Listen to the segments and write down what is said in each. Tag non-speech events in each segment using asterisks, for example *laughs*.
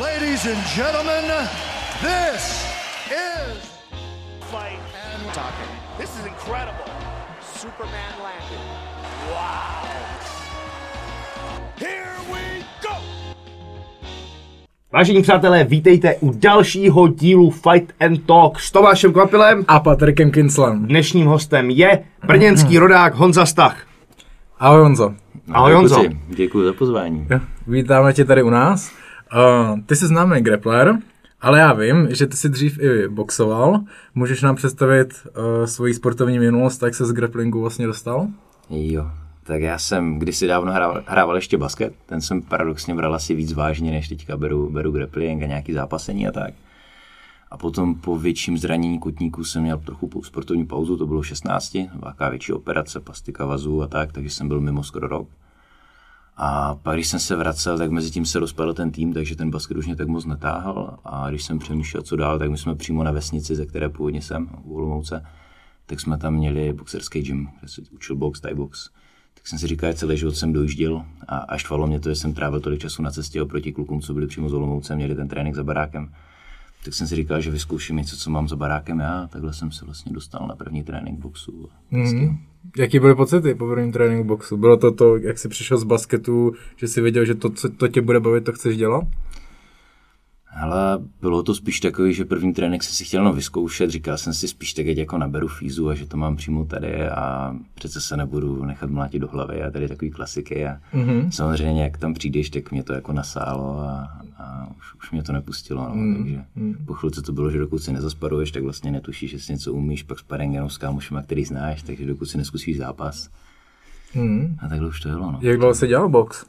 Ladies and gentlemen, this is fight and talking. This is incredible. Superman landed. Wow. Here we go. Vážení přátelé, vítejte u dalšího dílu Fight and Talk s Tomášem Kvapilem. a Patrikem Kinslem. Dnešním hostem je brněnský rodák Honza Stach. Ahoj Honzo. Ahoj Honzo. Děkuji za pozvání. Vítáme tě tady u nás. Uh, ty jsi známý grappler, ale já vím, že ty jsi dřív i boxoval. Můžeš nám představit uh, svoji sportovní minulost, jak se z grapplingu vlastně dostal? Jo, tak já jsem kdysi dávno hrával, hrával ještě basket, ten jsem paradoxně bral asi víc vážně, než teďka beru, beru grappling a nějaký zápasení a tak. A potom po větším zranění kotníků jsem měl trochu sportovní pauzu, to bylo v 16, velká větší operace, plastika vazů a tak, takže jsem byl mimo skoro rok. A pak, když jsem se vracel, tak mezi tím se rozpadl ten tým, takže ten basket už mě tak moc netáhal. A když jsem přemýšlel, co dál, tak my jsme přímo na vesnici, ze které původně jsem, u Olomouce, tak jsme tam měli boxerský gym, kde se učil box, thai box. Tak jsem si říkal, že celý život jsem dojížděl a až mě to, že jsem trávil tolik času na cestě oproti klukům, co byli přímo z Olomouce, měli ten trénink za barákem. Tak jsem si říkal, že vyzkouším něco, co mám za barákem já, takhle jsem se vlastně dostal na první trénink boxu. Mm. Jaký byly pocity po prvním tréninku boxu? Bylo to to, jak jsi přišel z basketu, že jsi věděl, že to, co to tě bude bavit, to chceš dělat? Ale bylo to spíš takový, že první trénink jsem si chtěl jenom vyzkoušet, říkal jsem si spíš tak, jako naberu fízu a že to mám přímo tady a přece se nebudu nechat mlátit do hlavy a tady takový klasiky a mm-hmm. samozřejmě jak tam přijdeš, tak mě to jako nasálo a, a už, už mě to nepustilo, no, mm-hmm. takže po chvilce to bylo, že dokud si nezasparuješ, tak vlastně netušíš, že si něco umíš, pak sparring jenom s kámošema, který znáš, takže dokud si neskusíš zápas. Mm-hmm. A takhle už to jelo, no. Jak dlouho jsi dělal box?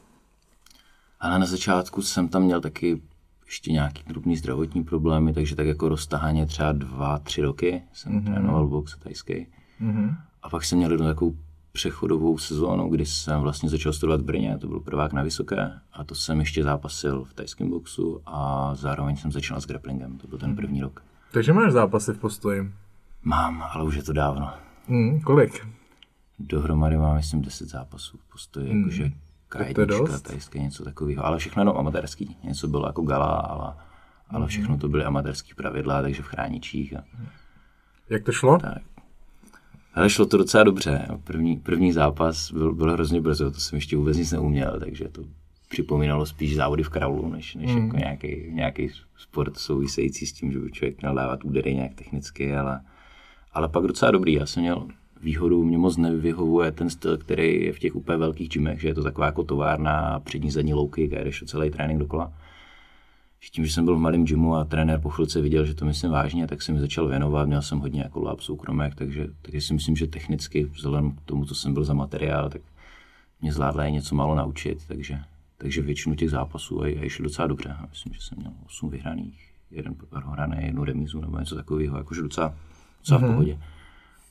Ale na začátku jsem tam měl taky ještě nějaký drobný zdravotní problémy, takže tak jako roztahaně třeba dva, tři roky jsem mm-hmm. trénoval box tajský. Mm-hmm. A pak jsem měl jednu takovou přechodovou sezónu, kdy jsem vlastně začal studovat v Brně, to byl prvák na vysoké a to jsem ještě zápasil v tajském boxu a zároveň jsem začal s grapplingem, to byl ten první rok. Takže máš zápasy v postoji. Mám, ale už je to dávno. Mm, kolik? Dohromady mám, myslím, 10 zápasů v postoji, mm. jakože K1, tajské, něco takového, ale všechno jenom amatérský. Něco bylo jako gala, ale, ale všechno to byly amatérský pravidla, takže v chráničích. A, Jak to šlo? tak. Ale šlo to docela dobře. První, první zápas byl, byl hrozně brzo, to jsem ještě vůbec nic neuměl, takže to připomínalo spíš závody v kraulu, než, než mm. jako nějaký, nějaký sport související s tím, že by člověk měl dávat údery nějak technicky, ale, ale pak docela dobrý. Já jsem měl výhodu, mě moc nevyhovuje ten styl, který je v těch úplně velkých gymech, že je to taková jako továrna a přední zadní louky, kde jdeš celý trénink dokola. Že tím, že jsem byl v malém gymu a trenér po chvilce viděl, že to myslím vážně, tak jsem mi začal věnovat, měl jsem hodně jako lab soukromek, takže, takže si myslím, že technicky, vzhledem k tomu, co jsem byl za materiál, tak mě zvládla je něco málo naučit, takže, takže většinu těch zápasů a, a šlo docela dobře. Myslím, že jsem měl 8 vyhraných, jeden prohraný, jednu remízu nebo něco takového, jakože docela, docela mm-hmm. v pohodě.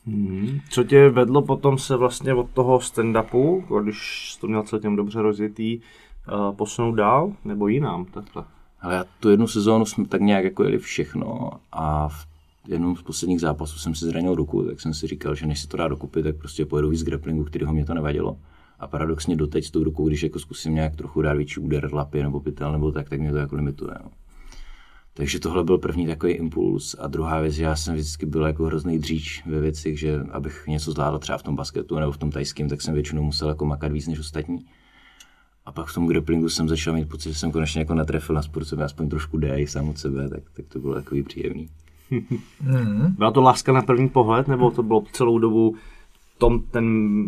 Hmm. Co tě vedlo potom se vlastně od toho stand-upu, když jsi to měl celkem dobře rozjetý, uh, posunout dál, nebo jinam takhle? Ale já tu jednu sezónu jsme tak nějak jako jeli všechno a v jednom z posledních zápasů jsem si zranil ruku, tak jsem si říkal, že než se to dá dokupit, tak prostě pojedu víc grapplingu, kterého mě to nevadilo. A paradoxně doteď s tou rukou, když jako zkusím nějak trochu dát větší úder lapy nebo pytel nebo tak, tak mě to jako limituje. No. Takže tohle byl první takový impuls. A druhá věc, že já jsem vždycky byl jako hrozný dříč ve věcích, že abych něco zvládl třeba v tom basketu nebo v tom tajském, tak jsem většinou musel jako makat víc než ostatní. A pak v tom grapplingu jsem začal mít pocit, že jsem konečně jako natrefil na sport, jsem aspoň trošku dej sám od sebe, tak, tak to bylo takový příjemný. Byla to láska na první pohled, nebo to bylo celou dobu tom ten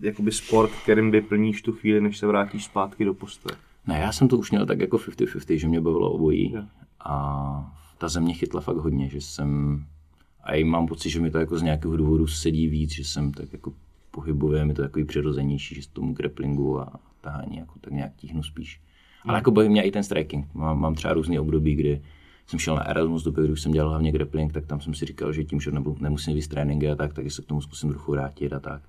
jakoby sport, kterým vyplníš tu chvíli, než se vrátíš zpátky do postoje? Ne, já jsem to už měl tak jako 50-50, že mě bavilo obojí. Jo. A ta země chytla fakt hodně, že jsem... A i mám pocit, že mi to jako z nějakého důvodu sedí víc, že jsem tak jako pohybově, mi to takový přirozenější, že tomu grapplingu a tahání jako tak nějak tíhnu spíš. Ale jako baví mě i ten striking. Mám, mám třeba různý období, kdy jsem šel na Erasmus době, když jsem dělal hlavně grappling, tak tam jsem si říkal, že tím, že nebu, nemusím víc tréninky a tak, tak se k tomu zkusím trochu vrátit a tak.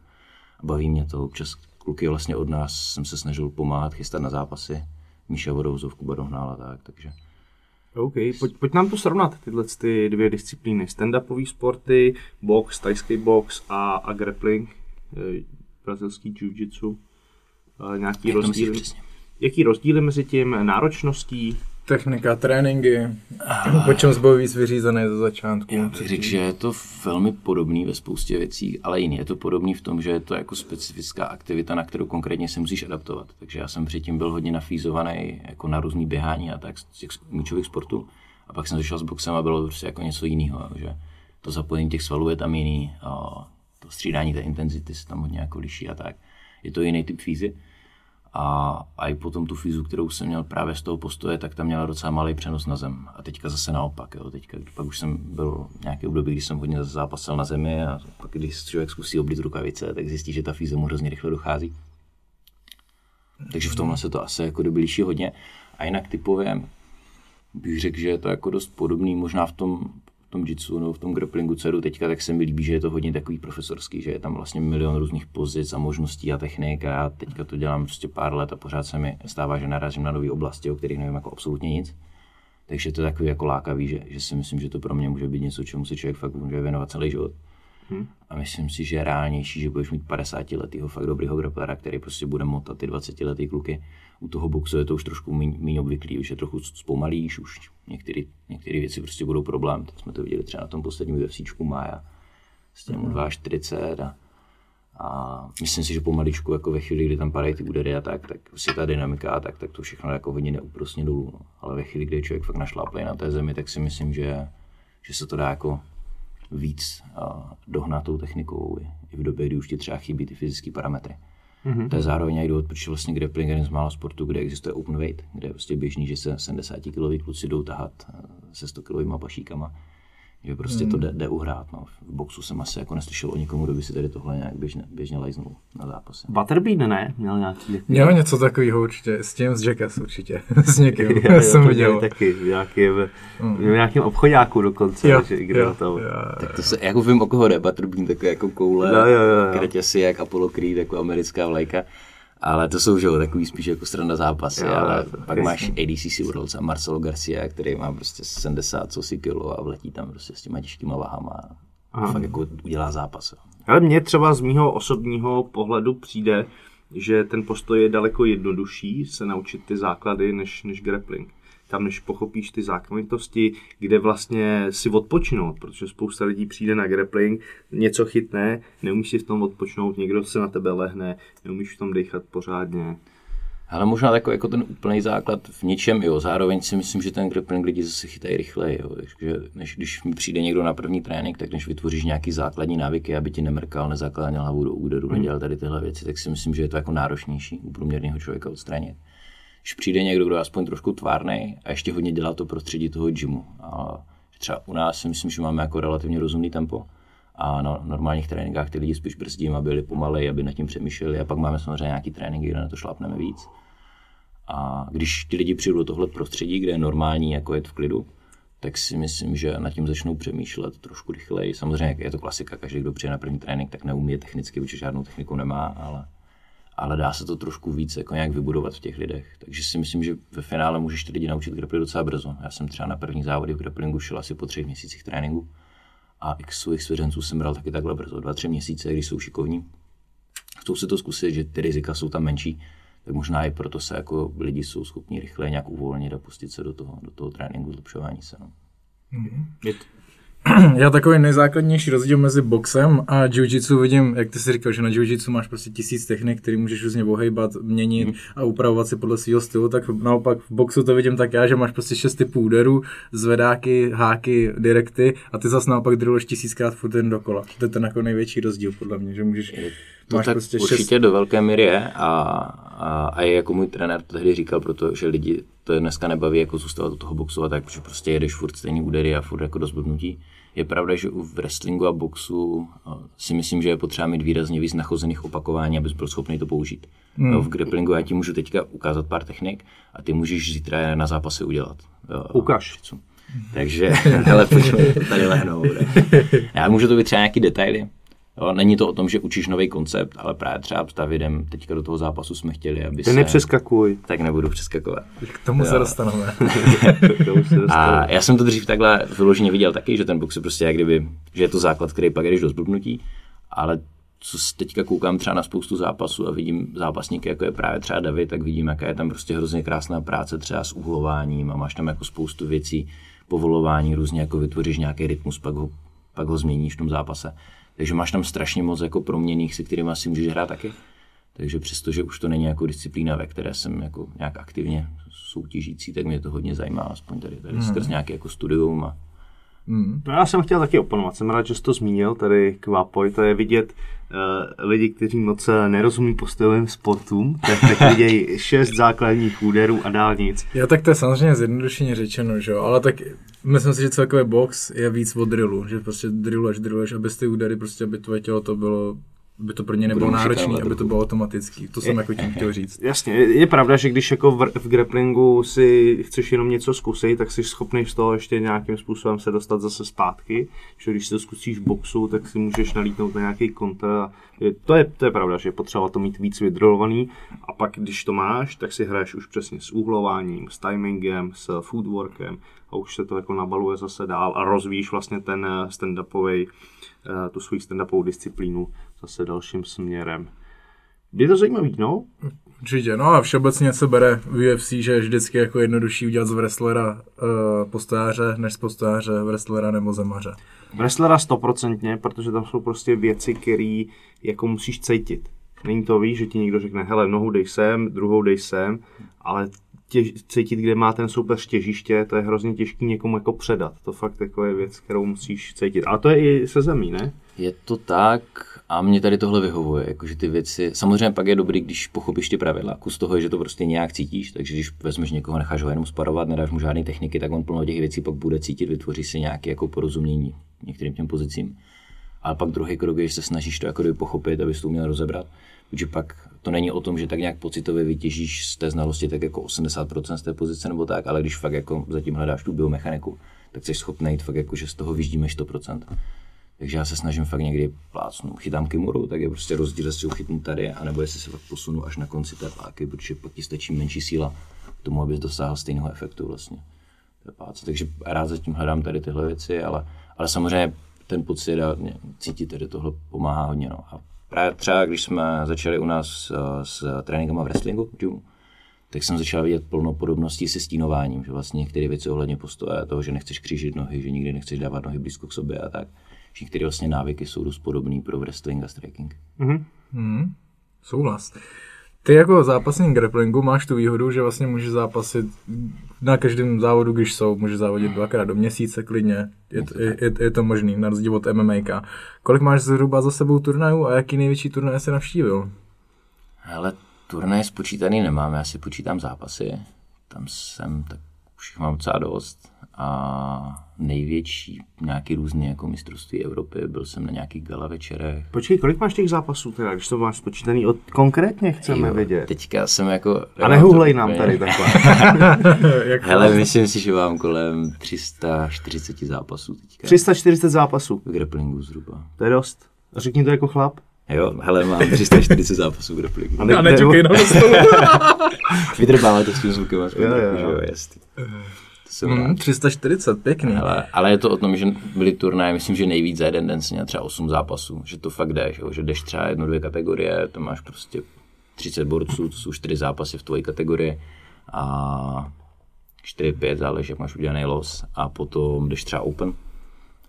A baví mě to. Občas kluky vlastně od nás jsem se snažil pomáhat, chystat na zápasy. Míša Vodouzov, Kuba Dohnal a tak, takže OK, pojď, pojď nám to srovnat, tyhle ty dvě disciplíny. Stand-upové sporty, box, tajský box a, a grappling, eh, brazilský jiu-jitsu. Eh, nějaký Jak rozdíl, jaký rozdíly mezi tím náročností, Technika, tréninky, po čem víc vyřízený ze začátku? Já bych řekl, že je to velmi podobný ve spoustě věcí, ale jiný. Je to podobný v tom, že je to jako specifická aktivita, na kterou konkrétně se musíš adaptovat. Takže já jsem předtím byl hodně nafízovaný jako na různý běhání a tak z těch míčových sportů. A pak jsem zašel s boxem a bylo to prostě jako něco jiného. Že to zapojení těch svalů je tam jiný, a to střídání té intenzity se tam hodně jako liší a tak. Je to jiný typ fízy. A, a i potom tu fízu, kterou jsem měl právě z toho postoje, tak tam měla docela malý přenos na zem. A teďka zase naopak. Jo. Teďka, pak už jsem byl nějaké období, kdy jsem hodně zápasil na zemi a pak, když člověk zkusí oblít rukavice, tak zjistí, že ta fíze mu hrozně rychle dochází. Takže v tomhle se to asi jako doby liší hodně. A jinak typově bych řekl, že je to jako dost podobný možná v tom, tom jitsu nebo v tom grapplingu, co jdu teďka, tak se mi líbí, že je to hodně takový profesorský, že je tam vlastně milion různých pozic a možností a technik a já teďka to dělám prostě pár let a pořád se mi stává, že narazím na nové oblasti, o kterých nevím jako absolutně nic. Takže to je takový jako lákavý, že, že si myslím, že to pro mě může být něco, čemu se člověk fakt může věnovat celý život. Hmm. A myslím si, že je reálnější, že budeš mít 50 letého fakt dobrýho grapplera, který prostě bude motat ty 20 letý kluky. U toho boxu je to už trošku méně obvyklý, už je trochu zpomalíš, už některé věci prostě budou problém. Tak jsme to viděli třeba na tom posledním UFCčku Maja s těm hmm. 2,40 a, a myslím si, že pomaličku jako ve chvíli, kdy tam padají ty údery a tak, tak si ta dynamika a tak, tak to všechno jako hodně neúprostně dolů. No. Ale ve chvíli, kdy člověk fakt našláplý na té zemi, tak si myslím, že, že se to dá jako víc dohnat tou technikou i v době, kdy už ti třeba chybí ty fyzické parametry. Mm-hmm. To je zároveň i důvod, proč vlastně grappling je jeden z mála sportů, kde existuje open weight, kde je prostě běžný, že se 70 kg kluci jdou tahat se 100 kg pašíkama že prostě to hmm. jde, jde uhrát. No. V boxu jsem asi jako neslyšel o nikomu, kdo by si tady tohle nějak běžně, běžně lajznul na zápase. Butterbean ne? Měl nějaký... Měl něco takového určitě, s tím z Jackass určitě, *laughs* s někým, já, *laughs* já jsem viděl. Taky, v nějakém, mm. v nějakém obchodáku dokonce, jo, že jo, jo, jo, Tak to se, jako vím, o koho jde, Butterbean, takové jako koule, jo, jo, jo, jo. kratěsy jak Apollo Creed, jako americká vlajka. Ale to jsou že, takový spíš jako strana zápasy, jo, ale pak jasný. máš ADCC Worlds a Marcelo Garcia, který má prostě 70 co si kilo a vletí tam prostě s těma těžkýma váhama a fakt jako udělá zápas. Jo. Ale mně třeba z mýho osobního pohledu přijde, že ten postoj je daleko jednodušší se naučit ty základy než, než grappling tam než pochopíš ty zákonitosti, kde vlastně si odpočinout, protože spousta lidí přijde na grappling, něco chytne, neumíš si v tom odpočnout, někdo se na tebe lehne, neumíš v tom dechat pořádně. Ale možná jako, jako ten úplný základ v něčem, jo. Zároveň si myslím, že ten grappling lidi zase chytají rychleji, jo. Takže než když mi přijde někdo na první trénink, tak než vytvoříš nějaký základní návyky, aby ti nemrkal, nezakládal hlavu do úderu, hmm. nedělal tady tyhle věci, tak si myslím, že je to jako náročnější u průměrného člověka odstranit když přijde někdo, kdo je aspoň trošku tvárný a ještě hodně dělá to prostředí toho gymu. A třeba u nás si myslím, že máme jako relativně rozumný tempo a na normálních tréninkách ty lidi spíš brzdím a byli pomalej, aby nad tím přemýšleli a pak máme samozřejmě nějaký tréninky, kde na to šlápneme víc. A když ti lidi přijdou do tohle prostředí, kde je normální jako jet v klidu, tak si myslím, že nad tím začnou přemýšlet trošku rychleji. Samozřejmě je to klasika, každý, kdo přijde na první trénink, tak neumí technicky, protože žádnou techniku nemá, ale ale dá se to trošku víc jako nějak vybudovat v těch lidech. Takže si myslím, že ve finále můžeš ty lidi naučit grappling docela brzo. Já jsem třeba na první závody v grapplingu šel asi po třech měsících tréninku a x svých svěřenců jsem bral taky takhle brzo, dva, tři měsíce, když jsou šikovní. Chcou si to zkusit, že ty rizika jsou tam menší, tak možná i proto se jako lidi jsou schopni rychle nějak uvolnit a pustit se do toho, do toho tréninku, zlepšování se. No. Mm-hmm. *clears throat* Já takový nejzákladnější rozdíl mezi boxem a jiu-jitsu vidím, jak ty jsi říkal, že na jiu-jitsu máš prostě tisíc technik, který můžeš různě ohejbat, měnit mm. a upravovat si podle svého stylu, tak naopak v boxu to vidím tak já, že máš prostě šest typů úderů, zvedáky, háky, direkty a ty zase naopak drilluješ tisíckrát furt jen dokola. To je ten jako největší rozdíl podle mě, že můžeš to máš tak prostě určitě šest... do velké míry je a, a, a je jako můj trenér to tehdy říkal, protože lidi to dneska nebaví jako zůstávat u toho boxu a tak, protože prostě jedeš furt stejný údery a furt jako do zblbnutí. Je pravda, že u wrestlingu a boxu si myslím, že je potřeba mít výrazně víc nachozených opakování, abys byl schopný to použít. Hmm. V grapplingu já ti můžu teďka ukázat pár technik a ty můžeš zítra na zápasy udělat. Ukaž. Takže, *laughs* hele, pojďme tady lehnout. Já můžu to být třeba nějaký detaily, Není to o tom, že učíš nový koncept, ale právě třeba s Davidem teďka do toho zápasu jsme chtěli, aby Ty se... nepřeskakuj. Tak nebudu přeskakovat. K tomu jo. *laughs* se dostaneme. a já jsem to dřív takhle vyloženě viděl taky, že ten box je prostě jak kdyby, že je to základ, který pak jdeš do zblbnutí, ale co teďka koukám třeba na spoustu zápasů a vidím zápasníky, jako je právě třeba David, tak vidím, jaká je tam prostě hrozně krásná práce třeba s uhlováním a máš tam jako spoustu věcí, povolování, různě jako vytvoříš nějaký rytmus, pak ho, pak ho změníš v tom zápase. Takže máš tam strašně moc jako proměných, se kterými asi můžeš hrát taky. Takže přestože už to není jako disciplína, ve které jsem jako nějak aktivně soutěžící, tak mě to hodně zajímá, aspoň tady, tady Mhm. skrz nějaké jako studium a No já jsem chtěl taky oponovat, jsem rád, že jsi to zmínil, tady Kvapoj, to je vidět uh, lidi, kteří moc eh, nerozumí postojovým sportům, tak, tak vidějí *laughs* šest základních úderů a dálnic. Jo, tak to je samozřejmě zjednodušeně řečeno, že jo, ale tak myslím si, že celkově box je víc o drillu, že prostě drilluješ, drilluješ, aby ty údery, prostě aby tvoje tělo to bylo, aby to pro ně nebylo náročné, aby to bylo automatický. To jsem jako tím chtěl říct. Jasně, je, je pravda, že když jako v, v grapplingu si chceš jenom něco zkusit, tak jsi schopný z toho ještě nějakým způsobem se dostat zase zpátky. Že když si to zkusíš v boxu, tak si můžeš nalítnout na nějaký kontr. a je- To je, to je pravda, že je potřeba to mít víc vydrolovaný. A pak, když to máš, tak si hraješ už přesně s úhlováním, s timingem, s footworkem a už se to jako nabaluje zase dál a rozvíjíš vlastně ten eh, stand-upový, eh, tu svoji stand-upovou disciplínu zase dalším směrem. Je to zajímavý, no? Určitě, no a všeobecně se bere v UFC, že je vždycky jako jednodušší udělat z wrestlera uh, postojáře, než z postojáře wrestlera nebo zemaře. Wrestlera stoprocentně, protože tam jsou prostě věci, které jako musíš cítit. Není to víš, že ti někdo řekne, hele, nohu dej sem, druhou dej sem, ale těž, cítit, kde má ten soupeř těžiště, to je hrozně těžký někomu jako předat. To fakt jako je věc, kterou musíš cítit. A to je i se zemí, ne? Je to tak a mě tady tohle vyhovuje, jakože ty věci, samozřejmě pak je dobrý, když pochopíš ty pravidla, kus toho je, že to prostě nějak cítíš, takže když vezmeš někoho, necháš ho jenom sparovat, nedáš mu žádné techniky, tak on plno těch věcí pak bude cítit, vytvoří si nějaké jako porozumění některým těm pozicím. Ale pak druhý krok je, že se snažíš to jako pochopit, abys to uměl rozebrat, protože pak to není o tom, že tak nějak pocitově vytěžíš z té znalosti tak jako 80% z té pozice nebo tak, ale když fakt jako zatím hledáš tu biomechaniku, tak jsi schopný jít fakt jako, že z toho vyždíme 100%. Takže já se snažím fakt někdy plácnu. Chytám kimuru, tak je prostě rozdíl, jestli ho chytnu tady, anebo jestli se fakt posunu až na konci té páky, protože pak ti stačí menší síla k tomu, abys dosáhl stejného efektu vlastně. té páce. Takže rád zatím hledám tady tyhle věci, ale, ale samozřejmě ten pocit a cítit tady tohle pomáhá hodně. No. A právě třeba, když jsme začali u nás uh, s tréninkama v wrestlingu, tak jsem začal vidět plno podobností se stínováním, že vlastně některé věci ohledně postoje, toho, že nechceš křížit nohy, že nikdy nechceš dávat nohy blízko k sobě a tak, že některé vlastně návyky jsou dost podobné pro wrestling a striking. Souhlas. Ty jako zápasník grapplingu máš tu výhodu, že vlastně můžeš zápasit na každém závodu, když jsou, můžeš závodit dvakrát do měsíce klidně. Je, to- je, je, je to možný, na rozdíl od MMA. Kolik máš zhruba za sebou turnajů a jaký největší turnaj jsi navštívil? Ale turnaje spočítaný nemám, já si počítám zápasy. Tam jsem, tak už jich mám docela dost. A největší nějaký různý jako mistrovství Evropy, byl jsem na nějakých gala večerech. Počkej, kolik máš těch zápasů teda, když to máš spočítaný od konkrétně chceme Jo, vědět. Teďka jsem jako... A nehuhlej nám tady takhle. *laughs* *laughs* Hele, myslím si, že mám kolem 340 zápasů teďka. 340 zápasů, V grapplingu zhruba. to je dost. Řekni to jako chlap. Jo, hele, mám 340 zápasů v grapplingu. ne- a nám do stolu. *laughs* Vydrbáme to s tím zvukem. Jo, jo, jo. jasný. Hmm, 340, pěkný. Ale, ale je to o tom, že byly turnaje, myslím, že nejvíc za jeden den si měl třeba 8 zápasů, že to fakt jdeš, jo, že jdeš třeba jednu, dvě kategorie, to máš prostě 30 borců, to jsou 4 zápasy v tvojí kategorii a 4-5 záleží, jak máš udělaný los a potom jdeš třeba open.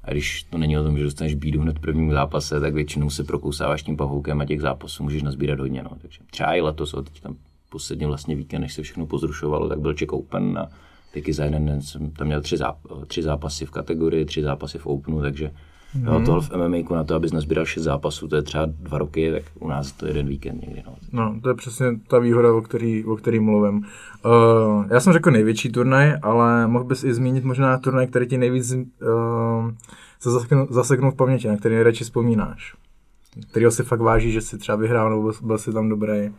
A když to není o tom, že dostaneš bídu hned v prvním zápase, tak většinou se prokousáváš tím pavoukem a těch zápasů můžeš nazbírat hodně. No. Takže třeba i letos, o teď tam poslední vlastně víkend, než se všechno pozrušovalo, tak byl Czech Open a taky za jeden den jsem tam měl tři, záp- tři zápasy v kategorii, tři zápasy v Openu, takže mm. jo, tohle v MMA na to, abys nazbíral šest zápasů, to je třeba dva roky, tak u nás to jeden víkend někdy. No. No, to je přesně ta výhoda, o který, o který mluvím. Uh, já jsem řekl největší turnaj, ale mohl bys i zmínit možná turnaj, který ti nejvíc uh, se zaseknul, zaseknul v paměti, na který nejradši vzpomínáš. Kterýho si fakt váží, že si třeba vyhrál, nebo byl, byl si tam dobrý.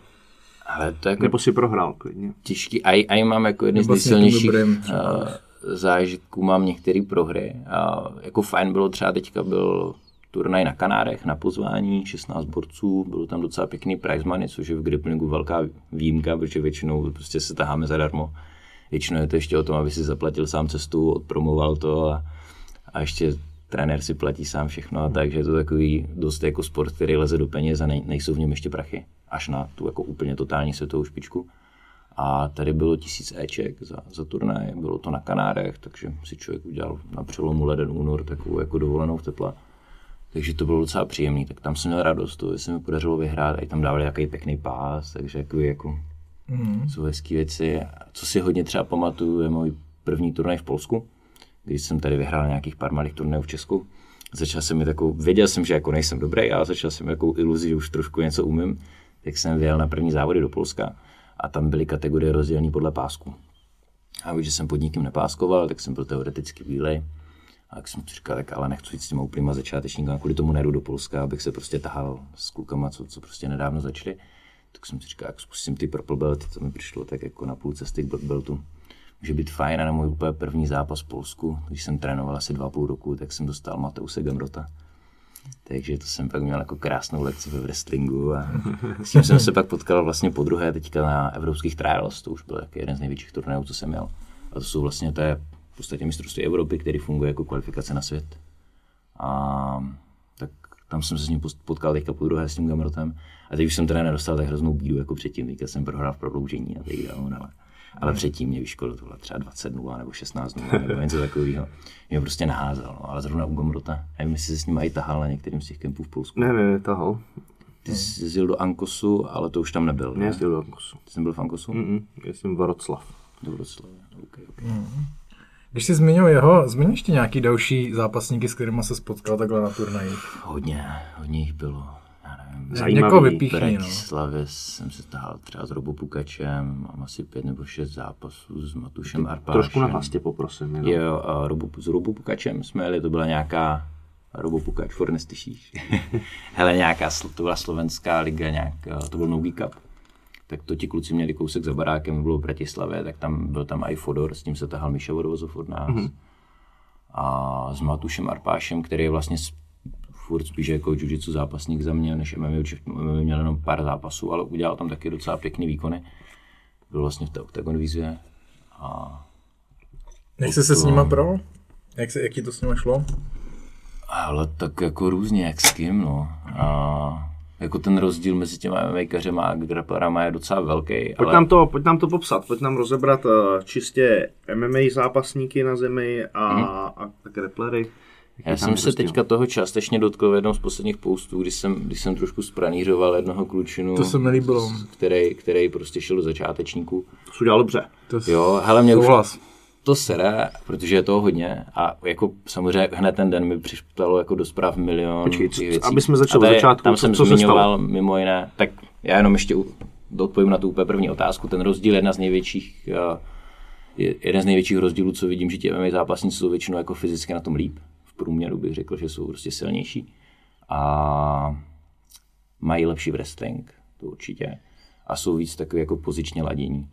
Ale to jako Nebo si prohrál klidně. těžký. A, a mám jako jedny z nejsilnějších třeba. zážitků, mám některé prohry. A jako fajn bylo třeba teďka byl turnaj na Kanárech na pozvání, 16 borců, bylo tam docela pěkný prize money, což je v grapplingu velká výjimka, protože většinou prostě se taháme zadarmo. Většinou je to ještě o tom, aby si zaplatil sám cestu, odpromoval to a, a ještě trenér si platí sám všechno, takže je to takový dost jako sport, který leze do peněz a nej, nejsou v něm ještě prachy, až na tu jako úplně totální světovou špičku. A tady bylo tisíc Eček za, za turnaj, bylo to na Kanárech, takže si člověk udělal na přelomu leden únor takovou jako dovolenou v teple. Takže to bylo docela příjemný, tak tam jsem měl radost, to se mi podařilo vyhrát, a i tam dávali takový pěkný pás, takže jako, jako mm. jsou hezké věci. Co si hodně třeba pamatuju, je můj první turnaj v Polsku, když jsem tady vyhrál nějakých pár malých turnajů v Česku. Začal jsem mi takovou, věděl jsem, že jako nejsem dobrý, ale začal jsem jako iluzi, že už trošku něco umím, tak jsem vyjel na první závody do Polska a tam byly kategorie rozdělené podle pásku. A když jsem pod nikým nepáskoval, tak jsem byl teoreticky bílej. A tak jsem si říkal, tak ale nechci jít s těma úplnýma začátečníkama, kvůli tomu nejdu do Polska, abych se prostě tahal s klukama, co, co prostě nedávno začali. Tak jsem si říkal, jak zkusím ty purple belty, to mi přišlo tak jako na půl cesty k black beltu. Může být fajn a na můj úplně první zápas v Polsku, když jsem trénoval asi dva půl roku, tak jsem dostal Mateuse Gamrota. Takže to jsem pak měl jako krásnou lekci ve wrestlingu a s tím jsem se pak potkal vlastně po druhé teďka na evropských trials, to už byl jako jeden z největších turnajů, co jsem měl. A to jsou vlastně, je v podstatě mistrovství Evropy, který funguje jako kvalifikace na svět. A tak tam jsem se s ním potkal teďka po druhé s tím Gamrotem. A teď už jsem teda nedostal tak hroznou bídu jako předtím, teďka jsem prohrál v prodloužení a tak dále. Ale, hmm. předtím mě vyškolil to bylo třeba 20 0 nebo 16 0 nebo něco takového. Mě prostě naházel, no. ale zrovna u Gamrota. Nevím, jestli se s ním i tahal na některým z těch kempů v Polsku. Ne, ne, tahal. Ty jsi jezdil do Ankosu, ale to už tam nebyl. Ne, jezdil do Ankosu. Ty jsi byl v Ankosu? Mm-mm, jsem v Vroclav. Do Vroclavy, okay, okay. Mm. Když jsi zmínil jeho, zmíň ještě nějaký další zápasníky, s kterými se spotkal takhle na turnajích. Hodně, hodně jich bylo. Zajímavý, vypíchni, v Bratislavě no. jsem se tahal třeba s Robopukačem, mám asi pět nebo šest zápasů s Matušem Arpášem. Trošku na hlasě poprosím. Jenom. Jo, a Robo, s Robopukačem jsme jeli, to byla nějaká Robopukač, Fornes *laughs* Hele, nějaká, to byla slovenská liga, nějak, to byl Nogi Cup tak to ti kluci měli kousek za barákem, bylo v Bratislavě, tak tam byl tam i Fodor, s tím se tahal Miša Vodovozov od nás. Mm-hmm. A s Matušem Arpášem, který je vlastně furt spíš jako jiu zápasník za mě, než MMA, MMA měl jenom pár zápasů, ale udělal tam taky docela pěkný výkony. Byl vlastně v té Octagon výzvě. A Jak jsi se s nima pro? Jak, se, jak ti to s nima šlo? Ale tak jako různě, jak s kým, no. A jako ten rozdíl mezi těma MMAkařema a grapplerama je docela velký. Pojď, ale... nám to, pojď nám to popsat, pojď nám rozebrat uh, čistě MMA zápasníky na zemi a, hmm. a grapplery. Já jsem se teďka toho částečně dotkl v jednom z posledních postů, když jsem, když jsem trošku spranířoval jednoho klučinu, to se mi líbilo. Který, který prostě šel do začátečníků. To udělal dobře. To jo, hele, mě už, to sere, protože je toho hodně a jako samozřejmě hned ten den mi přišlo jako do zpráv milion Počkej, co, věcí. aby jsme začali tady, začátku, tam co, jsem co zmiňoval mimo jiné, tak já jenom ještě odpovím na tu úplně první otázku. Ten rozdíl je jedna z největších, je jeden z největších rozdílů, co vidím, že ti MMA zápasníci jsou většinou jako fyzicky na tom líp. Průměru bych řekl, že jsou prostě silnější a mají lepší wrestling, to určitě. A jsou víc takový jako pozičně ladění.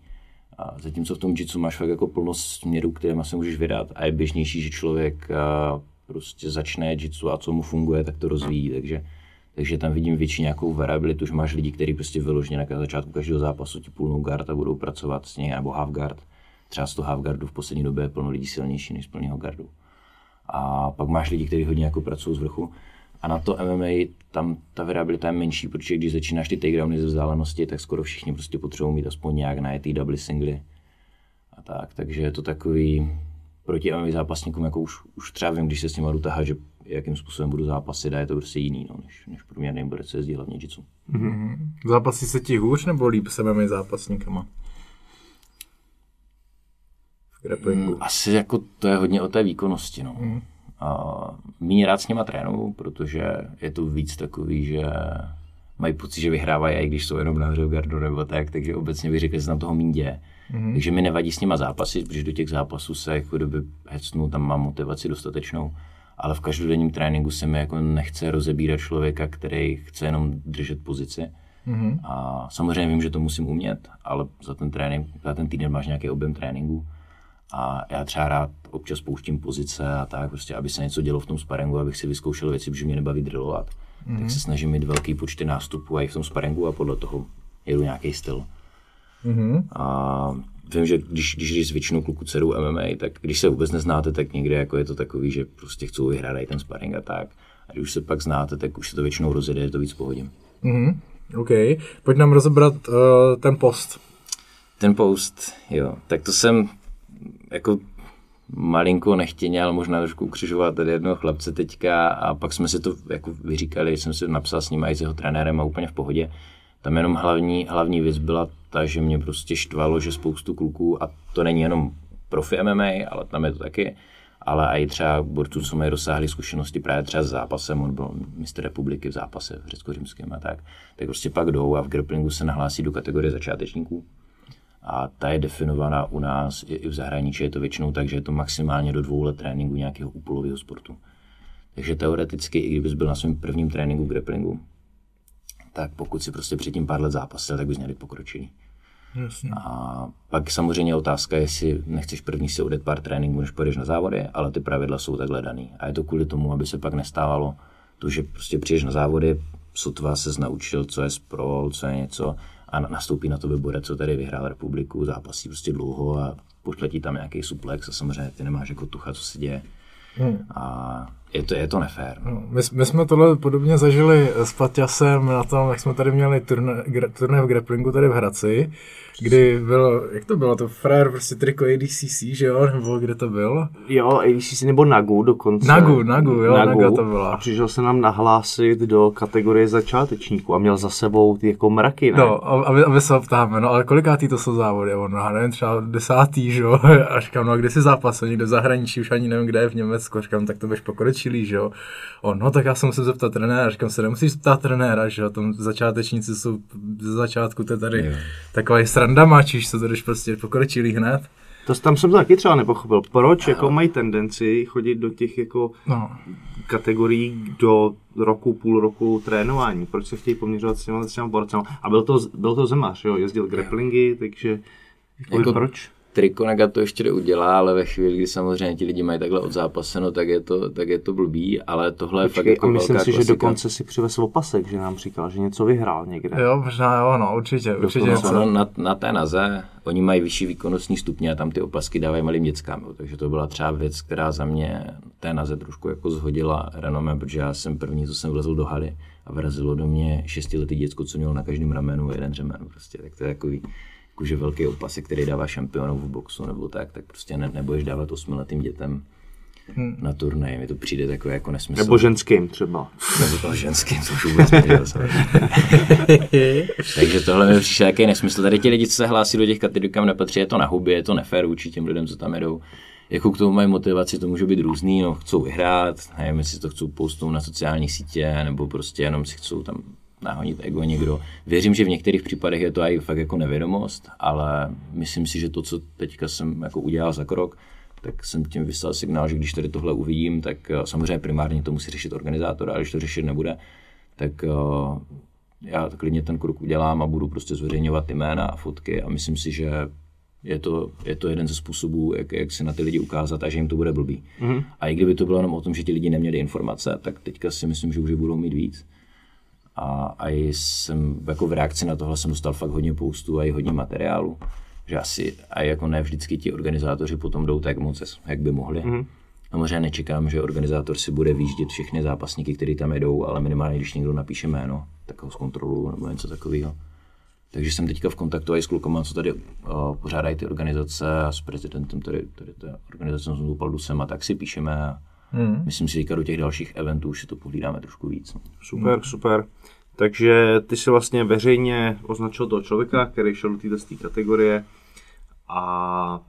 A zatímco v tom jitsu máš fakt jako plnost směrů, kterými se můžeš vydat a je běžnější, že člověk prostě začne jitsu a co mu funguje, tak to rozvíjí, takže, takže tam vidím větší nějakou variabilitu, že máš lidi, kteří prostě vyloženě na začátku každého zápasu ti půlnou guard a budou pracovat s něj, nebo half guard. Třeba z toho half guardu v poslední době je plno lidí silnější než z plného guardu. A pak máš lidi, kteří hodně jako pracují z vrchu a na to MMA tam ta variabilita je menší, protože když začínáš ty takedowny ze vzdálenosti, tak skoro všichni prostě potřebují mít aspoň nějak najetý double singly. A tak, takže je to takový proti MMA zápasníkům, jako už, už třeba vím, když se s nimi jdu tahat, že jakým způsobem budu zápasit a je to prostě jiný, no, než, než průměrný borec, jezdí hlavně jitsu. Mm-hmm. Zápasí se ti hůř nebo líp se MMA zápasníkama? V mm, asi jako to je hodně o té výkonnosti, no. Mm. A méně rád s nima trénu, protože je to víc takový, že mají pocit, že vyhrávají, i když jsou jenom na hře gardu nebo tak, takže obecně bych řekl, že se tam toho méně děje. Mm-hmm. Takže mi nevadí s nima zápasy, protože do těch zápasů se jako doby hecnu, tam mám motivaci dostatečnou, ale v každodenním tréninku se mi jako nechce rozebírat člověka, který chce jenom držet pozici. Mm-hmm. A samozřejmě vím, že to musím umět, ale za ten trénink, za ten týden máš nějaký objem tréninku a já třeba rád občas pouštím pozice a tak, prostě, aby se něco dělo v tom sparingu, abych si vyzkoušel věci, protože mě nebaví drillovat. Mm-hmm. Tak se snažím mít velký počty nástupů i v tom sparingu a podle toho jedu nějaký styl. Mm-hmm. A vím, že když, když, když s většinou kluku dceru MMA, tak když se vůbec neznáte, tak někde jako je to takový, že prostě chcou vyhrát i ten sparring a tak. A když už se pak znáte, tak už se to většinou rozjede, je to víc v pohodě. Mhm. OK. Pojď nám rozebrat uh, ten post. Ten post, jo, tak to jsem jako malinko nechtěně, ale možná trošku ukřižovat tady jednoho chlapce teďka a pak jsme si to jako vyříkali, jsem si napsal s ním i s jeho trenérem a úplně v pohodě. Tam jenom hlavní, hlavní věc byla ta, že mě prostě štvalo, že spoustu kluků, a to není jenom profi MMA, ale tam je to taky, ale i třeba borců, co mají rozsáhlé zkušenosti právě třeba s zápasem, on byl mistr republiky v zápase v řecko-římském a tak, tak prostě pak jdou a v grapplingu se nahlásí do kategorie začátečníků. A ta je definovaná u nás i v zahraničí, je to většinou tak, že je to maximálně do dvou let tréninku nějakého úpolového sportu. Takže teoreticky, i kdybys byl na svém prvním tréninku grapplingu, tak pokud si prostě předtím pár let zápasil, tak bys měl pokročilý. Jasně. A pak samozřejmě otázka, jestli nechceš první si odjet pár tréninků, než půjdeš na závody, ale ty pravidla jsou takhle daný. A je to kvůli tomu, aby se pak nestávalo to, že prostě přijdeš na závody, sotva se naučil, co je sprol, co je něco a nastoupí na to borec, co tady vyhrál republiku, zápasí prostě dlouho a pošle ti tam nějaký suplex a samozřejmě ty nemáš jako tucha, co se děje. Hmm. A je to, je to nefér. No, my, my, jsme tohle podobně zažili s Paťasem na tom, jak jsme tady měli turné, turné v grapplingu tady v Hradci, kdy bylo, jak to bylo, to frér prostě triko ADCC, že jo, nebo kde to bylo? Jo, ADCC nebo Nagu dokonce. Nagu, Nagu, jo, Nagu, Naga to byla. A přišel se nám nahlásit do kategorie začátečníků a měl za sebou ty jako mraky, ne? No, aby, aby se ptáme, no ale kolikátý to jsou závody? On, no, nevím, třeba desátý, že jo, *laughs* a říkám, no a kde si zápas, někde v zahraničí, už ani nevím, kde je v Německu, říkám, tak to budeš pokročilý, že jo. On, no tak já se musím zeptat trenéra, říkám se, nemusíš zeptat trenéra, že jo, tam začátečníci jsou ze začátku, to je tady yeah. takový sranda mačíš, co to jdeš prostě pokročilý hned. To tam jsem taky třeba nepochopil. Proč no. jako mají tendenci chodit do těch jako no. kategorií do roku, půl roku trénování? Proč se chtějí poměřovat s těma, s těma borcema? A byl to, byl to Zemař, jo, jezdil grapplingy, takže jako, jako proč? Trikonega to ještě udělá, ale ve chvíli, kdy samozřejmě ti lidi mají takhle odzápaseno, tak je to, tak je to blbý, ale tohle Počkej, je fakt jako a myslím si, klasika. že dokonce si přivez opasek, že nám říkal, že něco vyhrál někde. Jo, možná jo, no, určitě, určitě něco. No, na, na, té naze, oni mají vyšší výkonnostní stupně a tam ty opasky dávají malým dětskám, jo, takže to byla třeba věc, která za mě té naze trošku jako zhodila renomé, protože já jsem první, co jsem vlezl do haly a vrazilo do mě šestiletý děcko, co mělo na každém ramenu jeden řemen, prostě, tak to je takový jakože velký opasek, který dává šampionů v boxu nebo tak, tak prostě ne, nebudeš dávat osmiletým dětem hmm. na turnaj. Mi to přijde takové jako nesmysl. Nebo ženským třeba. Nebo to ženským, to už vůbec nedělal, *laughs* Takže tohle mi přišel jaký nesmysl. Tady ti lidi, co se hlásí do těch kategorií, kam nepatří, je to na hubě, je to nefér vůči těm lidem, co tam jedou. Jakou k tomu mají motivaci, to může být různý, no, chcou vyhrát, nevím, jestli to chcou postnout na sociální sítě, nebo prostě jenom si chcou tam nahonit ego někdo. Věřím, že v některých případech je to i fakt jako nevědomost, ale myslím si, že to, co teďka jsem jako udělal za krok, tak jsem tím vyslal signál, že když tady tohle uvidím, tak eh, samozřejmě primárně to musí řešit organizátor, ale když to řešit nebude, tak uh, já klidně ten krok udělám a budu prostě zveřejňovat jména a fotky a myslím si, že je to, je to jeden ze způsobů, jak, jak si na ty lidi ukázat a že jim to bude blbý. Mm-hmm. A i kdyby to bylo jenom o tom, že ti lidi neměli informace, tak teďka si myslím, že už je budou mít víc. A, a jsem jako v reakci na tohle jsem dostal fakt hodně poustů a i hodně materiálu. Že asi a jako ne vždycky ti organizátoři potom jdou tak moc, jak by mohli. Mm-hmm. Samozřejmě nečekám, že organizátor si bude výjíždět všechny zápasníky, kteří tam jedou, ale minimálně, když někdo napíše jméno, tak ho zkontroluju nebo něco takového. Takže jsem teďka v kontaktu i s klukama, co tady uh, pořádají ty organizace a s prezidentem tady, tady té organizace Paldusem a tak si píšeme a Hmm. Myslím si, že do těch dalších eventů už si to pohlídáme trošku víc. Super, hmm. super. Takže ty si vlastně veřejně označil toho člověka, který šel do této kategorie a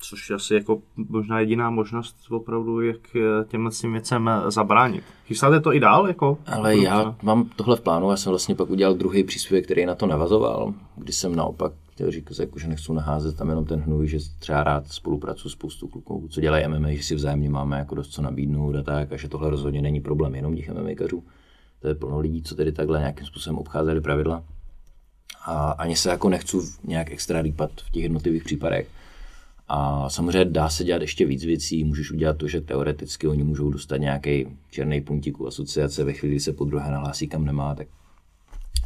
což je asi jako možná jediná možnost opravdu, jak těmhle tím věcem zabránit. Chystáte to i dál? Jako? Ale já mám tohle v plánu, já jsem vlastně pak udělal druhý příspěvek, který na to navazoval, kdy jsem naopak chtěl říkat, jako, že nechci naházet tam jenom ten hnůj, že třeba rád spolupracuji spoustu kluků, co dělají MMA, že si vzájemně máme jako dost co nabídnout a tak, a že tohle rozhodně není problém jenom těch MMAkařů. To je plno lidí, co tedy takhle nějakým způsobem obcházeli pravidla. A ani se jako nechci nějak extra lípat v těch jednotlivých případech. A samozřejmě dá se dělat ještě víc věcí. Můžeš udělat to, že teoreticky oni můžou dostat nějaký černý puntík u asociace, ve chvíli, kdy se po druhé nahlásí, kam nemá, tak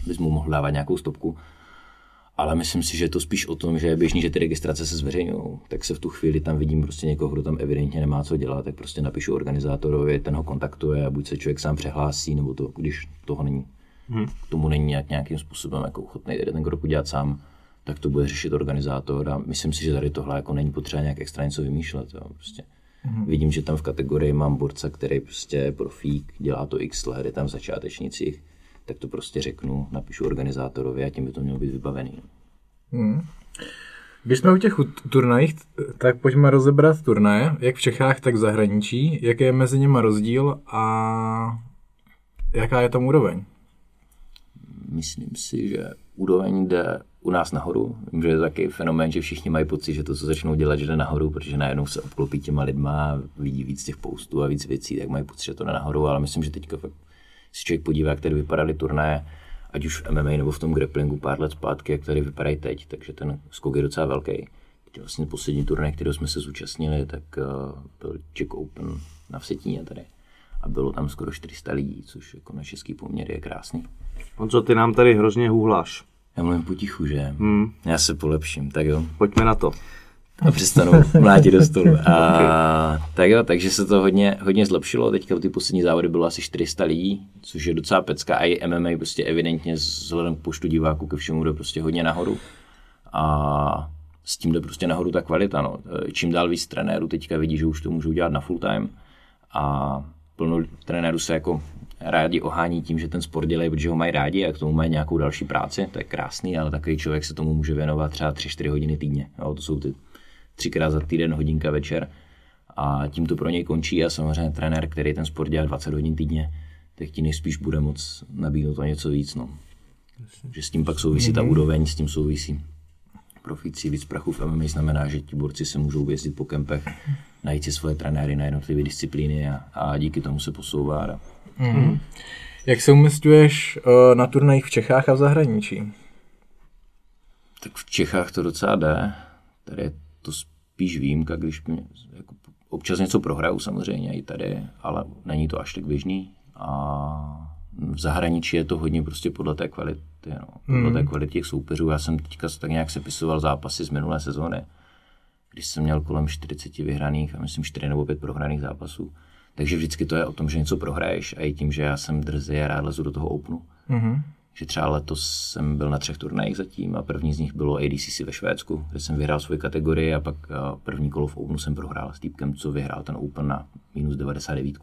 bys mu mohl dávat nějakou stopku ale myslím si, že je to spíš o tom, že je běžný, že ty registrace se zveřejňují, tak se v tu chvíli tam vidím prostě někoho, kdo tam evidentně nemá co dělat, tak prostě napíšu organizátorovi, ten ho kontaktuje a buď se člověk sám přehlásí, nebo to, když toho není, hmm. k tomu není nějak, nějakým způsobem jako ochotný ten krok udělat sám, tak to bude řešit organizátor a myslím si, že tady tohle jako není potřeba nějak extra něco vymýšlet. Jo. Prostě. Mm-hmm. Vidím, že tam v kategorii mám borce, který prostě je profík, dělá to x let, je tam v začátečnicích, tak to prostě řeknu, napíšu organizátorovi a tím by to mělo být vybavený. Mm. Když jsme u těch turnajích, tak pojďme rozebrat turnaje, jak v Čechách, tak v zahraničí. Jaký je mezi nimi rozdíl a jaká je tam úroveň? Myslím si, že úroveň jde u nás nahoru. Vím, že je to taky fenomén, že všichni mají pocit, že to, co začnou dělat, že jde nahoru, protože najednou se obklopí těma lidma, vidí víc těch postů a víc věcí, tak mají pocit, že to jde nahoru, ale myslím, že teďka fakt, si člověk podívá, jak tady vypadaly turnaje, ať už v MMA nebo v tom grapplingu pár let zpátky, jak tady vypadají teď, takže ten skok je docela velký. Teď vlastně poslední turnaj, který jsme se zúčastnili, tak uh, byl Czech Open na Vsetíně tady. A bylo tam skoro 400 lidí, což jako na český poměr je krásný. co ty nám tady hrozně hůhláš. Já mluvím potichu, že? Hmm. Já se polepším, tak jo. Pojďme na to. A přestanu mlátit do stolu. *laughs* A. Tak jo, takže se to hodně, hodně zlepšilo. Teďka ty poslední závody bylo asi 400 lidí, což je docela pecka. A i MMA prostě evidentně vzhledem k počtu diváků ke všemu jde prostě hodně nahoru. A s tím jde prostě nahoru ta kvalita. No. Čím dál víc trenérů teďka vidí, že už to můžou dělat na full time. A plno trenérů se jako rádi ohání tím, že ten sport dělají, protože ho mají rádi a k tomu mají nějakou další práci, to je krásný, ale takový člověk se tomu může věnovat třeba 3-4 hodiny týdně. Jo, to jsou ty třikrát za týden, hodinka večer a tím to pro něj končí a samozřejmě trenér, který ten sport dělá 20 hodin týdně, tak ti nejspíš bude moc nabídnout to něco víc. No. Že s tím pak souvisí ta mhm. úroveň, s tím souvisí profíci víc prachu v MMA znamená, že ti borci se můžou vězdit po kempech, najít si svoje trenéry na jednotlivé disciplíny a, a díky tomu se posouvá. Mm. Jak se umistuješ uh, na turnajích v Čechách a v zahraničí? Tak v Čechách to docela jde. Tady je to spíš výjimka, když mě, jako občas něco prohraju samozřejmě i tady, ale není to až tak běžný. A v zahraničí je to hodně prostě podle té kvality, no, podle mm. té kvality těch soupeřů. Já jsem teďka tak nějak sepisoval zápasy z minulé sezóny, když jsem měl kolem 40 vyhraných a myslím 4 nebo 5 prohraných zápasů. Takže vždycky to je o tom, že něco prohraješ a i tím, že já jsem drzý a rád lezu do toho openu. Mm-hmm. Že třeba letos jsem byl na třech turnajích zatím a první z nich bylo ADCC ve Švédsku, kde jsem vyhrál svoji kategorii a pak první kolo v Openu jsem prohrál s týpkem, co vyhrál ten Open na minus 99.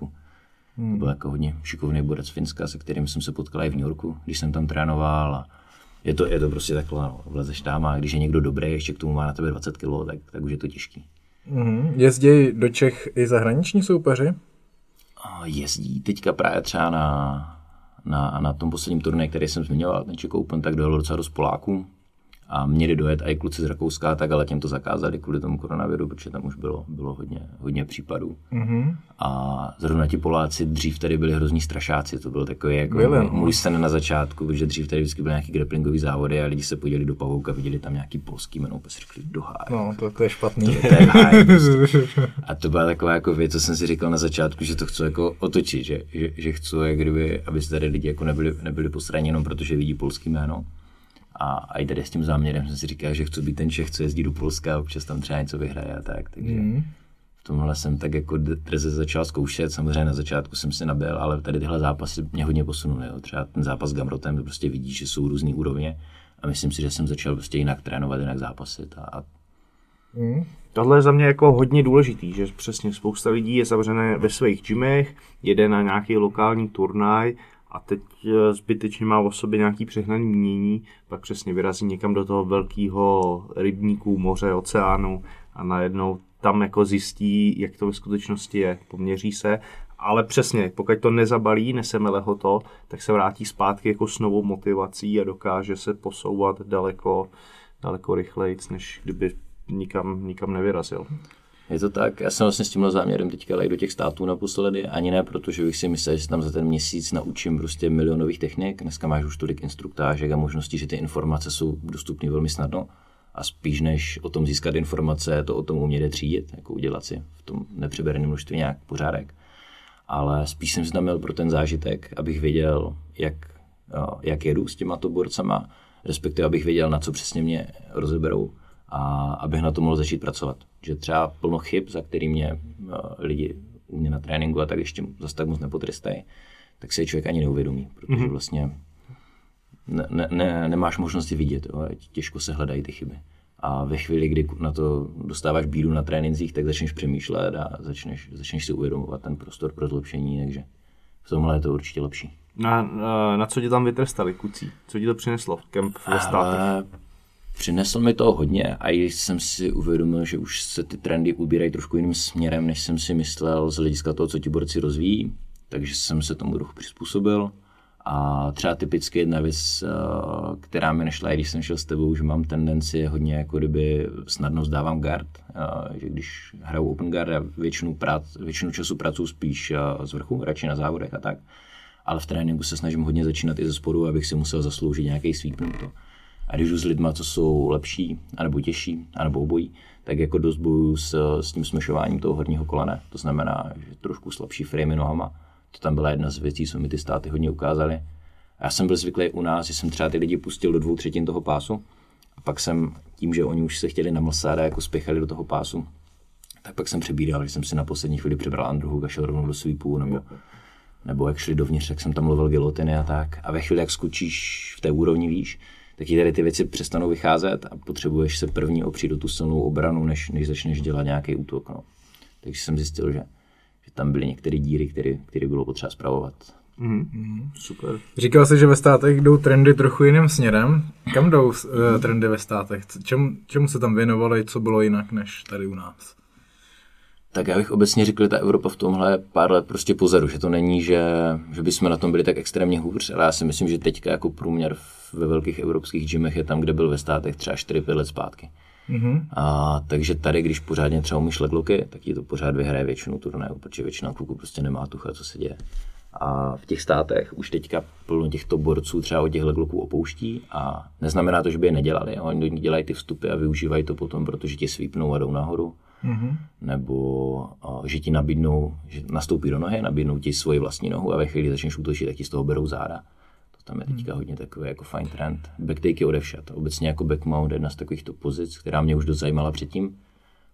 Hmm. To byl jako hodně šikovný borec Finska, se kterým jsem se potkal i v New Yorku, když jsem tam trénoval a je to, je to prostě takhle, no, vlezeš tam a když je někdo dobrý, ještě k tomu má na tebe 20 kg, tak, tak už je to těžký. Mm-hmm. Jezdí do Čech i zahraniční soupeři? jezdí teďka právě třeba na, na, na tom posledním turnaji, který jsem zmiňoval, ten Czech Open, tak dojelo docela dost Poláků a měli dojet i kluci z Rakouska, tak ale těm to zakázali kvůli tomu koronaviru, protože tam už bylo, bylo hodně, hodně případů. Mm-hmm. A zrovna ti Poláci dřív tady byli hrozní strašáci, to byl takový jako byli, můj, můj sen na začátku, protože dřív tady vždycky byly nějaký grapplingový závody a lidi se podíli do pavouka, viděli tam nějaký polský jméno, opět řekli do háje. No, to, to je špatný. To, to je háj, *laughs* prostě. A to byla taková jako věc, co jsem si říkal na začátku, že to chci jako otočit, že, že, že chci, jak kdyby, aby se tady lidi jako nebyli, nebyli posraní jenom protože vidí polský jméno a, a i tady s tím záměrem jsem si říkal, že chci být ten Čech, co jezdí do Polska a občas tam třeba něco vyhraje a tak. Takže mm. v tomhle jsem tak jako drze začal zkoušet. Samozřejmě na začátku jsem si nabil, ale tady tyhle zápasy mě hodně posunuly. Jo. Třeba ten zápas s Gamrotem, to prostě vidíš, že jsou různé úrovně a myslím si, že jsem začal prostě jinak trénovat, jinak zápasit a, a Mm. Tohle je za mě jako hodně důležitý, že přesně spousta lidí je zavřené ve svých gymech, jede na nějaký lokální turnaj a teď eh, zbytečně má o sobě nějaký přehnaný mění, pak přesně vyrazí někam do toho velkého rybníku, moře, oceánu a najednou tam jako zjistí, jak to ve skutečnosti je, poměří se, ale přesně, pokud to nezabalí, nesemele ho to, tak se vrátí zpátky jako s novou motivací a dokáže se posouvat daleko, daleko rychleji, než kdyby nikam, nikam nevyrazil. Je to tak, já jsem vlastně s tímhle záměrem teďka do těch států naposledy, ani ne, protože bych si myslel, že tam za ten měsíc naučím prostě milionových technik. Dneska máš už tolik instruktážek a možností, že ty informace jsou dostupné velmi snadno. A spíš než o tom získat informace, to o tom umět třídit, jako udělat si v tom nepřeberaném množství nějak pořádek. Ale spíš jsem měl pro ten zážitek, abych věděl, jak, jak jedu s těma to borcama respektive abych věděl, na co přesně mě rozeberou a abych na to mohl začít pracovat. Že třeba plno chyb, za který mě uh, lidi u mě na tréninku a tak ještě zase tak moc nepotrestají, tak se člověk ani neuvědomí, protože mm-hmm. vlastně ne, ne, ne, nemáš možnosti vidět, jo, těžko se hledají ty chyby. A ve chvíli, kdy na to dostáváš bídu na trénincích, tak začneš přemýšlet a začneš, začneš si uvědomovat ten prostor pro zlepšení, takže v tomhle je to určitě lepší. Na, na, na co tě tam vytrestali, kucí? Co ti to přineslo v kemp ve státech? Přineslo mi to hodně a i jsem si uvědomil, že už se ty trendy ubírají trošku jiným směrem, než jsem si myslel z hlediska toho, co ti borci rozvíjí. Takže jsem se tomu trochu přizpůsobil. A třeba typicky jedna věc, eh, která mi nešla, i když jsem šel s tebou, že mám tendenci hodně jako kdyby snadno zdávám guard, eh, že když hraju open guard, já většinu, prác, většinu času pracuji spíš eh, z vrchu, radši na závodech a tak. Ale v tréninku se snažím hodně začínat i ze spodu, abych si musel zasloužit nějaký sweep to. A když jdu s lidma, co jsou lepší, anebo těžší, anebo obojí, tak jako dost bojuju s, s tím smešováním toho horního kolene. To znamená, že trošku slabší framey nohama to tam byla jedna z věcí, co mi ty státy hodně ukázaly. A já jsem byl zvyklý u nás, že jsem třeba ty lidi pustil do dvou třetin toho pásu a pak jsem tím, že oni už se chtěli namlsat a jako spěchali do toho pásu, tak pak jsem přebíral, že jsem si na poslední chvíli přibral Andruhu a šel rovnou do sweepu, nebo, nebo jak šli dovnitř, tak jsem tam mluvil gilotiny a tak. A ve chvíli, jak skočíš v té úrovni výš, tak ti tady ty věci přestanou vycházet a potřebuješ se první opřít do tu silnou obranu, než, než začneš dělat nějaký útok. No. Takže jsem zjistil, že že tam byly některé díry, které, které bylo potřeba zpravovat. Mm, super. Říkal jsi, že ve státech jdou trendy trochu jiným směrem. Kam jdou uh, trendy ve státech? Čemu, čemu se tam věnovali, co bylo jinak než tady u nás? Tak já bych obecně řekl, že ta Evropa v tomhle pár let prostě pozadu, že to není, že, že bychom na tom byli tak extrémně hůř, ale já si myslím, že teďka jako průměr ve velkých evropských gymech je tam, kde byl ve státech třeba 4-5 let zpátky. Mm-hmm. A, takže tady, když pořádně třeba umíš legloky, tak ti to pořád vyhraje většinu turnajů, protože většina kluků prostě nemá tucha, co se děje. A v těch státech už teďka plno těchto borců třeba od těch legloků opouští a neznamená to, že by je nedělali. Oni dělají ty vstupy a využívají to potom, protože ti svípnou a jdou nahoru. Mm-hmm. Nebo a, že ti nabídnou, že nastoupí do nohy, nabídnou ti svoji vlastní nohu a ve chvíli začneš útočit, tak ti z toho berou záda. Tam je teďka hodně takový jako fine trend. Backtake je odevšat. Obecně jako backmount je jedna z takovýchto pozic, která mě už dost zajímala předtím.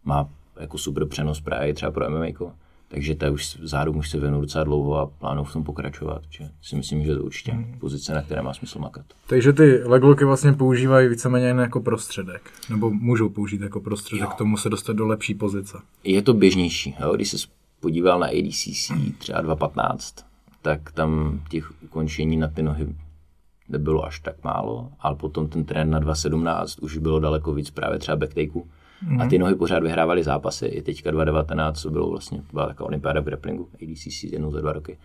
Má jako super přenos právě třeba pro MMA. Takže ta už zádu už se věnu docela dlouho a plánu v tom pokračovat. Že si myslím, že to je určitě hmm. pozice, na které má smysl makat. Takže ty legloky vlastně používají víceméně jen jako prostředek. Nebo můžou použít jako prostředek k tomu se dostat do lepší pozice. Je to běžnější. Jo? Když se podíval na ADCC třeba 2.15, tak tam těch ukončení na ty nohy nebylo až tak málo, ale potom ten trend na 2.17 už bylo daleko víc právě třeba backtakeu. Mm. A ty nohy pořád vyhrávaly zápasy. I teďka 2.19, co bylo vlastně, byla taková olympiáda v grapplingu, ADCC jednou za dva roky.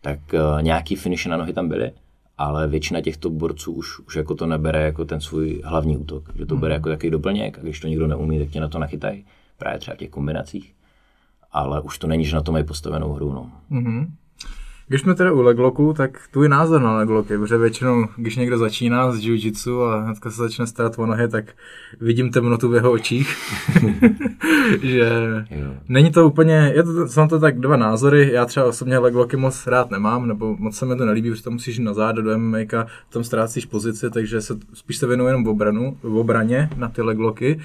Tak uh, nějaký finish na nohy tam byly, ale většina těchto borců už, už jako to nebere jako ten svůj hlavní útok. Že to mm. bere jako takový doplněk a když to nikdo neumí, tak tě na to nachytají. Právě třeba v těch kombinacích. Ale už to není, že na to mají postavenou hru. No. Mm-hmm. Když jsme teda u legloku, tak tvůj názor na legloky, protože většinou, když někdo začíná s jiu-jitsu a hnedka se začne starat o nohy, tak vidím temnotu v jeho očích. *laughs* že jo. není to úplně, je to, jsou to tak dva názory, já třeba osobně legloky moc rád nemám, nebo moc se mi to nelíbí, protože tam musíš na záda do MMA, tam ztrácíš pozici, takže se, spíš se věnuji jenom v, obranu, v obraně na ty legloky,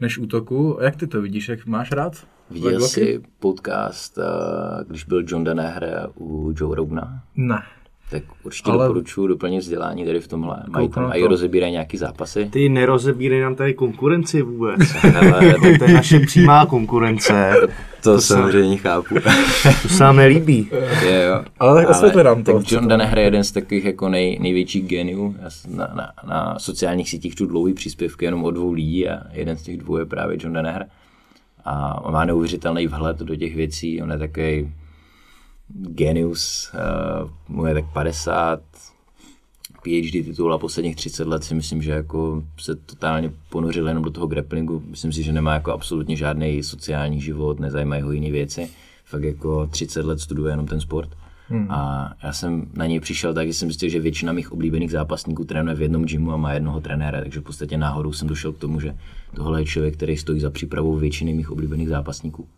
než útoku. Jak ty to vidíš, jak máš rád? Viděl jsi podcast, eh, když byl John Danaher u Joe Rogana? Ne. Tak určitě Ale... doporučuji doplnit vzdělání tady v tomhle. Mají tam i rozebírají nějaký zápasy. Ty nerozebírají nám tady konkurenci vůbec. *laughs* Ale to je naše přímá konkurence. To, to samozřejmě chápu. *laughs* to se nám nelíbí. Je, jo. Ale tak Ale nám to. Tak John Danaher je jeden z takových jako nej, největších geniů. Na, na, na, sociálních sítích tu dlouhý příspěvky jenom o dvou lidí a jeden z těch dvou je právě John Danaher a má neuvěřitelný vhled do těch věcí, on je takový genius, uh, mu je tak 50, PhD titul a posledních 30 let si myslím, že jako se totálně ponořil jenom do toho grapplingu. Myslím si, že nemá jako absolutně žádný sociální život, nezajímají ho jiné věci. Fakt jako 30 let studuje jenom ten sport. Hmm. A já jsem na něj přišel tak, že jsem zjistil, že většina mých oblíbených zápasníků trénuje v jednom gymu a má jednoho trenéra, takže v podstatě náhodou jsem došel k tomu, že tohle je člověk, který stojí za přípravou většiny mých oblíbených zápasníků.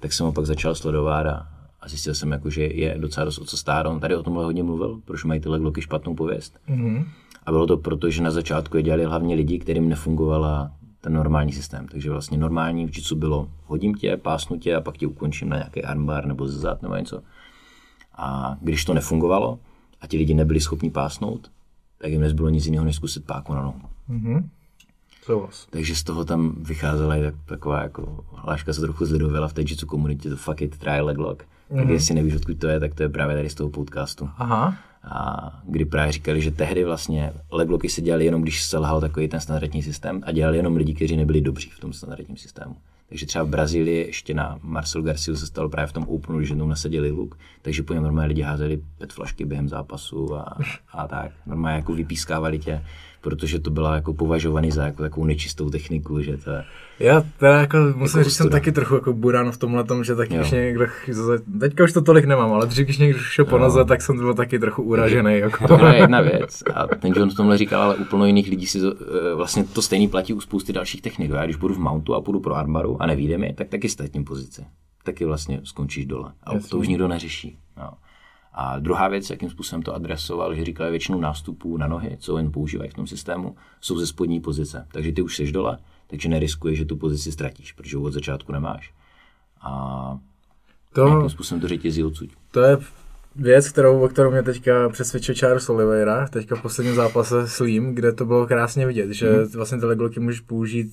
Tak jsem ho pak začal sledovat a, a zjistil jsem, jako, že je docela dost o co stát. On tady o tomhle hodně mluvil, proč mají tyhle gloky špatnou pověst. Hmm. A bylo to proto, že na začátku je dělali hlavně lidi, kterým nefungovala ten normální systém. Takže vlastně normální v bylo hodím tě, pásnu tě a pak tě ukončím na nějaký armbar nebo zad nebo něco. A když to nefungovalo a ti lidi nebyli schopni pásnout, tak jim nezbylo nic jiného, než zkusit páku na nohu. Souhlas. Takže z toho tam vycházela i tak, taková jako hláška se trochu zlidověla v té jitsu komunitě, to fuck it, try leg lock. Mm-hmm. Tak jestli nevíš, odkud to je, tak to je právě tady z toho podcastu. Aha. A kdy právě říkali, že tehdy vlastně legloky se dělali jenom, když selhal takový ten standardní systém a dělali jenom lidi, kteří nebyli dobří v tom standardním systému. Takže třeba v Brazílii ještě na Marcel Garcia se stalo právě v tom Openu, že jednou nasadili luk, takže po něm normálně lidi házeli pet flašky během zápasu a, a tak. Normálně jako vypískávali tě, protože to byla jako považovaný za jako takovou nečistou techniku, že to Já teda jako musím Jako říct, jsem taky trochu jako burán v tomhle tom, že taky Jo. když někdo, teďka už to tolik nemám, ale dřív, když někdo šel po noze, tak jsem byl taky trochu uražený. Jako. To je jedna věc. A ten John v tomhle říkal, ale úplně jiných lidí si eh, vlastně to stejný platí u spousty dalších technik. Já když budu v mountu a půjdu pro armaru a nevíde mi, tak taky ztratím pozici. Taky vlastně skončíš dole. A Jasně. to už nikdo neřeší. No. A druhá věc, jakým způsobem to adresoval, že říkal, většinu nástupů na nohy, co jen používají v tom systému, jsou ze spodní pozice. Takže ty už jsi dole, takže neriskuješ, že tu pozici ztratíš, protože ji od začátku nemáš. A To, nějakým způsobem to řetězí odsud. to je věc, kterou, o kterou mě teďka přesvědčil Charles Oliveira, teďka v posledním zápase s Lim, kde to bylo krásně vidět, že Mhm. vlastně ty legloky můžeš použít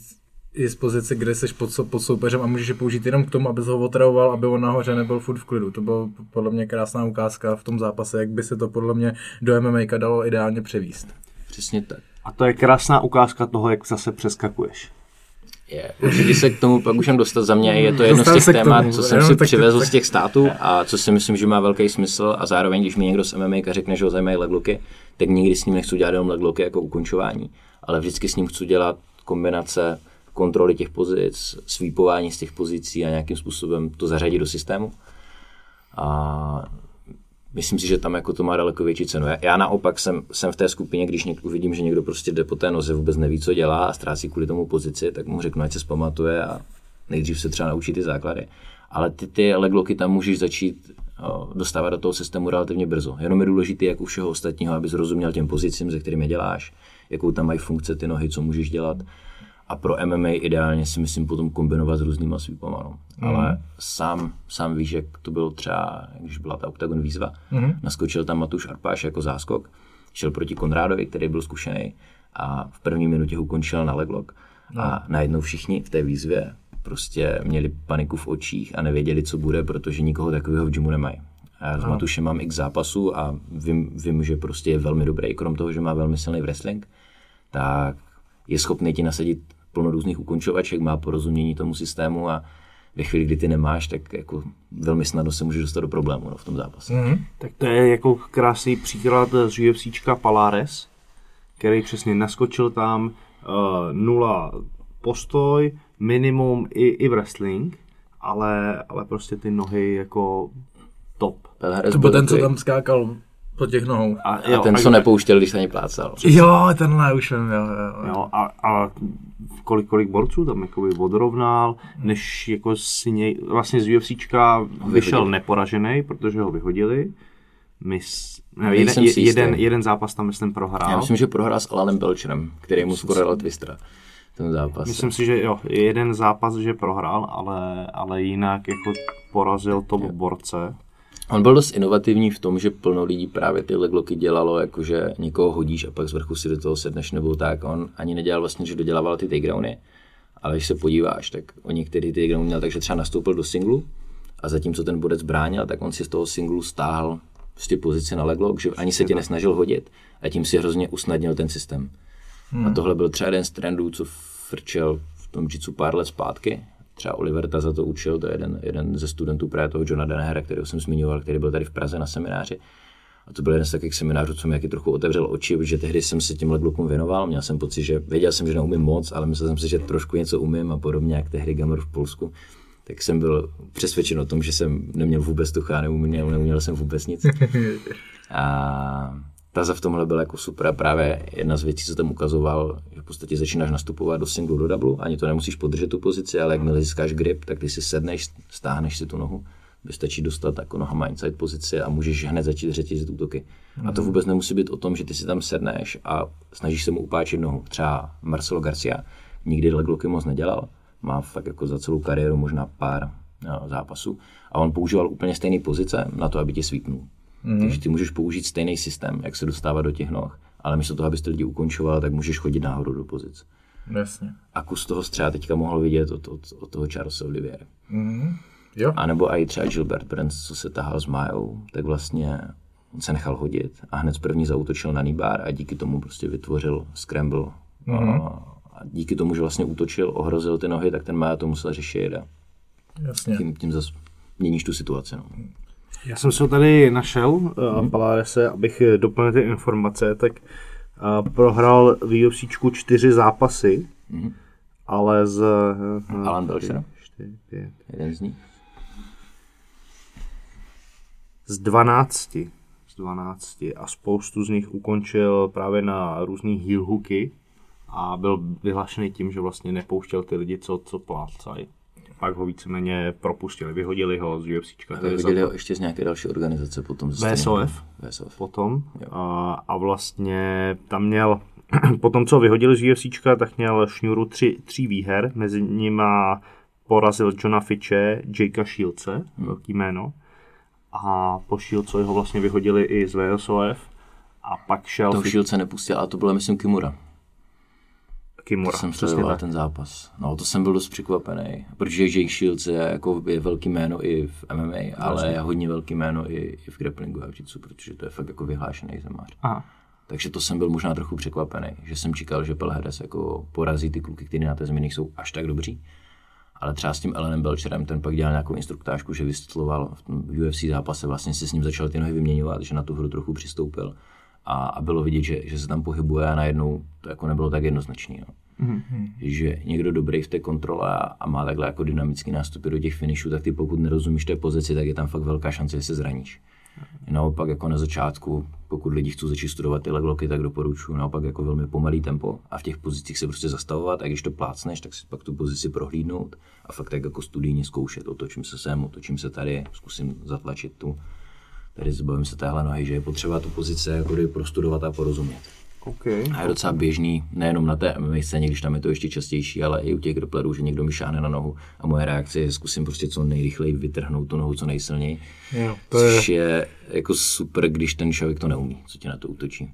i z pozice, kde jsi pod, pod soupeřem a můžeš je použít jenom k tomu, abys ho otravoval, aby on nahoře nebyl furt v klidu. To byla podle mě krásná ukázka v tom zápase, jak by se to podle mě do MMA dalo ideálně převíst. Přesně tak. A to je krásná ukázka toho, jak zase přeskakuješ. Je, určitě se k tomu pak můžeme dostat za mě. Je to jedno z Dostanu těch témat, tomu, co jsem si přivezl tak- z těch států a co si myslím, že má velký smysl a zároveň, když mi někdo z MMA řekne, že ho zajímají legloky, tak nikdy s ním nechci dělat jenom legloky jako ukončování, ale vždycky s ním chci dělat kombinace kontroly těch pozic, svípování z těch pozicí a nějakým způsobem to zařadit do systému. A myslím si, že tam jako to má daleko větší cenu. Já, já naopak jsem, jsem v té skupině, když někdo vidím, že někdo prostě jde po té noze, vůbec neví, co dělá a ztrácí kvůli tomu pozici, tak mu řeknu, ať se zpamatuje a nejdřív se třeba naučí ty základy. Ale ty, ty legloky tam můžeš začít dostávat do toho systému relativně brzo. Jenom je důležité, jak u všeho ostatního, abys rozuměl těm pozicím, se kterými děláš, jakou tam mají funkce ty nohy, co můžeš dělat. A pro MMA ideálně si myslím potom kombinovat s různýma sweepama. No. Ale sám, sám víš, jak to bylo třeba, když byla ta Octagon výzva. Mm. Naskočil tam Matuš Arpáš jako záskok, šel proti Konrádovi, který byl zkušený a v první minutě ho ukončil na leglock. A najednou všichni v té výzvě prostě měli paniku v očích a nevěděli, co bude, protože nikoho takového v gymu nemají. A já s Matušem mám x zápasů a vím, vím, že prostě je velmi dobrý, krom toho, že má velmi silný wrestling, tak je schopný ti nasadit plno různých ukončovaček, má porozumění tomu systému a ve chvíli, kdy ty nemáš, tak jako velmi snadno se můžeš dostat do problému no, v tom zápase. Mm. Tak to je jako krásný příklad z UFCčka Palares, který přesně naskočil tam uh, nula postoj, minimum i, i wrestling, ale, ale prostě ty nohy jako top. To byl ten, co tam skákal po těch nohou. A, a ten, co nepouštěl, když se ani plácal. Jo, tenhle už vím, jo, jo, jo. Jo, a, a kolik, kolik borců tam jakoby odrovnal, než jako si něj, vlastně z UFCčka vyšel neporažený, protože ho vyhodili. Mys, ne, jeden, jeden, jeden zápas tam myslím prohrál. Já myslím, že prohrál s Alanem Belcherem, který mu skoro dal twistra ten zápas. Myslím si, že jo, jeden zápas, že prohrál, ale, ale jinak jako porazil top borce. On byl dost inovativní v tom, že plno lidí právě ty legloky dělalo, jakože někoho hodíš a pak z vrchu si do toho sedneš nebo tak. On ani nedělal vlastně, že dodělával ty takedowny, ale když se podíváš, tak o některý ty takedowny měl takže třeba nastoupil do singlu a zatímco ten bodec bránil, tak on si z toho singlu stáhl prostě pozici na leglock, že ani se tě nesnažil hodit a tím si hrozně usnadnil ten systém. Hmm. A tohle byl třeba jeden z trendů, co frčel v tom jitsu pár let zpátky. Třeba Oliver Ta za to učil, to je jeden, jeden ze studentů právě toho Johna Denehera, kterého jsem zmiňoval, který byl tady v Praze na semináři. A to byl jeden z takových seminářů, co mi taky trochu otevřel oči, protože tehdy jsem se těm leglokům věnoval. Měl jsem pocit, že věděl jsem, že neumím moc, ale myslel jsem si, že trošku něco umím a podobně, jak tehdy Gamor v Polsku. Tak jsem byl přesvědčen o tom, že jsem neměl vůbec tucha, neuměl, neuměl jsem vůbec nic. *laughs* A Taza v tomhle byl jako super a právě jedna z věcí, co tam ukazoval, že v podstatě začínáš nastupovat do singlu, do double, ani to nemusíš podržet tu pozici, ale jakmile získáš grip, tak když si sedneš, stáhneš si tu nohu, Stačí dostat jako nohama inside pozici a můžeš hned začít řetězit útoky. A to vůbec nemusí být o tom, že ty si tam sedneš a snažíš se mu upáčit nohu. Třeba Marcelo Garcia nikdy legloky moc nedělal. Má fakt jako za celou kariéru možná pár no, zápasů. A on používal úplně stejné pozice na to, aby tě svípnul. Mm. Takže ty můžeš použít stejný systém, jak se dostávat do těch noh, ale místo toho, abyste lidi ukončoval, tak můžeš chodit nahoru do pozic. Jasně. A kus toho třeba teďka mohl vidět od, od, od toho Charlesa Oliviera. Jo. A nebo i třeba Gilbert Burns, co se tahal s Majou, tak vlastně on se nechal hodit a hned první zautočil na Nibar a díky tomu prostě vytvořil scramble. Mm-hmm. A díky tomu, že vlastně útočil, ohrozil ty nohy, tak ten Maja to musel řešit a Jasně. tím, tím zase měníš tu situaci. No. Já jsem se tady našel, uh, Paladese, abych eh, doplnil ty informace, tak uh, prohrál v UFC čtyři zápasy, ale z... Uh, Alan Belcher? Jeden z nich. z 12. Z 12. A spoustu z nich ukončil právě na různý heel hooky a byl vyhlášený tím, že vlastně nepouštěl ty lidi, co, co plácají. Pak ho víceméně propustili, vyhodili ho z to Viděli to. ho ještě z nějaké další organizace potom. VSOF. VSOF. potom a, a vlastně tam měl, *clears throat* po tom, co vyhodili z UFCčka, tak měl šňůru tři, tří výher, mezi nimi porazil Johna Fitche, Jakea Shieldse, velký jméno, a po Shieldsovi ho vlastně vyhodili i z VSOF a pak šel Toho Fitch- Shieldse nepustil, a to bylo, myslím, Kimura. Kimura, To jsem sledoval ten zápas. No, to jsem byl dost překvapený, protože Jake Shields je, jako, je velký jméno i v MMA, ale je hodně velký jméno i, i v grapplingu a v jitsu, protože to je fakt jako vyhlášený zemář. Aha. Takže to jsem byl možná trochu překvapený, že jsem čekal, že Pelhedes jako porazí ty kluky, kteří na té zemi nejsou až tak dobří. Ale třeba s tím Elenem Belcherem, ten pak dělal nějakou instruktážku, že vysvětloval v tom UFC zápase, vlastně si s ním začal ty nohy vyměňovat, že na tu hru trochu přistoupil. A, a bylo vidět, že, že se tam pohybuje a najednou to jako nebylo tak jednoznačný. No. Že někdo dobrý v té kontrole a, a má takhle jako dynamický nástupy do těch finishů, tak ty pokud nerozumíš té pozici, tak je tam fakt velká šance, že se zraníš. Naopak jako na začátku, pokud lidi chcou začít studovat ty legloky, tak doporučuji naopak jako velmi pomalý tempo a v těch pozicích se prostě zastavovat a když to plácneš, tak si pak tu pozici prohlídnout a fakt tak jako studijně zkoušet, otočím se sem, otočím se tady, zkusím zatlačit tu, tady zbavím se téhle nohy, že je potřeba tu pozici jako prostudovat a porozumět. Okay. A je docela běžný, nejenom na té MMA scéně, když tam je to ještě častější, ale i u těch grapplerů, že někdo mi šáhne na nohu a moje reakce je zkusím prostě co nejrychleji vytrhnout tu nohu co nejsilněji. Jo, to je, Což je jako super, když ten člověk to neumí, co ti na to útočí.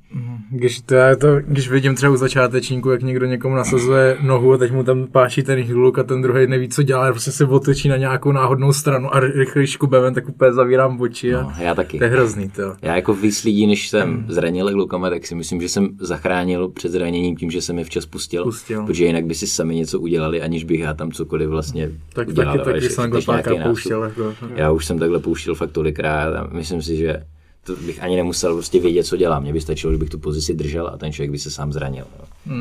když, to, já to, když vidím třeba u začátečníků, jak někdo někomu nasazuje nohu a teď mu tam páší ten hluk a ten druhý neví, co dělá, prostě se otočí na nějakou náhodnou stranu a rychle škubem, tak úplně zavírám oči a No, já taky. to je hrozný, to. Já jako víc lidí, než jsem zranil glukama, tak si myslím, že jsem zachránil před zraněním tím, že jsem je včas pustil, Pustil. protože jinak by si sami něco udělali, aniž bych já tam cokoliv vlastně Tak udělal. taky, taky jsem takhle pouštěl. Jako, Já už jsem takhle pouštěl fakt tolikrát a myslím si, že to bych ani nemusel prostě vědět, co dělám. Mně by stačilo, kdybych tu pozici držel a ten člověk by se sám zranil. Jo.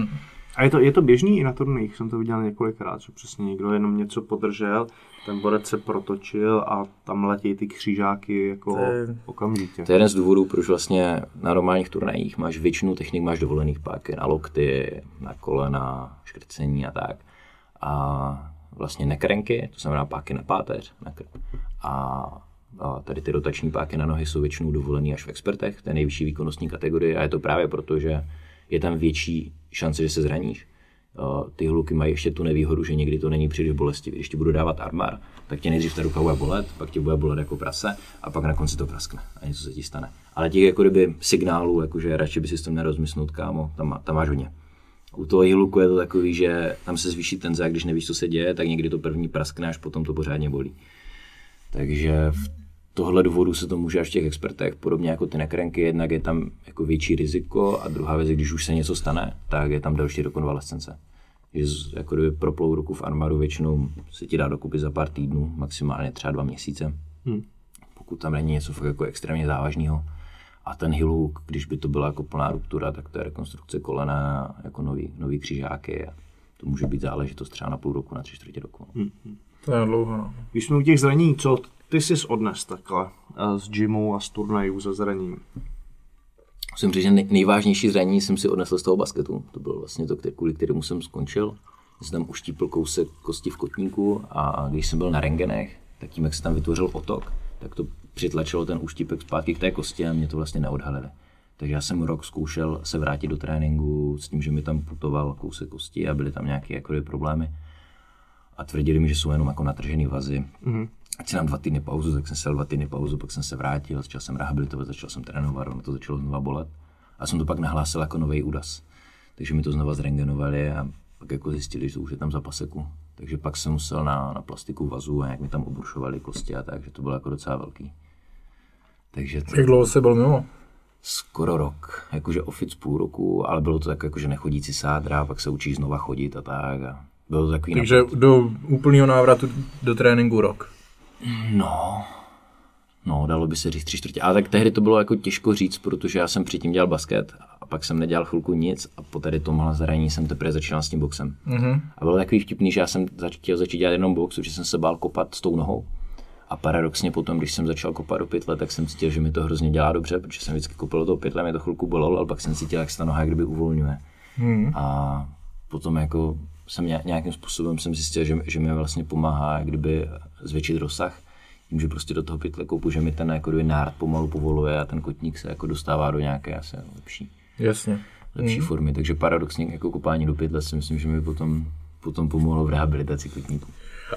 A je to, je to běžný i na turnajích, jsem to viděl několikrát, že přesně někdo jenom něco podržel, ten borec se protočil a tam letějí ty křížáky jako To je- okamžitě. To je jeden z důvodů, proč vlastně na normálních turnajích máš většinu technik, máš dovolených páky na lokty, na kolena, škrcení a tak. A vlastně nekrenky, to znamená páky na páteř, na krk. A, a tady ty rotační páky na nohy jsou většinou dovolený až v expertech, to je nejvyšší výkonnostní kategorie a je to právě proto, že je tam větší šance, že se zraníš. Uh, ty hluky mají ještě tu nevýhodu, že někdy to není příliš bolestivý. Když ti budu dávat armar, tak tě nejdřív ta ruka bude bolet, pak tě bude bolet jako prase a pak na konci to praskne a něco se ti stane. Ale těch jako kdyby signálů, jakože radši by si to nerozmysnout, kámo, tam, má- tam máš hodně. U toho hiluku je to takový, že tam se zvýší tenze a když nevíš, co se děje, tak někdy to první praskne, až potom to pořádně bolí. Takže v tohle důvodu se to může až v těch expertech, podobně jako ty nekrenky, jednak je tam jako větší riziko a druhá věc, je, když už se něco stane, tak je tam další rekonvalescence. Že z- jako kdyby proplou ruku v armádu většinou se ti dá dokupy za pár týdnů, maximálně třeba dva měsíce. Hmm. Pokud tam není něco fakt jako extrémně závažného. A ten hiluk, když by to byla jako plná ruptura, tak to je rekonstrukce kolena, jako nový, nový křižáky. A to může být záležitost třeba na půl roku, na tři čtvrtě roku. Hmm. To je dlouho, no. Když jsme u těch zranění, co ty jsi odnes takhle eh, z gymu a z turnajů za zranění? Musím říct, že nej- nejvážnější zranění jsem si odnesl z toho basketu. To bylo vlastně to, který, kvůli kterému jsem skončil. Jsem tam uštípl kousek kosti v kotníku a když jsem byl na rengenech, tak tím, jak se tam vytvořil otok, tak to přitlačilo ten úštípek zpátky k té kosti a mě to vlastně neodhalili. Takže já jsem rok zkoušel se vrátit do tréninku s tím, že mi tam putoval kousek kosti a byly tam nějaké jako problémy. A tvrdili mi, že jsou jenom jako natržený vazy. Mm-hmm. Ať si dám dva týdny pauzu, tak jsem se dva týdny pauzu, pak jsem se vrátil, začal jsem rehabilitovat, začal jsem trénovat, ono to začalo znova bolet. A jsem to pak nahlásil jako nový úraz. Takže mi to znova zrengenovali a pak jako zjistili, že to už je tam za paseku. Takže pak jsem musel na, na plastiku vazu a jak mi tam obrušovali kosti a tak, že to bylo jako docela velký. Takže to, Jak dlouho jsi byl mimo? skoro rok, jakože ofic půl roku, ale bylo to tak jako, že nechodící sádra, pak se učíš znova chodit a tak. A bylo to takový Takže do úplného návratu do tréninku rok. No, no, dalo by se říct tři čtvrtě. Ale tak tehdy to bylo jako těžko říct, protože já jsem předtím dělal basket a pak jsem nedělal chvilku nic a po tady tomhle zranění jsem teprve začínal s tím boxem. Mm-hmm. A bylo takový vtipný, že já jsem chtěl začít dělat jenom box, že jsem se bál kopat s tou nohou. A paradoxně potom, když jsem začal kopat do pytle, tak jsem cítil, že mi to hrozně dělá dobře, protože jsem vždycky kopal do toho pytle, mě to chvilku bolelo, ale pak jsem cítil, jak se ta noha jak kdyby uvolňuje. Hmm. A potom jako jsem ně- nějakým způsobem jsem zjistil, že, že mi vlastně pomáhá kdyby zvětšit rozsah. Tím, že prostě do toho pytle koupu, že mi ten jako nárt pomalu povoluje a ten kotník se jako dostává do nějaké asi lepší, Jasně. lepší formy. Takže paradoxně jako kopání do pytle si myslím, že mi potom, potom pomohlo v rehabilitaci kotníku.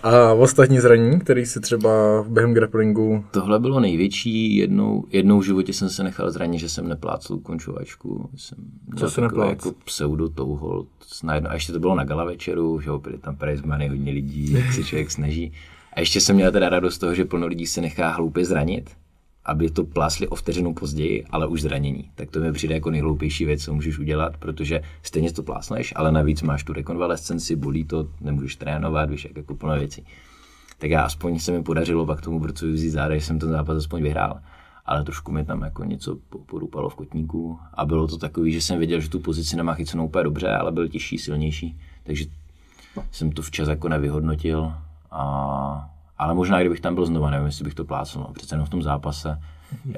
A ostatní zranění, který si třeba během grapplingu... Tohle bylo největší. Jednou, jednou v životě jsem se nechal zranit, že jsem neplácel končovačku. Jsem měl jsi takový neplác? Jako pseudo touhol. A ještě to bylo na gala večeru, že jo, byli tam prizmany, hodně lidí, jak se člověk snaží. A ještě jsem měl teda radost z toho, že plno lidí se nechá hloupě zranit, aby to plásli o vteřinu později, ale už zranění. Tak to mi přijde jako nejhloupější věc, co můžeš udělat, protože stejně to plásneš, ale navíc máš tu rekonvalescenci, bolí to, nemůžeš trénovat, víš, jak jako plno věcí tak já aspoň se mi podařilo pak tomu Brcovi vzít záda, že jsem ten zápas aspoň vyhrál. Ale trošku mi tam jako něco po- porupalo v kotníku a bylo to takový, že jsem věděl, že tu pozici nemá chycenou úplně dobře, ale byl těžší, silnější, takže jsem to včas jako nevyhodnotil. A, ale možná, kdybych tam byl znova, nevím, jestli bych to plácel. No. Přece jenom v tom zápase uh,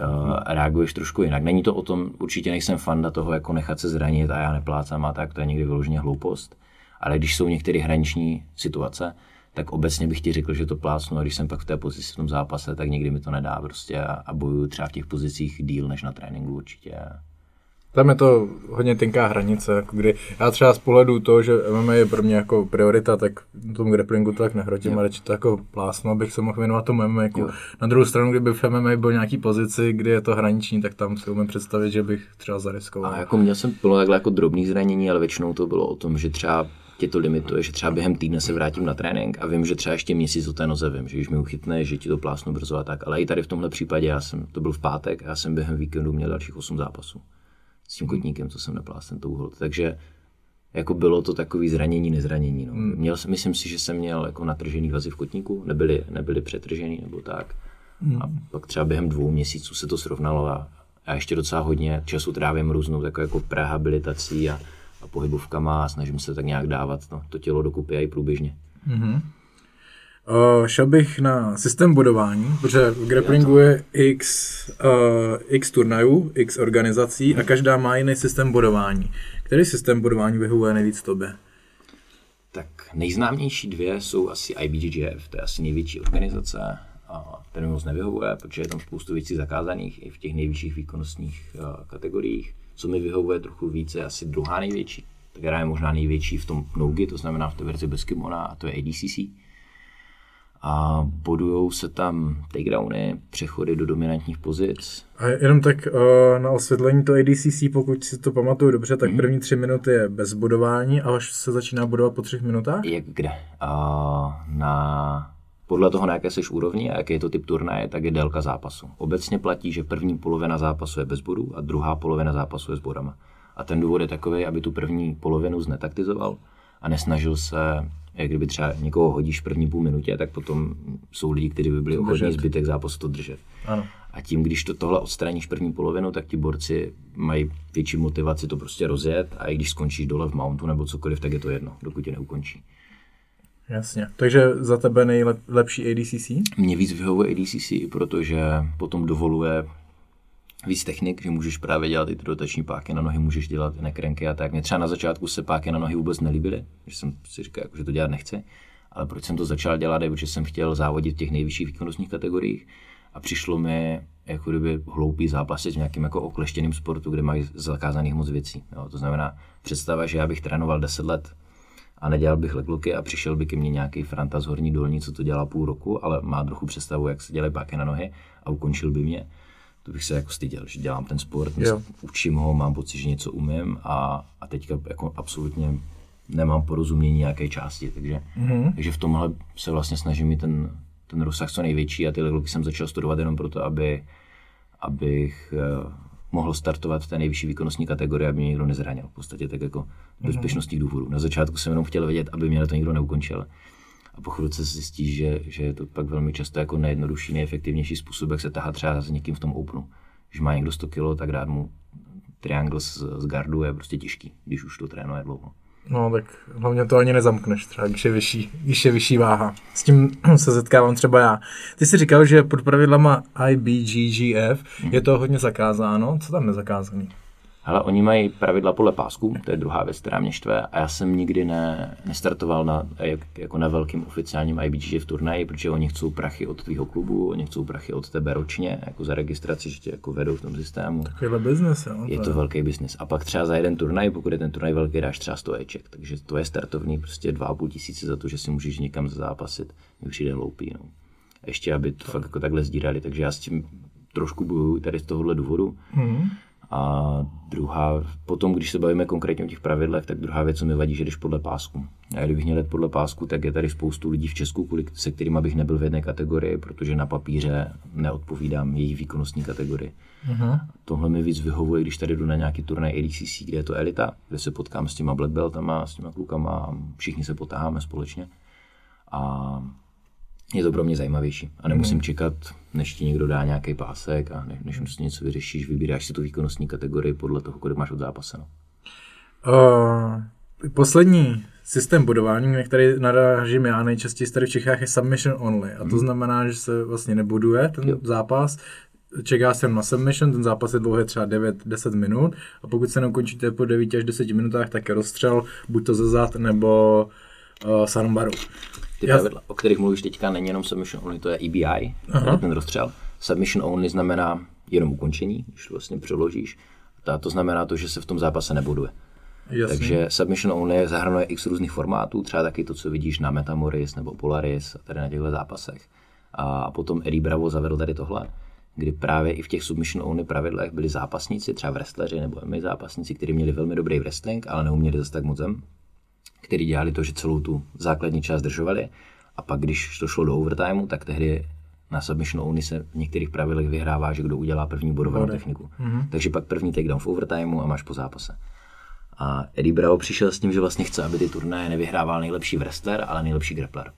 reaguješ trošku jinak. Není to o tom, určitě nejsem fanda toho, jako nechat se zranit a já neplácám a tak, to je někdy vyloženě hloupost. Ale když jsou některé hraniční situace, tak obecně bych ti řekl, že to plácnu a když jsem pak v té pozici v tom zápase, tak nikdy mi to nedá prostě a, a bojuju třeba v těch pozicích díl než na tréninku určitě. Tam je to hodně tenká hranice, jako kdy já třeba z pohledu toho, že MMA je pro mě jako priorita, tak tomu grapplingu to tak nehrotím, ale to jako plásnu, abych se mohl věnovat tomu MMA. Jako. Na druhou stranu, kdyby v MMA byl nějaký pozici, kdy je to hraniční, tak tam si umím představit, že bych třeba zariskoval. A jako měl jsem bylo takhle jako drobný zranění, ale většinou to bylo o tom, že třeba tě to limituje, že třeba během týdne se vrátím na trénink a vím, že třeba ještě měsíc o té noze vím, že když mi uchytne, že ti to plásnu brzo a tak. Ale i tady v tomhle případě, já jsem, to byl v pátek a já jsem během víkendu měl dalších 8 zápasů s tím kotníkem, co jsem neplásl tou hold. Takže jako bylo to takový zranění, nezranění. No. Měl, jsem- myslím si, že jsem měl jako natržený vazy v kotníku, nebyly, nebyly přetržený nebo tak. A pak třeba během dvou měsíců se to srovnalo a, a ještě docela hodně času trávím různou jako, jako prehabilitací a, a pohybovkama a snažím se tak nějak dávat no, to tělo dokupy a i průběžně. Uh, šel bych na systém bodování, protože v grapplingu je x, uh, x turnajů, x organizací a každá má jiný systém bodování. Který systém bodování vyhovuje nejvíc tobě? Tak nejznámější dvě jsou asi IBJJF, to je asi největší organizace, a ten mi moc nevyhovuje, protože je tam spoustu věcí zakázaných i v těch nejvyšších výkonnostních uh, kategoriích. Co mi vyhovuje trochu více, je asi druhá největší, která je možná největší v tom nogi, to znamená v té verzi bez kimona, a to je ADCC. A bodujou se tam takedowny, přechody do dominantních pozic, A jenom tak uh, na osvětlení to ADCC, pokud si to pamatuju dobře, tak první tři minuty je bez bodování a až se začíná bodovat po třech minutách? Jak kde? A na, podle toho, na jaké jsi úrovni a jaký je to typ turnaje, tak je délka zápasu. Obecně platí, že první polovina zápasu je bez bodů a druhá polovina zápasu je s bodama. A ten důvod je takový, aby tu první polovinu znetaktizoval a nesnažil se, jak kdyby třeba někoho hodíš v první půl minutě, tak potom jsou lidi, kteří by byli ochotní zbytek zápasu to držet. Ano. A tím, když to tohle odstraníš první polovinu, tak ti borci mají větší motivaci to prostě rozjet a i když skončíš dole v mountu nebo cokoliv, tak je to jedno, dokud tě neukončí. Jasně. Takže za tebe nejlepší ADCC? Mě víc vyhovuje ADCC, protože potom dovoluje víc technik, že můžeš právě dělat i ty dotační páky na nohy, můžeš dělat i nekrenky a tak. Mě třeba na začátku se páky na nohy vůbec nelíbily, že jsem si říkal, jako, že to dělat nechci. Ale proč jsem to začal dělat, je, protože jsem chtěl závodit v těch nejvyšších výkonnostních kategoriích a přišlo mi jako kdyby hloupý zápasy v nějakým jako okleštěným sportu, kde mají zakázaných moc věcí. Jo. To znamená představa, že já bych trénoval 10 let a nedělal bych legloky a přišel by ke mně nějaký Franta z Horní Dolní, co to dělá půl roku, ale má trochu představu, jak se dělají páky na nohy a ukončil by mě. To bych se jako styděl, že dělám ten sport, Jo. učím ho, mám pocit, že něco umím a, a teďka jako absolutně nemám porozumění nějaké části, takže, mm-hmm. takže v tomhle se vlastně snažím mít ten, ten rozsah co největší a ty legloky jsem začal studovat jenom proto, aby, abych eh, mohl startovat v té nejvyšší výkonnostní kategorii, aby mě nikdo nezranil. V podstatě tak jako z bezpečnostních důvodů. Na začátku jsem jenom chtěl vědět, aby mě to nikdo neukončil. A po chvilce se zjistí, že, že je to pak velmi často jako nejjednodušší, nejefektivnější způsob, jak se tahá třeba s někým v tom openu. Když má někdo 100 kg, tak dát mu triangle z, z gardu je prostě těžký, když už to trénuje dlouho. No, tak hlavně to ani nezamkneš třeba, když je vyšší, když je vyšší váha. S tím *clears throat* se setkávám třeba já. Ty jsi říkal, že pod pravidlama IBGGF je to hodně zakázáno. Co tam je zakázaný? Ale oni mají pravidla podle pásku, to je druhá věc, která mě štve. A já jsem nikdy ne, nestartoval na, jak, jako na velkým oficiálním IBGF turnaji, protože oni chcou prachy od tvého klubu, oni chcou prachy od tebe ročně, jako za registraci, že tě jako vedou v tom systému. Takovýhle biznes, jo. Je to velký biznis. A pak třeba za jeden turnaj, pokud je ten turnaj velký, dáš třeba 100 eček. Takže to je startovní prostě 2,5 tisíce za to, že si můžeš někam zápasit. Mi přijde hloupý. No. A ještě, aby to fakt jako takhle sdírali. Takže já s tím trošku bojuju tady z tohohle důvodu. Mhm. A druhá, potom, když se bavíme konkrétně o těch pravidlech, tak druhá věc, co mi vadí, že jdeš podle pásku. A kdybych měl jet podle pásku, tak je tady spoustu lidí v Česku, kvůli, se kterými bych nebyl v jedné kategorii, protože na papíře neodpovídám jejich výkonnostní kategorii. Uh-huh. Tohle mi víc vyhovuje, když tady jdu na nějaký turnaj ADCC, kde je to elita, kde se potkám s těma black beltama, s těma klukama a všichni se potáháme společně. A je to pro mě zajímavější. A nemusím čekat, než ti někdo dá nějaký pásek a ne, než si něco vyřešíš, vybíráš si tu výkonnostní kategorii podle toho, kolik máš od zápase. No. Uh, poslední systém bodování, na který narážím já nejčastěji tady v Čechách, je submission only. A to znamená, že se vlastně neboduje ten Jo. zápas, čeká se na submission, ten zápas je dlouhý třeba 9-10 minut a pokud se neukončíte po 9 až 10 minutách, tak je rozstřel, buď to ze zad nebo uh, sarmbaru. Ty Já- pravidla, o kterých mluvíš teďka, není jenom submission only, to je EBI, Aha. ten rozstřel. Submission only znamená jenom ukončení, když to vlastně přeložíš. A to znamená to, že se v tom zápase nebuduje. Jasně. Takže submission only zahrnuje x různých formátů, třeba taky to, co vidíš na Metamoris nebo Polaris a tady na těchto zápasech. A potom Eddie Bravo zavedl tady tohle, kdy právě i v těch submission only pravidlech byli zápasníci, třeba wrestleri nebo MMA zápasníci, kteří měli velmi dobrý wrestling, ale neuměli zase tak moc zem, který dělali to, že celou tu základní část držovali a pak, když to šlo do overtimeu, tak tehdy na submission only se v některých pravidlech vyhrává, že kdo udělá první bodovanou techniku. Mm-hmm. Takže pak první takedown v overtimeu a máš po zápase. A Eddie Bravo přišel s tím, že vlastně chce, aby ty turnaje nevyhrával nejlepší wrestler, ale nejlepší grappler.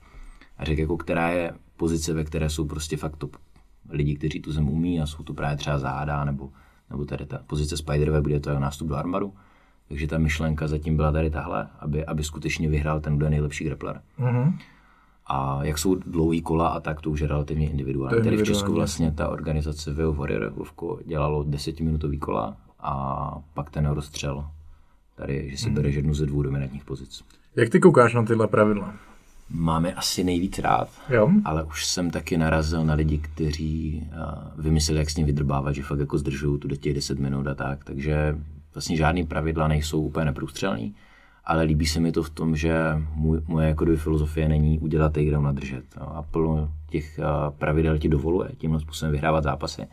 A řekl, jako, která je pozice, ve které jsou prostě fakt top lidi, kteří tu zem umí a jsou to právě třeba záda, nebo, nebo tady ta pozice Spiderweb, kde je to jeho nástup do armaru. Takže ta myšlenka zatím byla tady tahle, aby, aby skutečně vyhrál ten, kdo je nejlepší grappler. Mhm. A jak jsou dlouhý kola a tak, to už je relativně individuální. Tady v Česku vlastně ta organizace Veo Warrior Vovko dělalo desetiminutový kola a pak ten rozstřel. Tady, že si bereš jednu ze dvou dominantních pozic. Jak ty koukáš na tyhle pravidla? Máme asi nejvíc rád, Jo? ale už jsem taky narazil na lidi, kteří uh, vymysleli, jak s ním vydrbávat, že fakt jako zdržují tu do těch 10 minut a tak. Takže vlastně žádný pravidla nejsou úplně neprůstřelný, ale líbí se mi to v tom, že můj, moje jako filozofie není udělat takedown a držet. No, a plno těch uh, pravidel ti dovoluje tímhle způsobem vyhrávat zápasy.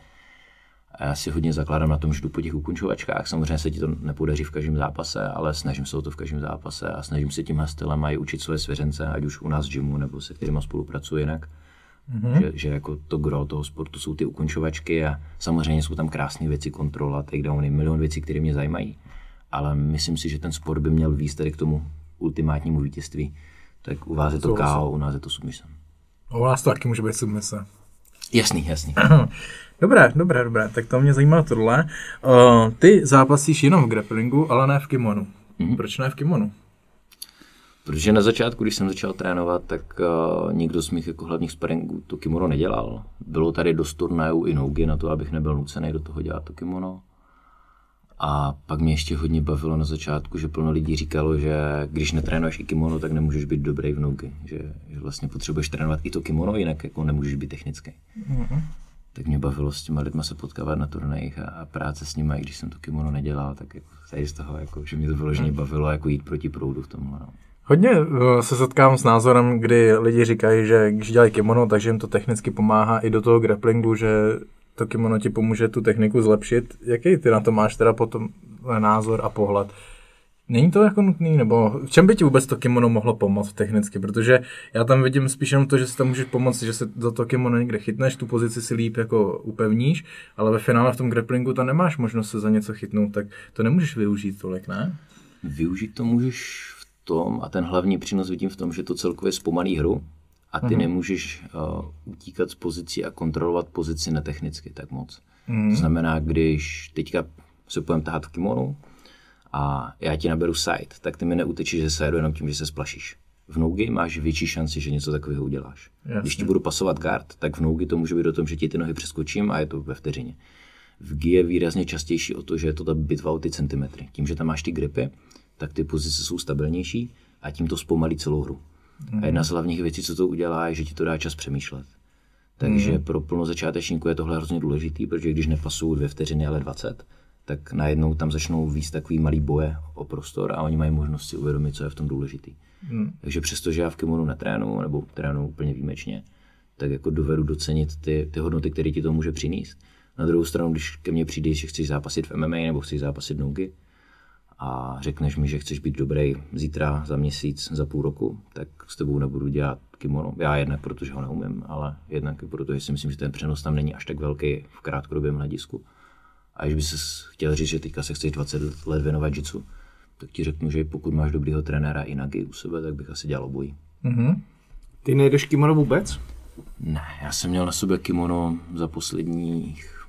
A já si hodně zakládám na tom, že jdu po těch ukončovačkách. Samozřejmě se ti to nepodaří v každém zápase, ale snažím se o to v každém zápase a snažím se tímhle stylem i učit své svěřence, ať už u nás v gymu nebo se kterými spolupracuji jinak. Mm-hmm. Že, že, jako to gro toho sportu jsou ty ukončovačky a samozřejmě jsou tam krásné věci, kontrola, takedowny, milion věcí, které mě zajímají. Ale myslím si, že ten sport by měl výst tady k tomu ultimátnímu vítězství. Tak u vás je to. KO, u nás je to submission. U nás to taky může být submise. Jasný, jasný. *clears throat* Dobré, dobré, dobré, tak to mě zajímá tohle. Uh, ty zápasíš jenom v grapplingu, ale ne v kimonu. Mm-hmm. Proč ne v kimonu? Protože na začátku, když jsem začal trénovat, tak uh, nikdo z mých jako hlavních sparingů to kimono nedělal. Bylo tady dost turnajů i nogy na to, abych nebyl nucený do toho dělat to kimono. A pak mě ještě hodně bavilo na začátku, že plno lidí říkalo, že když netrénuješ i kimono, tak nemůžeš být dobrý v nogi. Že, že vlastně potřebuješ trénovat i to kimono, jinak jako nemůžeš být technický. Mm-hmm. Tak mě bavilo s těma lidma se potkávat na turnajích a, a práce s nimi, i když jsem to kimono nedělal, tak jako tady z toho, jako, že mě to vyloženě bavilo jako jít proti proudu v tomhle. No. Hodně eh, se setkám s názorem, kdy lidi říkají, že když dělají kimono, takže jim to technicky pomáhá i do toho grapplingu, že to kimono ti pomůže tu techniku zlepšit. Jaký ty na to máš teda potom názor a pohled? Není to jako nutný, nebo v čem by ti vůbec to kimono mohlo pomoct technicky? Protože já tam vidím spíš jenom to, že si tam můžeš pomoct, že se do toho kimono někde chytneš, tu pozici si líp jako upevníš, ale ve finále v tom grapplingu tam nemáš možnost se za něco chytnout, tak to nemůžeš využít tolik, ne? Využít to můžeš tom, a ten hlavní přínos vidím v tom, že to celkově zpomalí hru a ty mm-hmm. nemůžeš uh, utíkat z pozicí a kontrolovat pozici netechnicky tak moc. Mm-hmm. To znamená, když teďka se budeme tahat v kimonu a já ti naberu side, tak ty mi neutečíš ze sideu jenom tím, že se splašíš. V nogi máš větší šanci, že něco takového uděláš. Jasně. Když ti budu pasovat guard, tak v nogi to může být o tom, že ti ty nohy přeskočím a je to ve vteřině. V G je výrazně častější o to, že je to ta bitva o ty centimetry. Tím, že tam máš ty gripy, tak ty pozice jsou stabilnější a tím to zpomalí celou hru. Mm. A jedna z hlavních věcí, co to udělá, je, že ti to dá čas přemýšlet. Takže mm. pro plno začátečníků je tohle hrozně důležitý, protože když nepasují dvě vteřiny, ale 20, tak najednou tam začnou víc takový malý boje o prostor a oni mají možnost si uvědomit, co je v tom důležitý. Mm. Takže přestože já v kimonu netrénu, nebo trénu úplně výjimečně, tak jako dovedu docenit ty, ty hodnoty, které ti to může přinést. Na druhou stranu, když ke mně přijdeš, že chceš zápasit v MMA nebo chceš zápasit nogy, a řekneš mi, že chceš být dobrý zítra, za měsíc, za půl roku, tak s tebou nebudu dělat kimono. Já jednak, protože ho neumím, ale jednak, protože si myslím, že ten přenos tam není až tak velký v krátkodobém hledisku. A když by se chtěl říct, že teďka se chceš 20 let věnovat jitsu, tak ti řeknu, že pokud máš dobrýho trenéra i nagy u sebe, tak bych asi dělal obojí. Mm-hmm. Ty nejdeš kimono vůbec? Ne, já jsem měl na sobě kimono za posledních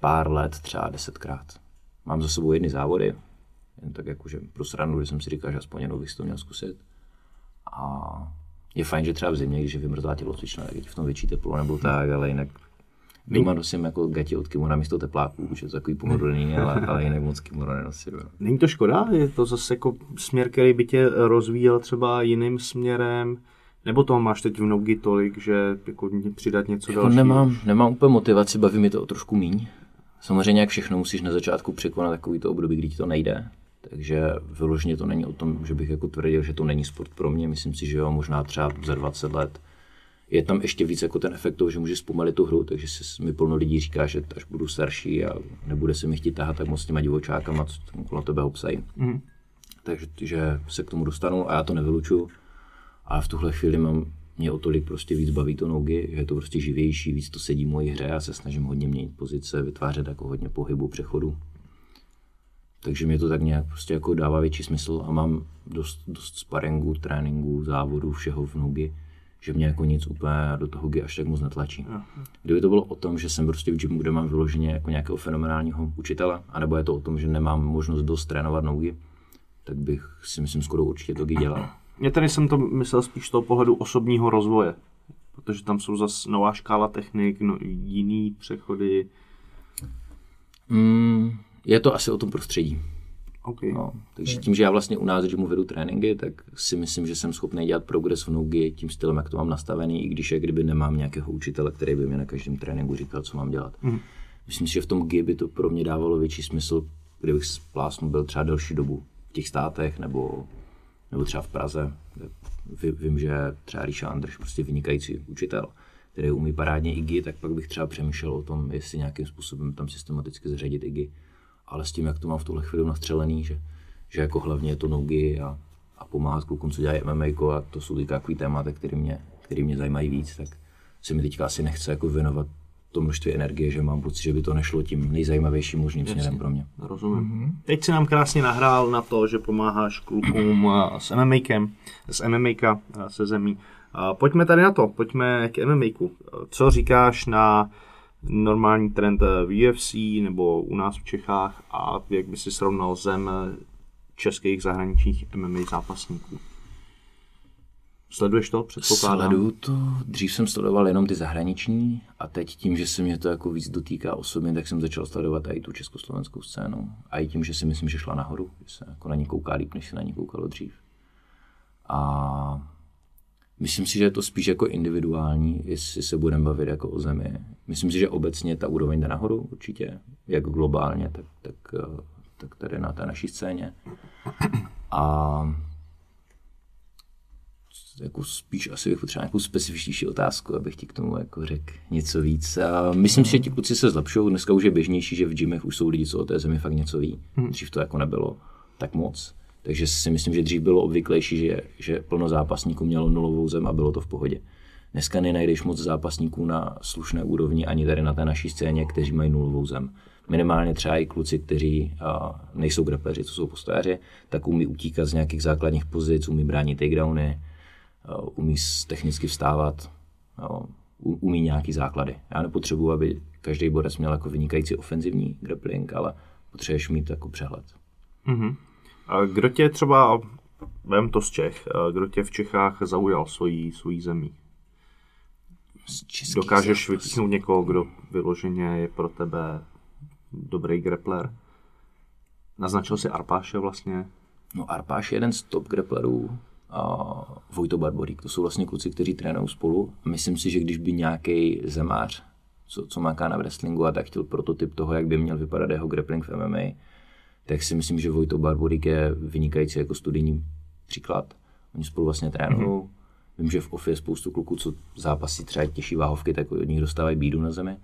pár let, třeba desetkrát mám za sebou jedny závody, jen tak jakože pro srandu, že jsem si říkal, že aspoň jednou bych to měl zkusit. A je fajn, že třeba v zimě, když je vymrzlá tělocvična, tak je v tom větší teplo nebo tak, ale jinak Doma nosím jako gati od kimona místo tepláků, že to takový pohodlný, ale, *laughs* ale jinak moc kimona nenosím. Není to škoda? Je to zase jako směr, který by tě rozvíjel třeba jiným směrem? Nebo toho máš teď v nogi tolik, že jako přidat něco jako dalšího? Nemám, nemám úplně motivaci, baví mi to o trošku míň. Samozřejmě jak všechno musíš na začátku překonat takový to období, kdy ti to nejde. Takže vyloženě to není o tom, že bych jako tvrdil, že to není sport pro mě. Myslím si, že jo, možná třeba za 20 let je tam ještě víc jako ten efekt toho, že můžeš zpomalit tu hru, takže si mi plno lidí říká, že až budu starší a nebude se mi chtít tahat tak moc s těma divočákama, co tam kolem tebe obsají. Mm. Takže že se k tomu dostanu a já to nevyluču. A v tuhle chvíli mám mě o tolik prostě víc baví to nogy, že je to prostě živější, víc to sedí v mojí hře, já se snažím hodně měnit pozice, vytvářet jako hodně pohybu, přechodu. Takže mě to tak nějak prostě jako dává větší smysl a mám dost, dost sparingů, tréninků, závodů, všeho v nogy, že mě jako nic úplně do toho až tak moc netlačí. Kdyby to bylo o tom, že jsem prostě v gymu, kde mám vyloženě jako nějakého fenomenálního učitele, anebo je to o tom, že nemám možnost dost trénovat nogy, tak bych si myslím skoro určitě to dělal. Já tady jsem to myslel spíš z toho pohledu osobního rozvoje, protože tam jsou zase nová škála technik, no, jiný přechody. Mm, je to asi o tom prostředí. Okay. No, takže tím, že já vlastně u nás mu vedu tréninky, tak si myslím, že jsem schopný dělat progres v nogy tím stylem, jak to mám nastavený, i když jak kdyby nemám nějakého učitele, který by mě na každém tréninku říkal, co mám dělat. Mm. Myslím si, že v tom G by to pro mě dávalo větší smysl, kdybych plásnu byl třeba delší dobu v těch státech nebo nebo třeba v Praze, vím, že třeba Ríša Andrš prostě vynikající učitel, který umí parádně IGI, tak pak bych třeba přemýšlel o tom, jestli nějakým způsobem tam systematicky zředit IGI. Ale s tím, jak to mám v tuhle chvíli nastřelený, že, že jako hlavně je to nogy a, a pomáhat klukům, co dělají MMA, a to jsou takový témata, které mě, který mě zajímají víc, tak se mi teďka asi nechce jako věnovat to množství energie, že mám pocit, že by to nešlo tím nejzajímavějším možným Jasně. směrem pro mě. Rozumím. Mm-hmm. Teď si nám krásně nahrál na to, že pomáháš klukům s MMAkem, s MMA se zemí. Pojďme tady na to, pojďme k MMA. Co říkáš na normální trend v UFC nebo u nás v Čechách a jak by si srovnal zem českých zahraničních MMA zápasníků? Sleduješ to, předpokládám? Sleduju to. Dřív jsem sledoval jenom ty zahraniční a teď tím, že se mě to jako víc dotýká osobně, tak jsem začal sledovat i tu československou scénu. A i tím, že si myslím, že šla nahoru, že se jako na ní kouká líp, než se na ní koukalo dřív. A myslím si, že je to spíš jako individuální, jestli se budeme bavit jako o zemi. Myslím si, že obecně ta úroveň jde nahoru určitě, jak globálně, tak, tak, eh, tak tady na té naší scéně. A jako spíš asi bych potřeboval nějakou specifičtější otázku, abych ti k tomu jako řekl něco víc. A myslím si, že ti kluci se zlepšují. Dneska už je běžnější, že v gymech už jsou lidi, co o té zemi fakt něco ví. Dřív to jako nebylo tak moc. Takže si myslím, že dřív bylo obvyklejší, že, že plno zápasníků mělo nulovou zem a bylo to v pohodě. Dneska nenajdeš moc zápasníků na slušné úrovni ani tady na té naší scéně, kteří mají nulovou zem. Minimálně třeba i kluci, kteří a, nejsou grapleři, co jsou postojáři, tak umí utíkat z nějakých základních pozic, umí bránit takedowny, umí s- technicky vstávat, u- umí nějaký základy. Já nepotřebuji, aby každý borec měl jako vynikající ofenzivní grappling, ale potřebuješ mít jako přehled. A kdo tě třeba, vem to z Čech, a kdo tě v Čechách zaujal svojí, svojí zemí? Dokážeš vypíchnout někoho, kdo vyloženě je pro tebe dobrý grappler? Naznačil si Arpáše vlastně? No Arpáš je jeden z top grapplerů a Vojto Barborík, to jsou vlastně kluci, kteří trénují spolu. A myslím si, že když by nějaký zemář, co, co máká na wrestlingu a tak chtěl prototyp toho, jak by měl vypadat jeho grappling v MMA, tak si myslím, že Vojto Barborík je vynikající jako studijní příklad. Oni spolu vlastně trénují. Mm-hmm. Vím, že v OFI je spoustu kluků, co zápasí třeba těžší váhovky, tak od nich dostávají bídu na zemi.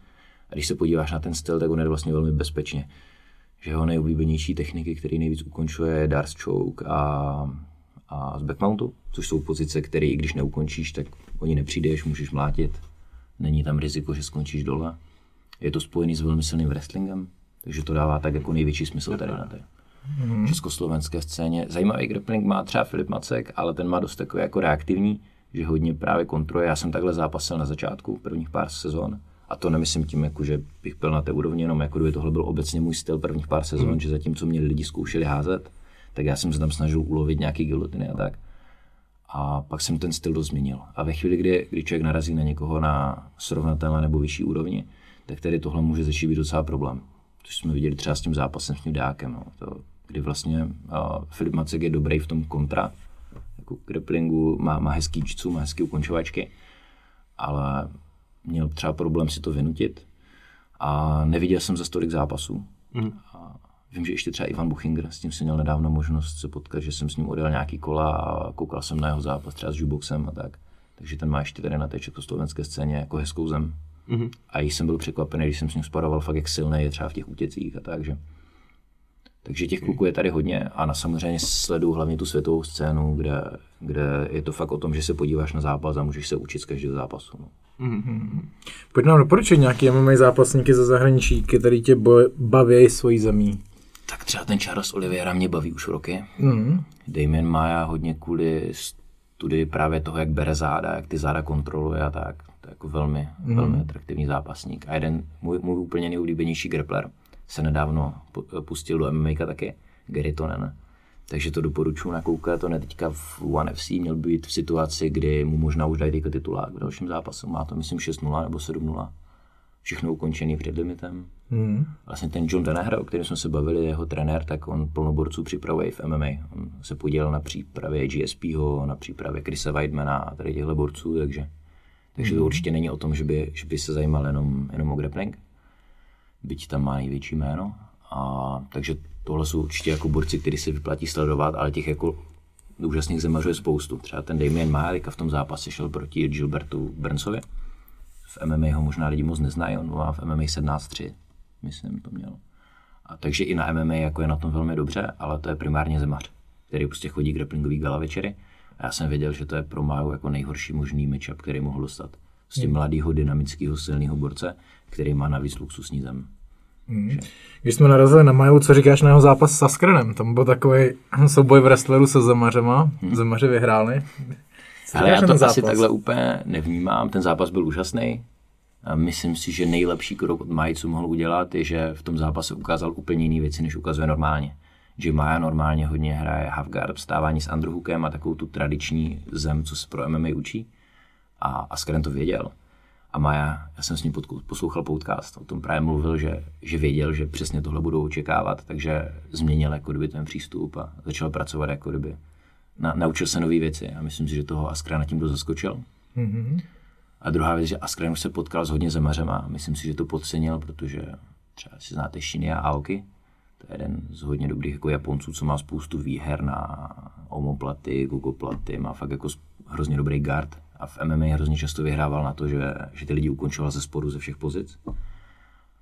A když se podíváš na ten styl, tak on je vlastně velmi bezpečně. Že jeho nejoblíbenější techniky, který nejvíc ukončuje, je Darce Choke a, a z backmountu, což jsou pozice, které i když neukončíš, tak oni nepřijdeš, můžeš mlátit. Není tam riziko, že skončíš dole. Je to spojený s velmi silným wrestlingem, takže to dává tak jako největší smysl tady na té československé scéně. Zajímavý grappling má třeba Filip Macek, ale ten má dost takový jako reaktivní, že hodně právě kontroluje. Já jsem takhle zápasil na začátku, prvních pár sezon. A to nemyslím tím, jako, že bych byl na té úrovni, jenom jako kdyby tohle byl obecně můj styl prvních pár sezon, mm. že zatímco mě lidi zkoušeli házet, tak já jsem se tam snažil ulovit nějaký gilotiny a tak. A pak jsem ten styl dost změnil. A ve chvíli, kdy, kdy člověk narazí na někoho na srovnatelné nebo vyšší úrovni, tak tedy tohle může začít být docela problém. Což jsme viděli třeba s tím zápasem s tím Dákem. No. To, kdy vlastně uh, Filip Macek je dobrý v tom kontra, jako grapplingu, má, má hezký jitsu, má hezký ukončovačky, ale měl třeba problém si to vynutit a neviděl jsem za tolik zápasů. Mm. A vím, že ještě třeba Ivan Buchinger, s tím jsem měl nedávno možnost se potkat, že jsem s ním odjel nějaký kola a koukal jsem na jeho zápas třeba s jukeboxem a tak. Takže ten má ještě tady na té československé scéně jako hezkou zem. Mm-hmm. A již jsem byl překvapený, když jsem s ním sparoval fakt jak silný je třeba v těch útěcích a tak, že takže těch kluků je tady hodně a na samozřejmě sleduju hlavně tu světovou scénu, kde, kde je to fakt o tom, že se podíváš na zápas a můžeš se učit z každého zápasu. No. Pojď nám doporučit nějaký MMA zápasníky ze zahraničí, který tě baví svojí zemí. Tak třeba ten Charles Oliveira mě baví už roky. Mm. Damien Maia hodně kvůli studii právě toho, jak bere záda, jak ty záda kontroluje a tak. To je jako velmi, mm. velmi atraktivní zápasník. A jeden můj, můj úplně nejoblíbenější grappler se nedávno pu- pustil do MMA taky, Gary Tonen. Takže to doporučuji nakoukat, on je teďka v One FC, měl být v situaci, kdy mu možná už dají teďka titulák v dalším zápasu, má to myslím 6-0 nebo 7-0. Všechno ukončený před limitem. Mm. Vlastně ten John Danaher, o kterém jsme se bavili, jeho trenér, tak on plnoborců připravuje i v MMA. On se podílel na přípravě GSPho, na přípravě Chrisa Weidmana a tady těchto borců, takže, takže to určitě není o tom, že by, že by se zajímal jenom, jenom o grappling, byť tam má největší jméno. A, takže tohle jsou určitě jako borci, který se vyplatí sledovat, ale těch jako úžasných zemařů je spoustu. Třeba ten Damien Márika v tom zápase šel proti Gilbertu Burnsovi. V MMA ho možná lidi moc neznají, on má v MMA 17-3, myslím, to měl. A takže i na MMA jako je na tom velmi dobře, ale to je primárně zemař, který prostě chodí grapplingový gala večery. A já jsem věděl, že to je pro Máju jako nejhorší možný matchup, který mohl dostat. S tím mladého, dynamického, silného borce, který má navíc luxusní zem. Když jsme narazili na Maju, co říkáš na jeho zápas s Saskrenem? Tam byl takový *laughs* souboj v wrestleru se Zemařema. Zemaři vyhráli. Ale já to ten asi zápas? takhle úplně nevnímám. Ten zápas byl úžasný. A myslím si, že nejlepší krok od Maji, co mohl udělat, je, že v tom zápase ukázal úplně jiné věci, než ukazuje normálně. že Maja normálně hodně hraje halfguard, vstávání s underhookem a takovou tu tradiční zem, co se pro MMA učí. A Askren to věděl. A Maja, já jsem s ním poslouchal podcast, o tom právě mluvil, že, že věděl, že přesně tohle budou očekávat, takže změnil jako kdyby ten přístup a začal pracovat jako kdyby. Na, naučil se nové věci a myslím si, že toho Askrena tím dost zaskočil. Mm-hmm. A druhá věc, že Askren už se potkal s hodně zemařem a myslím si, že to podcenil, protože třeba si znáte Shiny a Aoki, to je jeden z hodně dobrých jako Japonců, co má spoustu výher na omoplaty, Google platy, má fakt jako hrozně dobrý guard a v MMA hrozně často vyhrával na to, že, že ty lidi ukončoval ze sporu ze všech pozic.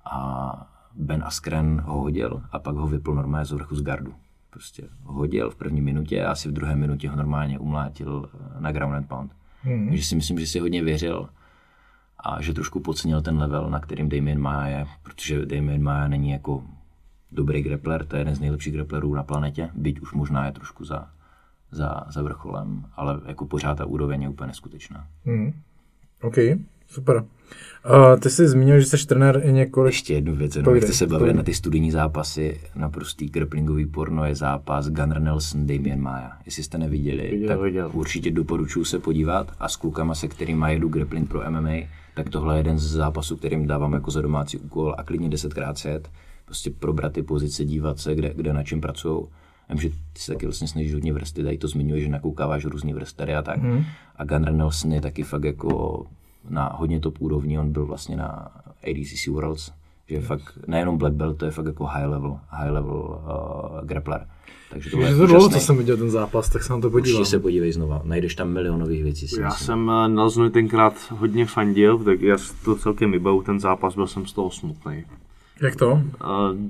A Ben Askren ho hodil a pak ho vypl normálně z vrchu z gardu. Prostě ho hodil v první minutě a asi v druhé minutě ho normálně umlátil eh, na ground and pound. Hmm. Takže si myslím, že si hodně věřil a že trošku podcenil ten level, na kterým Damien Maya je, protože Damien Maya není jako dobrý grappler, to je jeden z nejlepších grapplerů na planetě, byť už možná je trošku za, za, za vrcholem, ale jako pořád ta úroveň je úplně neskutečná. Hmm. OK, super. Uh, ty jsi zmínil, že jsi trenér i několik... Ještě jednu věc, jenom jste se bavili na ty studijní zápasy, na prostý grapplingový porno je zápas Gunnar Nelson, Damien Maya. Jestli jste neviděli, Viděl, tak viděl. určitě doporučuji se podívat a s klukama, se kterými jedu grappling pro MMA, tak tohle je jeden z zápasů, kterým dávám jako za domácí úkol a klidně desetkrát set, prostě probrat ty pozice, dívat se, kde, kde na čem pracují. Vím, že ty se taky vlastně snažíš hodně vrsty, tady to zmiňuje, že nakoukáváš různý vrstery a tak. Mm. A Gunnar Nelson je taky fakt jako na hodně top úrovni, on byl vlastně na ADCC Worlds, že je fakt nejenom black belt, to je fakt jako high level, high level uh, grappler. Takže to je to dlouho, co jsem viděl ten zápas, tak se na to podívám. Určitě se podívej znova, najdeš tam milionových věcí. Já myslím. jsem eh, Nelsonovi tenkrát hodně fandil, tak já to celkem vybavu ten zápas, byl jsem z toho smutný. Jak to? Uh,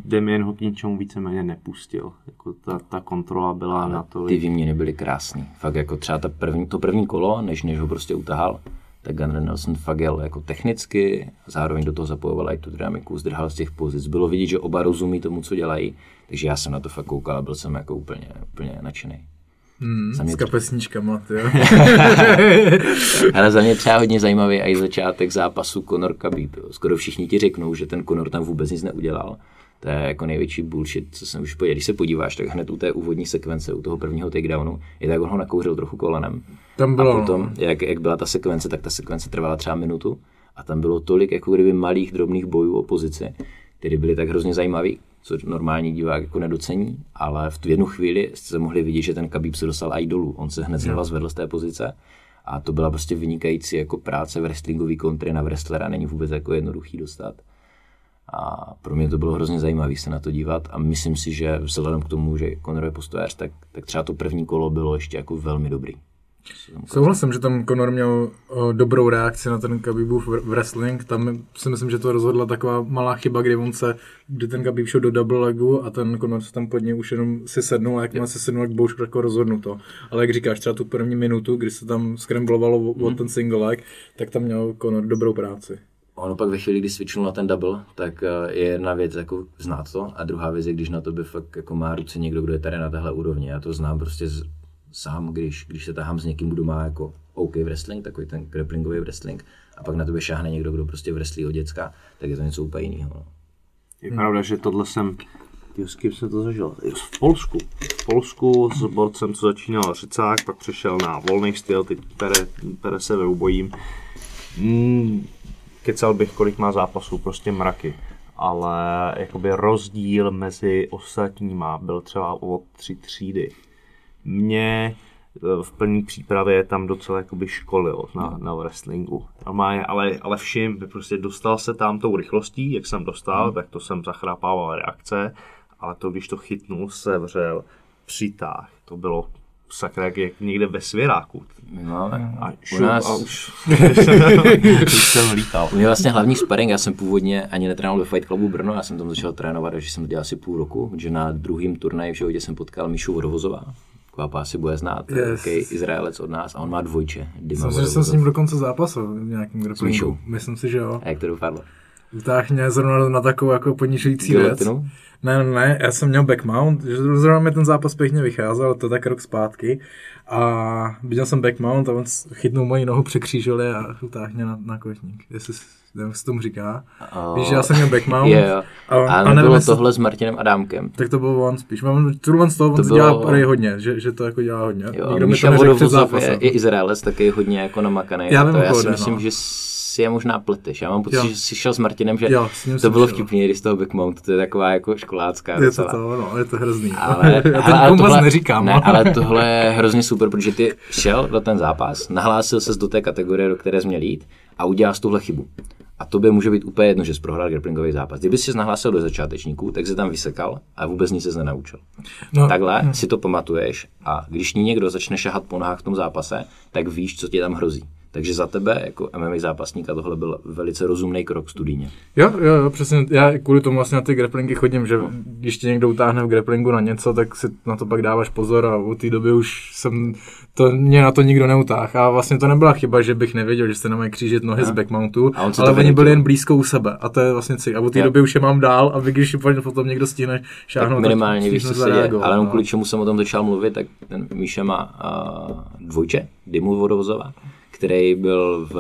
Damien ho k ničemu víceméně nepustil. Jako ta, ta kontrola byla Ale na to. Ty výměny byly krásný. Fakt jako třeba ta první, to první kolo, než, než ho prostě utahal, tak Gunnar Nelson fakt jel jako technicky, zároveň do toho zapojoval i tu dynamiku, zdrhal z těch pozic. Bylo vidět, že oba rozumí tomu, co dělají, takže já jsem na to fakt koukal a byl jsem jako úplně, úplně nadšený. Hmm, Za mě s kapesníčkama, ty jo. *laughs* Ale za mě třeba hodně zajímavý i začátek zápasu Conor Khabib. Skoro všichni ti řeknou, že ten Conor tam vůbec nic neudělal. To je jako největší bullshit, co jsem už podělal. Když se podíváš, tak hned u té úvodní sekvence, u toho prvního takedownu, je tak on ho nakouřil trochu kolenem. Tam bylo, A potom, jak, jak byla ta sekvence, tak ta sekvence trvala třeba minutu a tam bylo tolik jako kdyby malých drobných bojů o pozici, které byly tak hrozně zajímavý, co normální divák jako nedocení, ale v tu jednu chvíli jste mohli vidět, že ten Khabib se dostal i dolů. On se hned znova zvedl z té pozice a to byla prostě vynikající jako práce v wrestlingový kontry na wrestlera, není vůbec jako jednoduchý dostat. A pro mě to bylo hrozně zajímavé se na to dívat a myslím si, že vzhledem k tomu, že Conor je postojář, tak, tak třeba to první kolo bylo ještě jako velmi dobrý. Souhlasím, že tam Conor měl o, dobrou reakci na ten Khabibův wr- wrestling. Tam si myslím, že to rozhodla taková malá chyba, kdy on se, kdy ten Khabib šel do double legu a ten Conor se tam pod něj už jenom si sednul a jakmile se sednul, jak bylo už jako rozhodnuto. Ale jak říkáš, třeba tu první minutu, kdy se tam skremblovalo o, o ten single leg, tak tam měl Conor dobrou práci. Ono pak ve chvíli, kdy switchnul na ten double, tak eh, je jedna věc jako znát to a druhá věc je, když na tobě fakt jako má ruce někdo, kdo je tady na téhle úrovni. Já to znám prostě z, sám, když, když se tahám s někým, kdo má jako OK wrestling, takový ten grapplingový wrestling, a pak na tobě šáhne někdo, kdo prostě wrestlí od děcka, tak je to něco úplně jiného. No. Je pravda, že tohle jsem, tyjo, s kým jsem to zažil? Jo, v Polsku. V Polsku s borcem, co začínal řecák, pak přešel na volný styl, teď pere, pere se ve ubojím. Mm, kecal bych, kolik má zápasů, prostě mraky. Ale jakoby rozdíl mezi ostatníma byl třeba o tři třídy. Mě eh, v plné přípravě tam docela jakoby školil na, na wrestlingu. Normálně, ale, ale všim, prostě dostal se tam tou rychlostí, jak jsem dostal, tak to jsem zachrápával reakce, ale to, když to chytnul, sevřel, přitáh, to bylo sakra jak, jak někde ve svěráku. My máme. A, U šup, nás, a už, *laughs* už jsem lítal. u mě vlastně hlavní sparring, já jsem původně ani netrénoval ve Fight Clubu Brno, já jsem tam začal trénovat, že jsem to dělal asi půl roku, že na druhém turnaji v životě jsem potkal Míšu Vodovozová. Kvapa asi bude znát, Yes. okay, Izraelec od nás a on má dvojče. Dima Myslím, že jsem s ním dokonce zápasil v nějakém grapplingu. Myslím si, že jo. A jak to dopadlo? utáhne zrovna na takovou jako ponižující věc. Ne, ne, ne, já jsem měl backmount, že zrovna mi ten zápas pěkně vycházel, to tak rok zpátky. A viděl jsem backmount a on chytnul moji nohu, překřížil a utáhne na, na kotník. Jestli jak se tomu říká. O, Víš, že já jsem měl backmount. Jo. A, A, a nebylo nevím, tohle s Martinem Adámkem. Tak to bylo on spíš. Mám tohle z toho, on To to bylo- dělá prej hodně, že, že to jako dělá hodně. Jo, Nikdo mi Míša to neřekl je, je Izraelec, taky hodně jako namakaný. Já vím, to. já si Chode, myslím, no. že si je možná pleteš. Já mám pocit, Jo. že jsi šel s Martinem, že Jo, s to bylo šel. vtipný, když z toho backmount, to je taková jako školácká Je to docela. to, no, je to hrozný. Ale, *laughs* já to ale, ale tohle, neříkám. ne, no. ale tohle je hrozně super, protože ty šel do ten zápas, nahlásil ses do té kategorie, do které jsi měl jít a udělal tuhle chybu. A tobě může být úplně jedno, že jsi prohrál grapplingový zápas. Kdyby jsi nahlásil do začátečníků, tak se tam vysekal a vůbec nic se nenaučil. No, Takhle si to pamatuješ a když ní někdo začne šahat po nohách v tom zápase, tak víš, co ti tam hrozí. Takže za tebe, jako MMA zápasníka, tohle byl velice rozumný krok studijně. Jo, jo, jo, přesně. Já kvůli tomu vlastně na ty grapplingy chodím, že když tě někdo utáhne v grapplingu na něco, tak si na to pak dáváš pozor a od té doby už jsem, to, mě na to nikdo neutáh. A vlastně to nebyla chyba, že bych nevěděl, že se nemají křížit nohy z backmountu, ale oni byli jen blízko u sebe. A to je vlastně cíl. A od té doby už je mám dál a vy, když potom někdo stihne šáhnout, Tak minimálně tak víš, co stihnete se děje. Ale jenom no. kvůli čemu jsem o tom začal mluvit, tak ten Míša má uh, dvojče, Dymu Vodovozova, který byl v,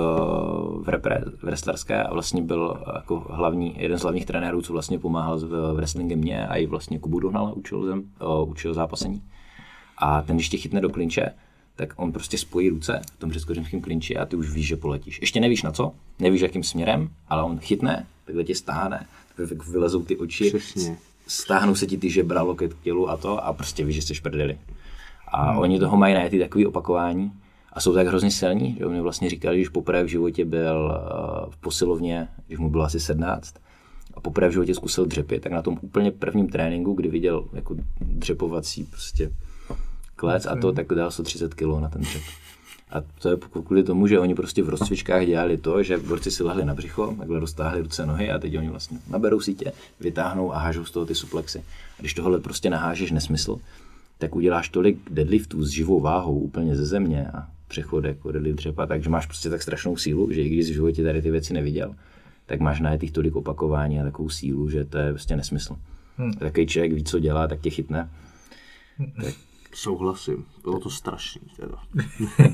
v, repre, v wrestlerské a vlastně byl jako hlavní, jeden z hlavních trenérů, co vlastně pomáhal v, wrestlingu mě a i vlastně Kubu Dohnala učil, zem, učil zápasení. A ten, když tě chytne do klinče, tak on prostě spojí ruce v tom řeckořímském klinči a ty už víš, že poletíš. Ještě nevíš na co, nevíš jakým směrem, ale on chytne, takhle tě stáhne, tak vylezou ty oči, Přesně. stáhnou se ti ty žebra, loket k tělu a to a prostě víš, že jsi prdeli. A hmm. oni toho mají na ty takový opakování a jsou tak hrozně silní, že on mi vlastně říkal, když poprvé v životě byl eh, v posilovně, když mu bylo asi 17, a poprvé v životě zkusil dřepit, tak na tom úplně prvním tréninku, kdy viděl jako dřepovací prostě klec a to, tak dal 130 kg na ten dřep. A to je kvůli tomu, že oni prostě v rozcvičkách dělali to, že borci si lehli na břicho, takhle roztáhli ruce, nohy a teď oni vlastně naberou sítě, vytáhnou a hážou z toho ty suplexy. A když tohle prostě nahážeš nesmysl, tak uděláš tolik deadliftů s živou váhou úplně ze země a přechod jako deadlift dřepa, takže máš prostě tak strašnou sílu, že i když v životě tady ty věci neviděl, tak máš na těch tolik opakování a takovou sílu, že to je prostě nesmysl. Hmm. Takový člověk ví, co dělá, tak tě chytne. Souhlasím, bylo to strašný teda.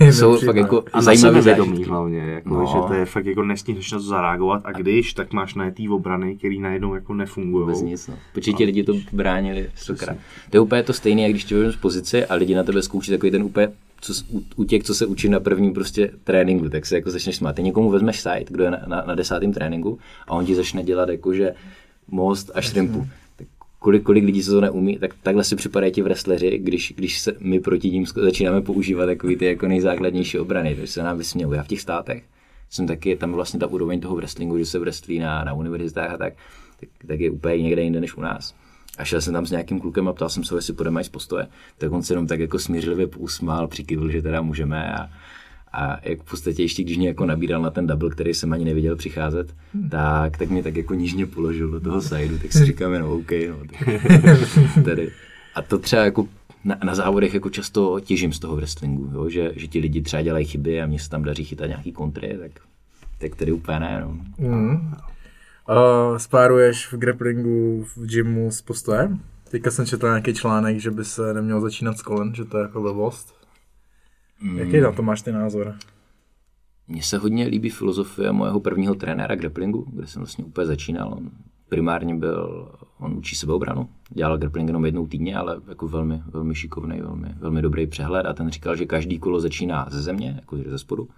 *laughs* Jsou fakt jako A na zajímavé sebevědomí zážitky. hlavně, jako, No. že to je fakt jako nestihneš na to zareagovat a když, tak máš najetý obrany, který najednou jako nefungují. Vůbec nic, no. Počkej, ti lidi to bránili stokrát. To je úplně to stejné, jak když tě z pozice a lidi na tebe zkouší takový ten úplně co, s- u- útěk, co se učí na prvním prostě tréninku, tak se jako začneš smát. Ty někomu vezmeš site, kdo je na, na, na desátém tréninku a on ti začne dělat jakože most a šrimpu. Tak kolik, kolik lidí se to neumí, tak takhle si připadají ti wrestleri, když, když se my proti ním začínáme používat takový ty jako nejzákladnější obrany, takže se nám vysmějou. Já v těch státech jsem taky, tam vlastně ta úroveň toho wrestlingu, že se wrestlí na, na univerzitách a tak, tak, tak je úplně někde jinde než u nás. A šel jsem tam s nějakým klukem a ptal jsem se, jestli půjdeme z postoje. Tak on se jenom tak jako smířlivě usmál, přikývil, že teda můžeme a, a jak v podstatě ještě když mě jako nabíral na ten double, který jsem ani neviděl přicházet, tak, tak mě tak jako nížně položil do toho sideu, tak si říkám jenom OK, no, tak, *laughs* tady. A to třeba jako na, na závodech jako často těžím z toho wrestlingu, jo, že, že ti lidi třeba dělají chyby a mě se tam daří chytat nějaký kontry, tak, tak tady úplně ne. No. Mm. Uh, spáruješ v grapplingu v gymu s postojem? Teďka jsem četl nějaký článek, že by se nemělo začínat s kolen, že to je jako blbost. Mm. Jaký na to máš ty názor? Mně se hodně líbí filozofie mojeho prvního trenéra grapplingu, kde jsem vlastně úplně začínal. On primárně byl, on učí sebeobranu, dělal grappling jenom jednou týdně, ale jako velmi, velmi šikovný, velmi, velmi dobrý přehled a ten říkal, že každý kolo začíná ze země, jako ze spodu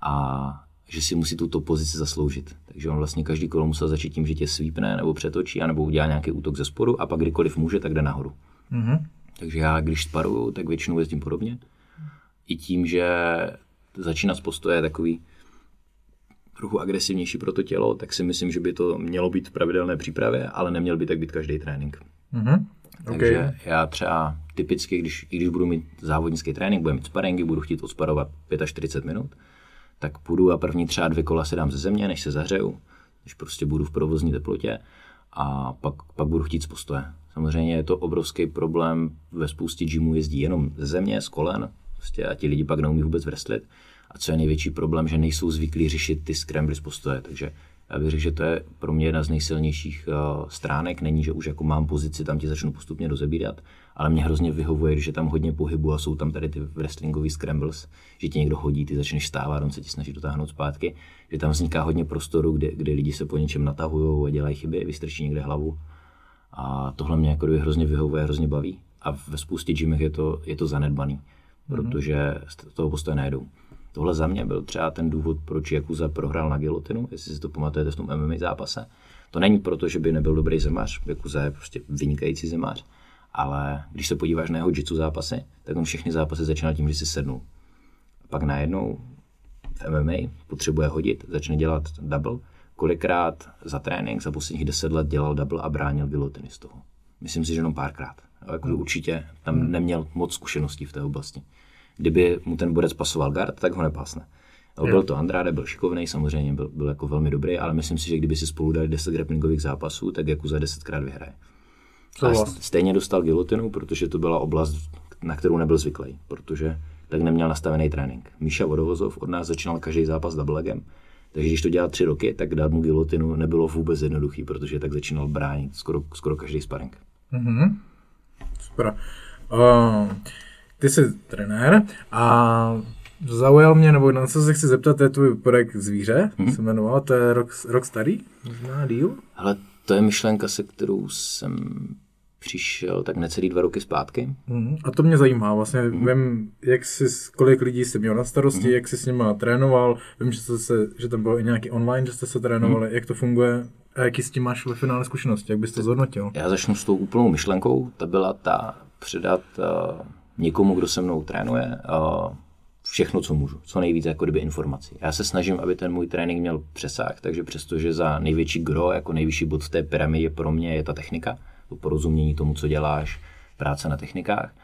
a že si musí tuto pozici zasloužit. Takže on vlastně každý kolo musel začít tím, že tě svípne nebo přetočí, anebo udělá nějaký útok ze spodu a pak kdykoliv může, tak jde nahoru. Mhm. Takže já, když sparuju, tak většinou jezdím podobně. I tím, že začínat z postoje je takový trochu agresivnější pro to tělo, tak si myslím, že by to mělo být v pravidelné přípravě, ale neměl by tak být každý trénink. Mhm. Takže Okay. já třeba typicky, když, i když budu mít závodnický trénink, budu mít sparingy, budu chtít odsparovat 45 minut, tak půjdu a první třeba dvě kola si dám ze země, než se zahřeju, když prostě budu v provozní teplotě a pak, pak budu chtít z postoje. Samozřejmě je to obrovský problém, ve spoustě gymů jezdí jenom ze země, z kolen, prostě a ti lidi pak neumí vůbec wrestlit. A co je největší problém, že nejsou zvyklí řešit ty scramble z postoje, takže Já bych řekl, že to je pro mě jedna z nejsilnějších uh, stránek. Není, že už jako mám pozici, tam ti začnu postupně rozebírat, ale mě hrozně vyhovuje, že tam hodně pohybu a jsou tam tady ty wrestlingový scrambles, že ti někdo hodí, ty začneš stávat, on se ti snaží dotáhnout zpátky, že tam vzniká hodně prostoru, kde, kde lidi se po něčem natahují a dělají chyby, vystrčí někde hlavu. A tohle mě jako hrozně vyhovuje, hrozně baví. A ve spoustě gymech je to, je to zanedbaný, protože z toho postoje nejedou. Tohle za mě byl třeba ten důvod, proč Jakuza prohrál na gilotinu, jestli si to pamatujete v tom MMA zápase. To není proto, že by nebyl dobrý zemář, Jakuza je prostě vynikající zemář, ale když se podíváš na jeho jitsu zápasy, tak on všechny zápasy začíná tím, že si sednul. A pak najednou v MMA potřebuje hodit, začne dělat double. Kolikrát za trénink za posledních deset let dělal double a bránil gilotiny z toho. Myslím si, že jenom párkrát. Jako určitě tam neměl moc zkušeností v té oblasti. Kdyby mu ten borec pasoval guard, tak ho nepásne. Jo. Byl to Andrade, byl šikovný, samozřejmě byl, byl jako velmi dobrý, ale myslím si, že kdyby si spolu dali 10 grapplingových zápasů, tak jako za 10krát vyhraje. A stejně dostal gilotinu, protože to byla oblast, na kterou nebyl zvyklý, protože tak neměl nastavený trénink. Míša Vodovozov od nás začínal každý zápas double legem, takže když to dělal tři roky, tak dát mu gilotinu nebylo vůbec jednoduchý, protože tak začínal bránit skoro, skoro každý sparring. Super. Uh, ty jsi trenér a zaujal mě, nebo na co se chci zeptat, to je tvůj projekt Zvíře, hmm. se jmenoval, to je rok, rok starý, možná díl? Ale to je myšlenka, se kterou jsem přišel tak necelý dva roky zpátky. Mhm. A to mě zajímá, vlastně mm. vím, jak jsi, kolik lidí jsi měl na starosti, mm. jak jsi s nima trénoval, vím, že, jste se, že tam bylo i nějaký online, že jste se trénovali, mm. jak to funguje a jaký s tím máš ve finále zkušenosti, jak bys to zhodnotil? Já začnu s tou úplnou myšlenkou, ta byla ta předat uh, někomu, kdo se mnou trénuje, uh, všechno, co můžu, co nejvíce jako kdyby informací. Já se snažím, aby ten můj trénink měl přesah, takže přestože za největší gro, jako nejvyšší bod v té pyramidě pro mě je ta technika, to porozumění tomu, co děláš, práce na technikách,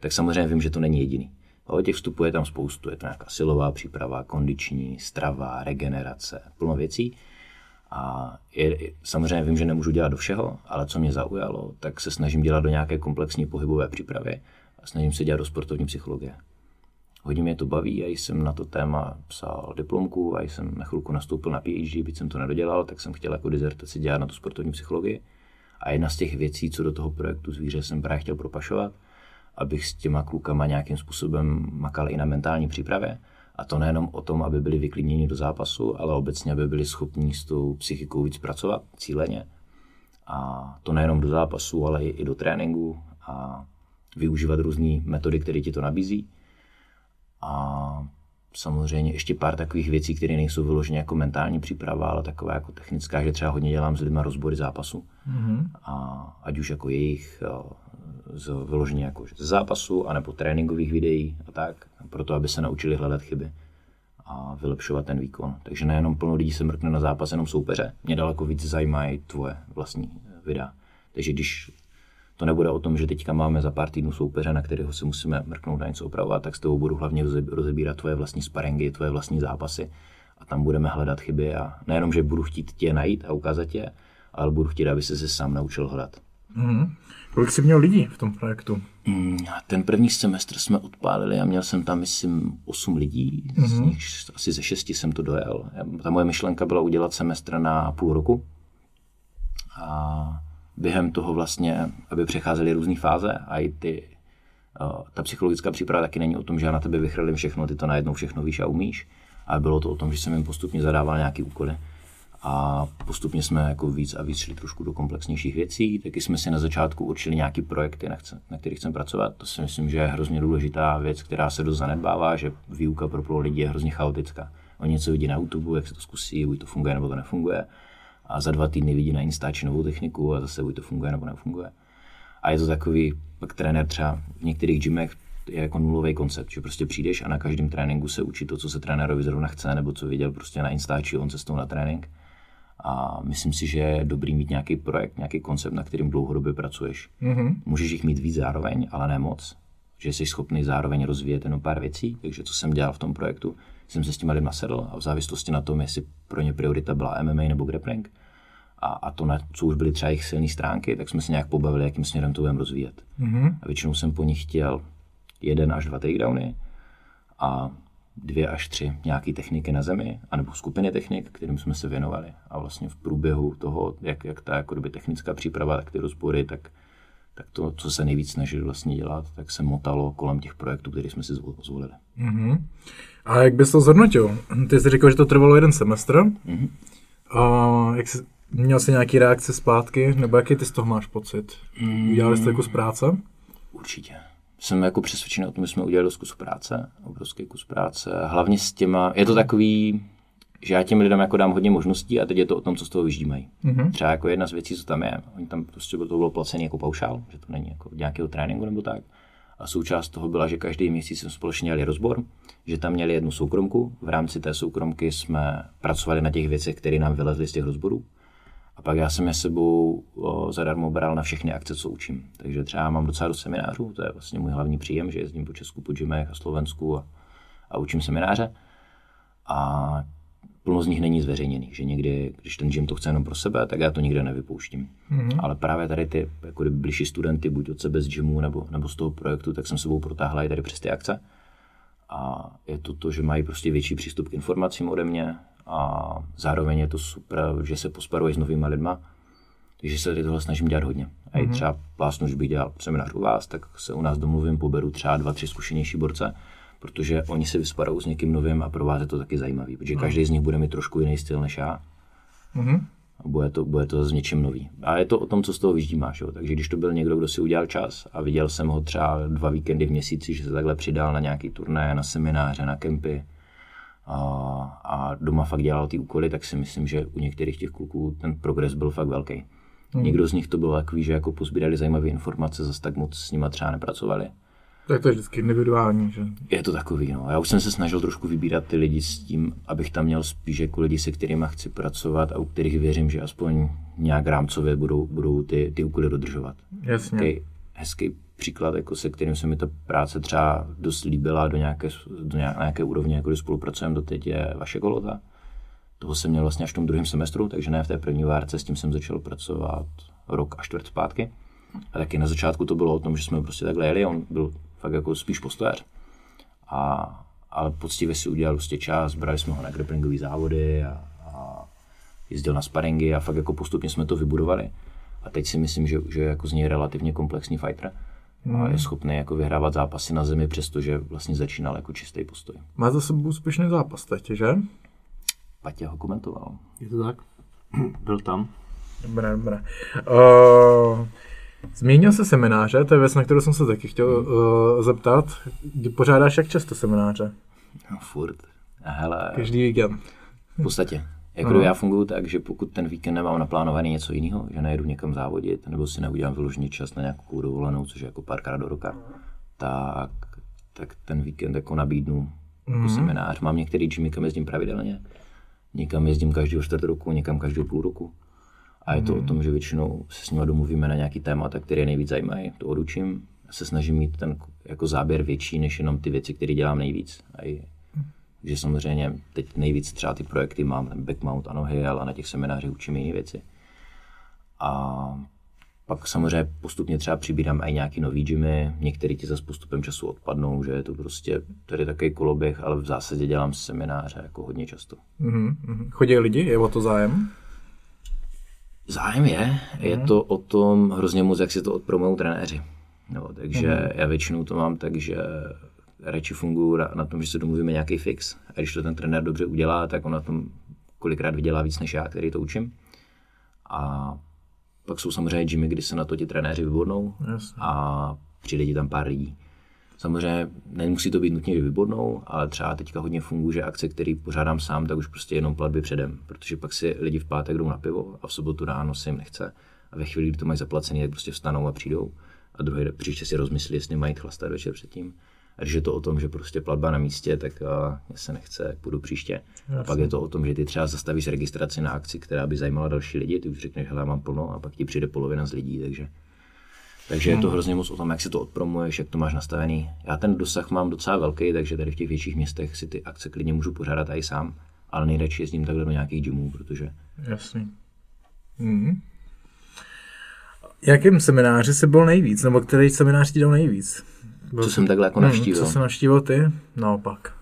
tak samozřejmě vím, že to není jediný. Ale těch vstupů je tam spoustu. Je to nějaká silová příprava, kondiční, strava, regenerace, plno věcí. A je, samozřejmě vím, že nemůžu dělat do všeho, ale co mě zaujalo, tak se snažím dělat do nějaké komplexní pohybové přípravy a snažím se dělat do sportovní psychologie. Hodně mě to baví a jsem na to téma psal diplomku a jsem na chvilku nastoupil na PhD, byť jsem to nedodělal, tak jsem chtěl jako dizertaci dělat na tu sportovní psychologii. A jedna z těch věcí, co do toho projektu Zvíře jsem právě chtěl propašovat, abych s těma klukama nějakým způsobem makal i na mentální přípravě. A to nejenom o tom, aby byli vyklidněni do zápasu, ale obecně, aby byli schopní s tou psychikou víc pracovat cíleně. A to nejenom do zápasu, ale i do tréninku a využívat různé metody, které ti to nabízí. A samozřejmě ještě pár takových věcí, které nejsou vyloženě jako mentální příprava, ale taková jako technická, že třeba hodně dělám s lidmi rozbory zápasu. Mm-hmm. A ať už jako jejich z vyloženě jako z zápasu, anebo tréninkových videí a tak, proto aby se naučili hledat chyby a vylepšovat ten výkon. Takže nejenom plno lidí se mrkne na zápas jenom soupeře, mě daleko víc zajímají tvoje vlastní videa. Takže když to nebude o tom, že teďka máme za pár týdnů soupeře, na kterého se musíme mrknout a něco opravovat, tak s tebou budu hlavně rozebírat tvoje vlastní sparengy, tvoje vlastní zápasy a tam budeme hledat chyby a nejenom, že budu chtít tě najít a ukázat je, ale budu chtít, aby se se sám naučil hledat. Mm-hmm. Kolik jsi měl lidí v tom projektu? Mm, ten první semestr jsme odpálili a měl jsem tam, myslím, 8 lidí, mm-hmm. z nich asi ze 6 jsem to dojel. Ta moje myšlenka byla udělat semestr na půl roku a během toho vlastně, aby přecházely různé fáze a i ty, ta psychologická příprava taky není o tom, že já na tebe vychrlím všechno, ty to najednou všechno víš a umíš, ale bylo to o tom, že jsem jim postupně zadával nějaké úkoly a postupně jsme jako víc a víc šli trošku do komplexnějších věcí. Taky jsme si na začátku určili nějaké projekty, na, chce, na kterých chceme pracovat. To si myslím, že je hrozně důležitá věc, která se dost zanedbává, že výuka pro plno lidí je hrozně chaotická. Oni něco vidí na YouTube, jak se to zkusí, buď to funguje nebo to nefunguje. A za dva týdny vidí na Instači novou techniku a zase buď to funguje nebo nefunguje. A je to takový, pak trenér třeba v některých gymech je jako nulový koncept, že prostě přijdeš a na každém tréninku se učí to, co se trenérovi zrovna chce, nebo co viděl prostě na Instači on cestou na trénink a myslím si, že je dobrý mít nějaký projekt, nějaký koncept, na kterým dlouhodobě pracuješ. Mm-hmm. Můžeš jich mít víc zároveň, ale ne moc. Že jsi schopný zároveň rozvíjet jenom pár věcí. Takže co jsem dělal v tom projektu, jsem se s těma lidma sedl a v závislosti na tom, jestli pro ně priorita byla MMA nebo grappling, a, a to, na, co už byly třeba jejich silné stránky, tak jsme se nějak pobavili, jakým směrem to budeme rozvíjet. Mm-hmm. A většinou jsem po nich chtěl jeden až dva takedowny a dvě až tři nějaké techniky na zemi, anebo skupiny technik, kterým jsme se věnovali. A vlastně v průběhu toho, jak, jak ta jako doby technická příprava, tak ty rozbory, tak, tak to, co se nejvíc snažili vlastně dělat, tak se motalo kolem těch projektů, které jsme si zvolili. Mm-hmm. A jak bys to zhodnotil? Ty jsi říkal, že to trvalo jeden semestr. Mm-hmm. A jak jsi, měl jsi nějaký reakce zpátky, nebo jaký ty z toho máš pocit? Udělali jste kus práce? Určitě. Jsem jako přesvědčený o tom, že jsme udělali dost kus práce, obrovský kus práce. Hlavně s těma, je to takový, že já těm lidem jako dám hodně možností a teď je to o tom, co z toho vyždímají. Mm-hmm. Třeba jako jedna z věcí, co tam je, oni tam prostě to bylo placený jako paušál, že to není jako nějakého tréninku nebo tak. A součást toho byla, že každý měsíc jsme společně měli rozbor, že tam měli jednu soukromku. V rámci té soukromky jsme pracovali na těch věcech, které nám vylezly z těch rozborů. A pak já jsem je sebou o, zadarmo bral na všechny akce, co učím. Takže třeba mám docela do seminářů, to je vlastně můj hlavní příjem, že jezdím po Česku, po Džimech a Slovensku a, a učím semináře. A plno z nich není zveřejněný, že někdy, když ten gym to chce jenom pro sebe, tak já to nikde nevypouštím. Mm-hmm. Ale právě tady ty jako blížší studenty, buď od sebe z gymu nebo, nebo z toho projektu, tak jsem sebou protáhla i tady přes ty akce. A je to to, že mají prostě větší přístup k informacím ode mě a zároveň je to super, že se posparují s novými lidma, takže se tady tohle snažím dělat hodně. A i třeba plásnu, když bych dělal seminář u vás, tak se u nás domluvím, poberu třeba dva, tři zkušenější borce, protože oni se vysparou s někým novým a pro vás je to taky zajímavý, protože no. každý z nich bude mít trošku jiný styl než já. Mm-hmm. A bude to, bude to z něčím nový. A je to o tom, co z toho vyždímáš. Jo? Takže když to byl někdo, kdo si udělal čas a viděl jsem ho třeba dva víkendy v měsíci, že se takhle přidal na nějaký turné, na semináře, na kempy a, a doma fakt dělal ty úkoly, tak si myslím, že u některých těch kluků ten progres byl fakt velký. Hmm. Někdo z nich to byl takový, že jako pozbírali zajímavé informace, zase tak moc s nima třeba nepracovali. Tak to je vždycky individuální, že? Je to takový, no. Já už jsem se snažil trošku vybírat ty lidi s tím, abych tam měl spíš jako lidi, se kterými chci pracovat a u kterých věřím, že aspoň nějak rámcově budou, budou ty, ty úkoly dodržovat. Jasně. Takový hezký příklad, jako se kterým se mi ta práce třeba dost líbila do nějaké, do nějaké úrovně, jako spolupracujeme doteď, je vaše kolota. Toho jsem měl vlastně až v tom druhém semestru, takže ne v té první várce, s tím jsem začal pracovat rok a čtvrt zpátky. A taky na začátku to bylo o tom, že jsme prostě takhle jeli, on byl fakt jako spíš postojař. A, ale poctivě si udělal prostě čas, brali jsme ho na grapplingové závody a, a jezdil na sparingy a fakt jako postupně jsme to vybudovali. A teď si myslím, že, že jako z něj relativně komplexní fighter. Hmm. A je schopný jako vyhrávat zápasy na zemi, přestože vlastně začínal jako čistý postoj. Má za sebou úspěšný zápas teď, že? Patě ho komentoval. Je to tak? *clears throat* Byl tam. Dobré, dobré. Uh, zmínil se semináře, to je věc, na kterou jsem se taky chtěl uh, zeptat. Kdy pořádáš jak často semináře? No, furt. A hele, Každý víkend. v podstatě. Jako Ano. já funguji tak, že pokud ten víkend nemám naplánovaný něco jiného, že nejedu někam závodit, nebo si neudělám vyloženě čas na nějakou dovolenou, což je jako párkrát do roka, tak, tak ten víkend jako nabídnu jako seminář. Mám některý gymy, kam jezdím pravidelně, někam jezdím každého čtvrt roku, někam každého půl roku. A je to o tom, že většinou se s nimi domluvíme na nějaký témata, které nejvíc zajímají, to odučím. Se snažím mít ten jako záběr větší, než jenom ty věci, které dělám nejvíc. A i, že samozřejmě teď nejvíc třeba ty projekty mám, ten backmount a nohy, ale na těch seminářích učím jiné věci. A pak samozřejmě postupně třeba přibírám i nějaký nový gymy, některý ti zase postupem času odpadnou, že je to prostě tady takový koloběh, ale v zásadě dělám semináře jako hodně často. Mhm, mhm. Chodí lidi, je o to zájem? Zájem je, je to o tom hrozně moc, jak si to odpromou trenéři. No, takže já většinou to mám tak, že radši funguji na- tom, že se domluvíme nějaký fix. A když to ten trenér dobře udělá, tak on na tom kolikrát vydělá víc než já, který to učím. A pak jsou samozřejmě gymy, kdy se na to ti trenéři vybodnou Jasně. a přijde ti tam pár lidí. Samozřejmě nemusí to být nutně, že vybodnou, ale třeba teďka hodně funguje, že akce, které pořádám sám, tak už prostě jenom platby předem, protože pak si lidi v pátek jdou na pivo a v sobotu ráno se jim nechce. A ve chvíli, kdy to mají zaplacený, tak prostě vstanou a přijdou. A druhý příště si rozmyslí, jestli mají chlastat večer předtím. A když je to o tom, že prostě platba na místě, tak mě se nechce, půjdu příště. A pak je to o tom, že ty třeba zastavíš registraci na akci, která by zajímala další lidi, ty už řekneš, hele, mám plno, a pak ti přijde polovina z lidí, takže takže je to hrozně moc o tom, jak si to odpromuješ, jak to máš nastavený. Já ten dosah mám docela velký, takže tady v těch větších městech si ty akce klidně můžu pořádat i sám, ale nejradši jezdím takhle do nějakých gymů, protože Jasně. Mhm. Jakým semináři jsi byl nejvíc, nebo který seminář ti dal nejvíc? Byl co jsem takhle jako Hmm, navštívil. co jsi navštívil ty? Naopak.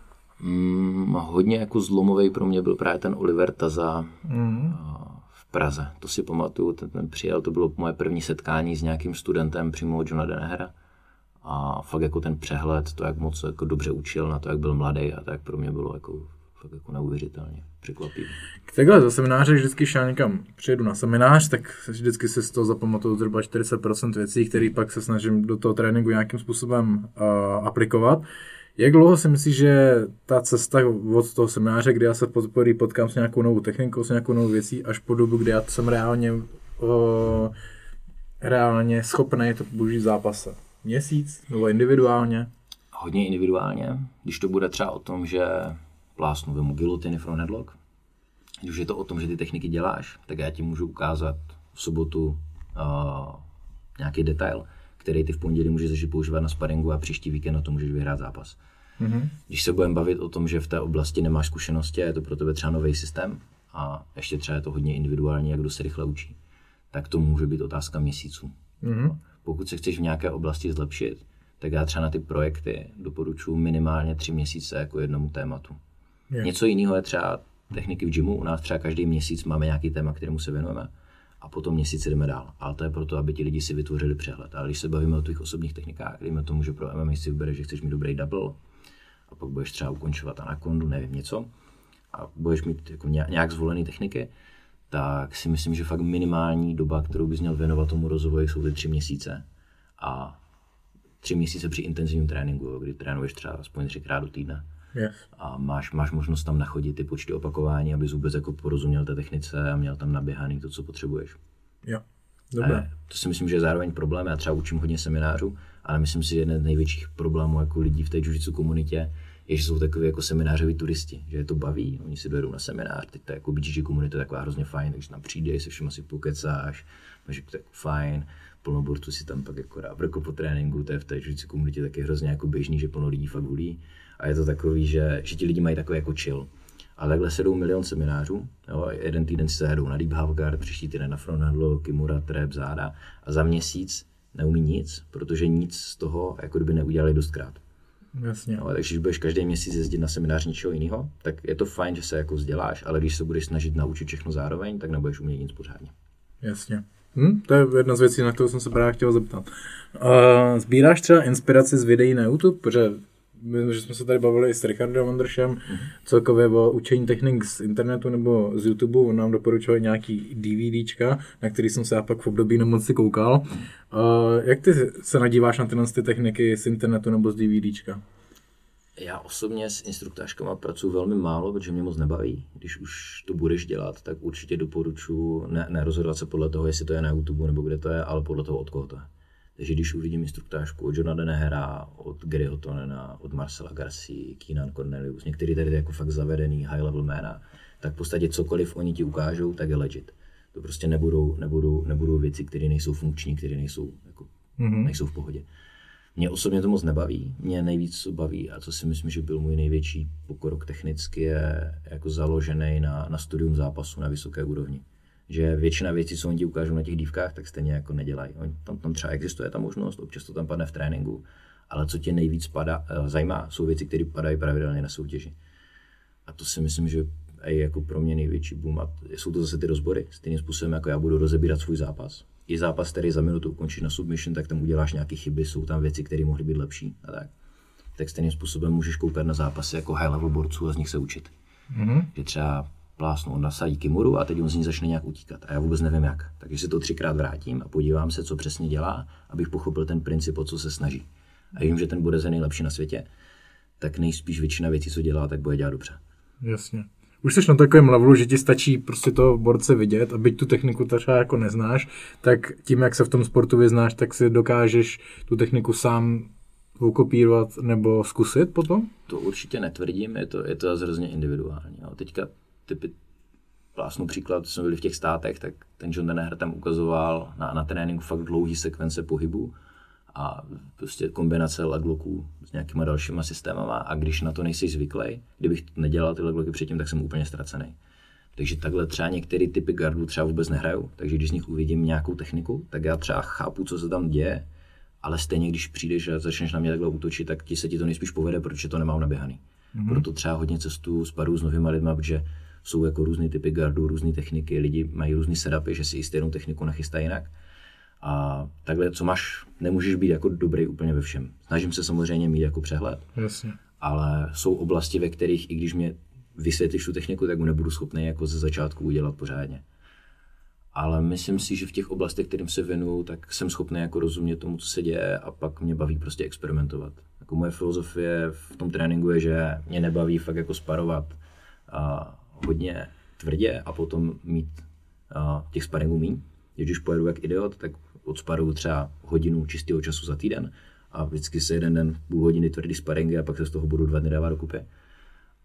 Mm, hodně jako zlomový pro mě byl právě ten Oliver Taza Mm. a, v Praze. To si pamatuju, ten, ten přijel, to bylo moje první setkání s nějakým studentem přímo od Johna Denehera. A fakt jako ten přehled, to, jak moc jako dobře učil na to, jak byl mladý a tak pro mě bylo jako fakt jako neuvěřitelně překvapivé. Takhle za semináře, když vždycky šel někam přijedu na seminář, tak vždycky si z toho zapamatuju zhruba 40% věcí, které pak se snažím do toho tréninku nějakým způsobem uh, aplikovat. Jak dlouho si myslíš, že ta cesta od toho semináře, kdy já se poprvé potkám s nějakou novou technikou, s nějakou novou věcí, až po dobu, kdy já jsem reálně, uh, reálně schopný to použít v zápase? Měsíc? Nebo individuálně? Hodně individuálně, když to bude třeba o tom, že plásnu vemu gilotiny front headlock, když je to o tom, že ty techniky děláš, tak já ti můžu ukázat v sobotu uh, nějaký detail, který ty v pondělí můžeš začít používat na sparingu a příští víkend na to můžeš vyhrát zápas. Mm-hmm. Když se budeme bavit o tom, že v té oblasti nemáš zkušenosti a je to pro tebe třeba nový systém a ještě třeba je to hodně individuální, jak kdo se rychle učí, tak to může být otázka měsíců. Mm-hmm. Pokud se chceš v nějaké oblasti zlepšit, tak já třeba na ty projekty doporučuji minimálně tři měsíce jako jednomu tématu. Je. Něco jiného je třeba techniky v gymu. U nás třeba každý měsíc máme nějaký téma, kterému se věnujeme a potom měsíc jdeme dál. Ale to je proto, aby ti lidi si vytvořili přehled. Ale když se bavíme o tvých osobních technikách, dejme tomu, že pro MMA si vybereš, že chceš mít dobrý double, a pak budeš třeba ukončovat anakondu, nevím něco, a budeš mít jako ně- nějak zvolené techniky, tak si myslím, že fakt minimální doba, kterou bys měl věnovat tomu rozvoji, jsou ty tři měsíce. A tři měsíce při intenzivním tréninku, kdy trénuješ třeba aspoň třikrát do týdne Yes. a máš, máš možnost tam nachodit ty počty opakování, abys vůbec jako porozuměl té technice a měl tam naběhaný to, co potřebuješ. Jo. Dobré. to si myslím, že je zároveň problém. Já třeba učím hodně seminářů, ale myslím si, že jeden z největších problémů jako lidí v té jiu komunitě je, že jsou takový jako seminářoví turisti, že je to baví, oni si dojedou na seminář, teď ta jako BGG komunita je taková hrozně fajn, takže tam přijde, se všem si pokecáš, máš jako tak fajn, plno borců si tam pak jako dá vrko po tréninku, to je v té jiu komunitě taky hrozně jako běžný, že plno lidí fakt hulí a je to takový, že, že ti lidi mají takový jako chill. Ale takhle sedou milion seminářů, jo, jeden týden si zajedou na Deep Half Guard, příští týden na Front Handle, Kimura, Trap, záda a za měsíc neumí nic, protože nic z toho jako kdyby neudělali dostkrát. Jasně. Jo, takže když budeš každý měsíc jezdit na seminář něčeho jiného, tak je to fajn, že se jako vzděláš, ale když se budeš snažit naučit všechno zároveň, tak nebudeš umět nic pořádně. Jasně. Hm, to je jedna z věcí, na kterou jsem se právě chtěl zeptat. Uh, sbíráš třeba inspiraci z videí na YouTube? Protože my, že jsme se tady bavili i s Richardem Andršem, mm-hmm. celkově o učení technik z internetu nebo z YouTube, on nám doporučoval nějaký DVDčka, na který jsem se já pak v období nemoci koukal. Uh, jak ty se nadíváš na tyhle ty techniky z internetu nebo z DVDčka? Já osobně s instruktářkama pracuji velmi málo, protože mě moc nebaví. Když už to budeš dělat, tak určitě doporučuji ne, nerozhodovat se podle toho, jestli to je na YouTube nebo kde to je, ale podle toho, od koho to je. Takže když uvidím instruktářku od Johna Denehera, od Garyho Tonena, od Marcela Garcia, Keenan Cornelius, některý tady jako fakt zavedený high level jména, tak v podstatě cokoliv oni ti ukážou, tak je legit. To prostě nebudou, nebudou, nebudou věci, které nejsou funkční, které nejsou, jako, mm-hmm. nejsou v pohodě. Mě osobně to moc nebaví. Mě nejvíc co baví a co si myslím, že byl můj největší pokrok technicky, je jako založený na, na studium zápasu na vysoké úrovni. Že většina věcí, co oni ti ukážou na těch dívkách, tak stejně jako nedělají. Oni, tam, tam třeba existuje ta možnost, občas to tam padne v tréninku, ale co tě nejvíc pada, eh, zajímá, jsou věci, které padají pravidelně na soutěži. A to si myslím, že je jako pro mě největší boom. A jsou to zase ty rozbory. Stejným způsobem, jako já budu rozebírat svůj zápas. I zápas, který za minutu ukončí na submission, tak tam uděláš nějaké chyby, jsou tam věci, které mohly být lepší a tak. Tak stejným způsobem můžeš koukat na zápasy jako high level borců a z nich se učit. Mm-hmm. Že třeba plásnu, on nasadí kimuru a teď on z ní začne nějak utíkat. A já vůbec nevím jak. Takže si to třikrát vrátím a podívám se, co přesně dělá, abych pochopil ten princip, o co se snaží. A vím, že ten bude je nejlepší na světě, tak nejspíš většina věcí, co dělá, tak bude dělat dobře. Jasně. Už jsi na takovém levelu, že ti stačí prostě to borce vidět a byť tu techniku třeba jako neznáš, tak tím, jak se v tom sportu vyznáš, tak si dokážeš tu techniku sám ukopírovat nebo zkusit potom? To určitě netvrdím, je to, je to hrozně individuální. Jo. Teďka typy, plásnu příklad, jsme byli v těch státech, tak ten John Denner tam ukazoval na, na tréninku fakt dlouhý sekvence pohybu a prostě kombinace legloků s nějakýma dalšíma systémama a když na to nejsi zvyklý, kdybych nedělal ty legloky předtím, tak jsem úplně ztracený. Takže takhle třeba některé typy gardů třeba vůbec nehrajou, takže když z nich uvidím nějakou techniku, tak já třeba chápu, co se tam děje, ale stejně když přijdeš a začneš na mě takhle útočit, tak ti se ti to nejspíš povede, protože to nemám naběhaný. Mm-hmm. Proto třeba hodně cestu sparu s novými lidmi, protože jsou jako různé typy gardů, různé techniky, lidi mají různé setupy, že si i stejnou techniku nachystají jinak. A takhle, co máš, nemůžeš být jako dobrý úplně ve všem. Snažím se samozřejmě mít jako přehled. Jasně. Ale jsou oblasti, ve kterých, i když mě vysvětlíš tu techniku, tak mu nebudu schopný jako ze začátku udělat pořádně. Ale myslím si, že v těch oblastech, kterým se věnuju, tak jsem schopný jako rozumět tomu, co se děje a pak mě baví prostě experimentovat. Jako moje filozofie v tom tréninku je, že mě nebaví fakt jako sparovat a hodně tvrdě a potom mít a, těch sparingů míň. Když pojedu jak idiot, tak odsparuju třeba hodinu čistého času za týden a vždycky se jeden den půl hodiny tvrdý sparingy a pak se z toho budu dva dny dávat dokupy.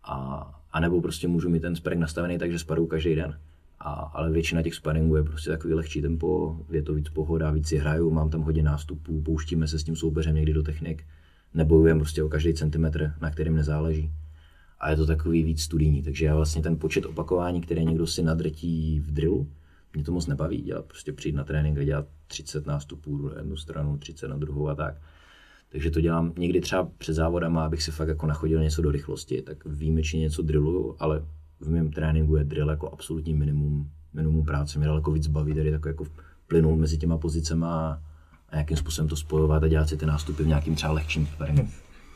A, a nebo prostě můžu mít ten sparing nastavený tak, že sparuju každý den. A, ale většina těch sparingů je prostě takový lehčí tempo, je to víc pohoda, víc si hraju, mám tam hodně nástupů, pouštíme se s tím soupeřem někdy do technik, nebojujeme prostě o každý centimetr, na kterým nezáleží. A je to takový víc studijní, takže já vlastně ten počet opakování, které někdo si nadrtí v drillu, mě to moc nebaví dělat, prostě přijít na trénink a dělat 30 nástupů na jednu stranu, 30 na druhou a tak. Takže to dělám někdy třeba před závodama, abych si fakt jako nachodil něco do rychlosti, tak výjimečně něco drilluju, ale v mém tréninku je drill jako absolutní minimum, minimum práce. Mě daleko víc baví tady jako, jako plynout mezi těma pozicema a, a jakým způsobem to spojovat a dělat si ty nástupy v nějakým třeba lehčím sparingu.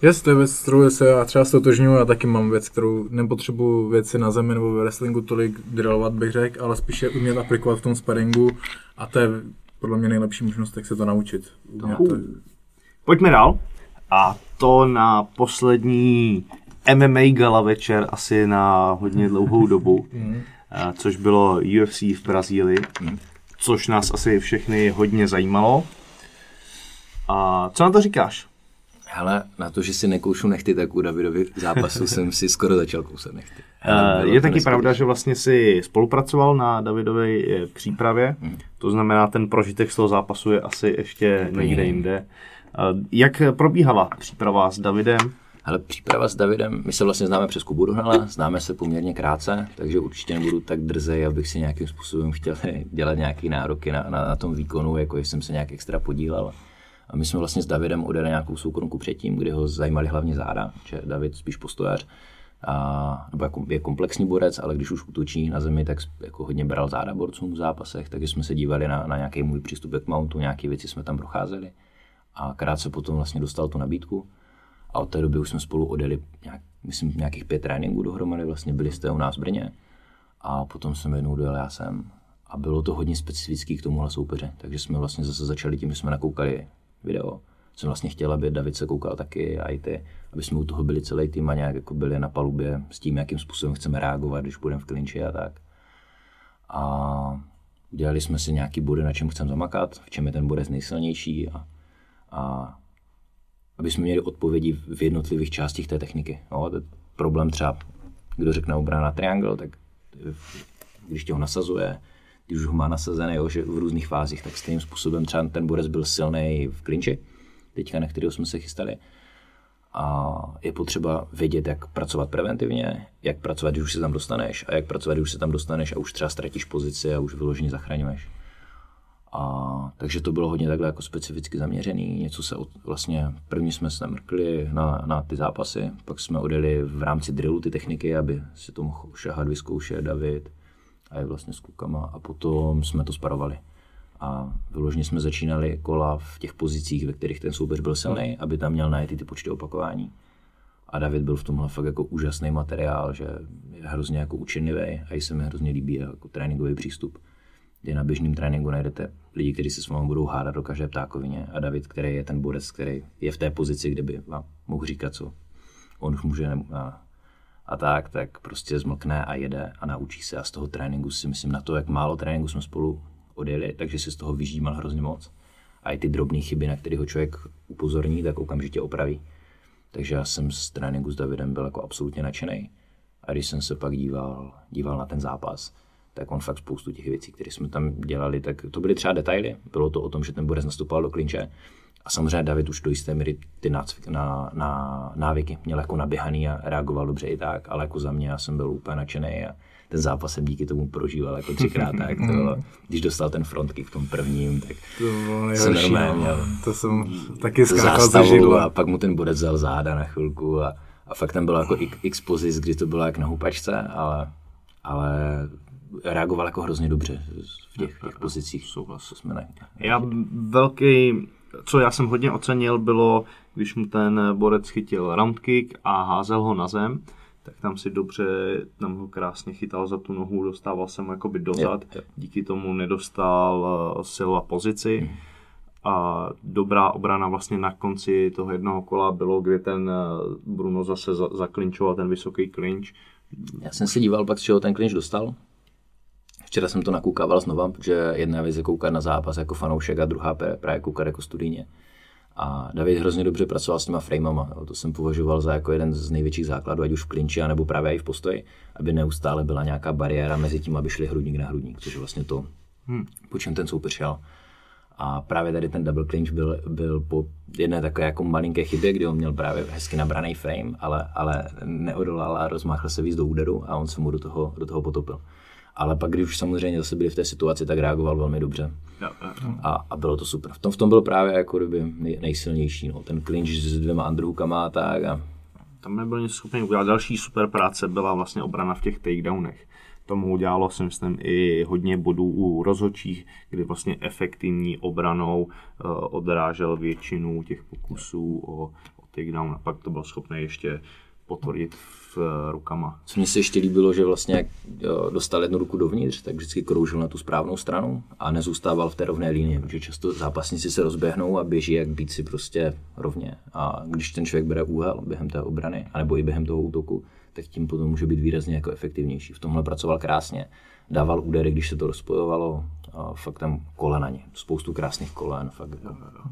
Jest, to je věc, kterou se já třeba stotožňuji, já taky mám věc, kterou nepotřebuji věci na zemi nebo ve wrestlingu tolik drillovat, bych řekl, ale spíše umět aplikovat v tom sparingu a to je podle mě nejlepší možnost, jak se to naučit. Umět to. Pojďme dál. A to na poslední MMA gala večer asi na hodně dlouhou *laughs* dobu, a což bylo UFC v Brazílii, což nás asi všechny hodně zajímalo. A co na to říkáš? Hele, na to, že si nekoušu nechty, tak u Davidovi zápasu *laughs* jsem si skoro začal kousat nechty. Bylo Je taky pravda, že vlastně si spolupracoval na Davidové eh, přípravě, to znamená, ten prožitek z toho zápasu je asi ještě někde jinde. Eh, Jak probíhala příprava s Davidem? Ale příprava s Davidem, my se vlastně známe přes Kubu Dohnala, známe se poměrně krátce, takže určitě nebudu tak drzej, abych si nějakým způsobem chtěl *laughs* dělat nějaké nároky na, na, na tom výkonu, jako jsem se nějak extra podílel. A my jsme vlastně s Davidem odjeli nějakou soukromku předtím, kdy ho zajímali hlavně záda, že David spíš postojař, a, nebo jako je komplexní borec, ale když už útočí na zemi, tak jako hodně bral záda borcům v zápasech, takže jsme se dívali na, na nějaký můj přístup k mountu, nějaké věci jsme tam procházeli. A krátce potom vlastně dostal tu nabídku. A od té doby už jsme spolu odjeli, nějak, myslím, nějakých pět tréninků dohromady, vlastně byli jste u nás v Brně. A potom jsem jednou dojel já jsem. A bylo to hodně specifický k tomuhle soupeře. Takže jsme vlastně zase začali tím, že jsme nakoukali video. Jsem vlastně chtěl, aby David se koukal taky a i ty, aby jsme u toho byli celý tým a nějak jako byli na palubě s tím, jakým způsobem chceme reagovat, když budeme v klinči a tak. A dělali jsme si nějaký body, na čem chceme zamakat, v čem je ten bodec nejsilnější a, a aby jsme měli odpovědi v jednotlivých částích té techniky. No, to problém třeba, kdo řekne obrana triangle, tak když tě ho nasazuje, když už ho má nasazený jo, že v různých fázích, tak stejným způsobem třeba ten borec byl silný v klinči, teďka na kterého jsme se chystali. A je potřeba vědět, jak pracovat preventivně, jak pracovat, když už se tam dostaneš a jak pracovat, když už se tam dostaneš a už třeba ztratíš pozici a už vyloženě zachraňuješ. A, takže to bylo hodně takhle jako specificky zaměřený. Něco se od, vlastně, první jsme se mrkli na, na ty zápasy, pak jsme odjeli v rámci drillu ty techniky, aby si to mohl šahat, vyzkoušet David a je vlastně s klukama a potom jsme to sparovali. A vyloženě jsme začínali kola v těch pozicích, ve kterých ten soupeř byl silný, aby tam měl najít ty počty opakování. A David byl v tomhle fakt jako úžasný materiál, že je hrozně jako učenlivý a i se mi hrozně líbí jako tréninkový přístup kdy na běžném tréninku najdete lidi, kteří se s vámi budou hádat do každé ptákovině a David, který je ten borec, který je v té pozici, kde by vám mohl říkat, co on už může a, a tak, tak prostě zmlkne a jede a naučí se a z toho tréninku si myslím na to, jak málo tréninku jsme spolu odjeli, takže si z toho vyžímal hrozně moc. A i ty drobné chyby, na které ho člověk upozorní, tak okamžitě opraví. Takže já jsem z tréninku s Davidem byl jako absolutně nadšený. A když jsem se pak díval, díval na ten zápas, tak on fakt spoustu těch věcí, které jsme tam dělali, tak to byly třeba detaily. Bylo to o tom, že ten borec nastupoval do klinče. A samozřejmě David už do jisté míry ty nácvik, na, na, návyky měl jako naběhaný a reagoval dobře i tak, ale jako za mě já jsem byl úplně nadšený a ten zápas jsem díky tomu prožíval jako třikrát *laughs* tak. To, bylo- když dostal ten frontkick v tom prvním, tak To bylo jsem normálně no. měl To jsem taky skákal ze zástavu židla. a pak mu ten borec vzal záda na chvilku a, A fakt tam bylo jako x, pozic, kdy to bylo jak na houpačce, ale, ale reagoval jako hrozně dobře v těch, těch pozicích. Souhlas. Jsme ne, Já velký, co já jsem hodně ocenil, bylo, když mu ten borec chytil round kick a házel ho na zem, tak tam si dobře, tam ho krásně chytal za tu nohu, dostával jsem jakoby dozad, Jo, jo. díky tomu nedostal uh, silu a pozici. Mhm. A dobrá obrana vlastně na konci toho jednoho kola bylo, kdy ten uh, Bruno zase za, zaklinčoval ten vysoký klinč. Já jsem si díval pak, z čeho ten klinč dostal. Včera jsem to nakoukával znova, protože jedna věc je koukat na zápas jako fanoušek a druhá právě koukat jako studijně. A David hrozně dobře pracoval s těma framama. Jo. To jsem považoval za jako jeden z největších základů, ať už v klinči, nebo právě i v postoji, aby neustále byla nějaká bariéra mezi tím, aby šli hrudník na hrudník, což je vlastně to, hmm. po čem ten soupeř šel. A právě tady ten double clinch byl, byl po jedné takové jako malinké chybě, kdy on měl právě hezky nabraný frame, ale, ale neodolal a rozmáchl se víc do úderu a on se mu do toho, do toho potopil. Ale pak, když už samozřejmě zase byli v té situaci, tak reagoval velmi dobře. Jo, jo, jo. A, a bylo to super. V tom, v tom byl právě jako kdyby nej, nejsilnější. No. Ten clinch s dvěma underhookama a tak. A tam nebyl nic schopný udělat. Další super práce byla vlastně obrana v těch takedownech. Tomu udělalo si myslím i hodně bodů u rozhodčích, kdy vlastně efektivní obranou uh, odrážel většinu těch pokusů o, o takedown a pak to byl schopný ještě potvrdit v, rukama. Co mně se ještě líbilo, že vlastně jak jo, dostal jednu ruku dovnitř, tak vždycky kroužil na tu správnou stranu a nezůstával v té rovné linii, protože často zápasníci se rozběhnou a běží jak být si prostě rovně. A když ten člověk bere úhel během té obrany, anebo i během toho útoku, tak tím potom může být výrazně jako efektivnější. V tomhle pracoval krásně, dával údery, když se to rozpojovalo, a fakt tam kolena, spoustu krásných kolen. Fakt, jako.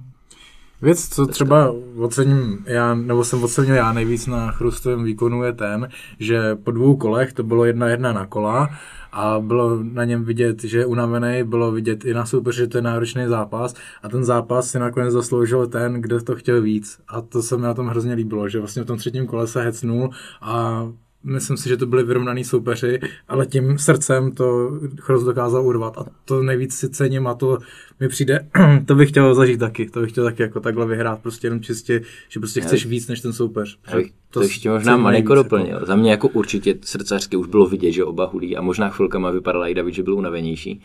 Věc, co třeba ocením já, nebo jsem ocenil já nejvíc na Chrustovém výkonu je ten, že po dvou kolech to bylo jedna jedna na kola a bylo na něm vidět, že je unavený, bylo vidět i na soupeři, že to je náročný zápas a ten zápas si nakonec zasloužil ten, kdo to chtěl víc. A to se mi na tom hrozně líbilo, že vlastně v tom třetím kole se hecnul a myslím si, že to byli vyrovnaný soupeři, ale tím srdcem to Chrost dokázal urvat a to nejvíc si cením a to mi přijde, *clears throat* to bych chtěl zažít taky, to bych chtěl taky jako takhle vyhrát, prostě jenom čistě, že prostě chceš víc než ten soupeř. Já bych to, to ještě možná malinko doplnil. Jako. Za mě jako určitě srdcařsky už bylo vidět, že oba hulí a možná chvilkama vypadala i David, že byl unavenější.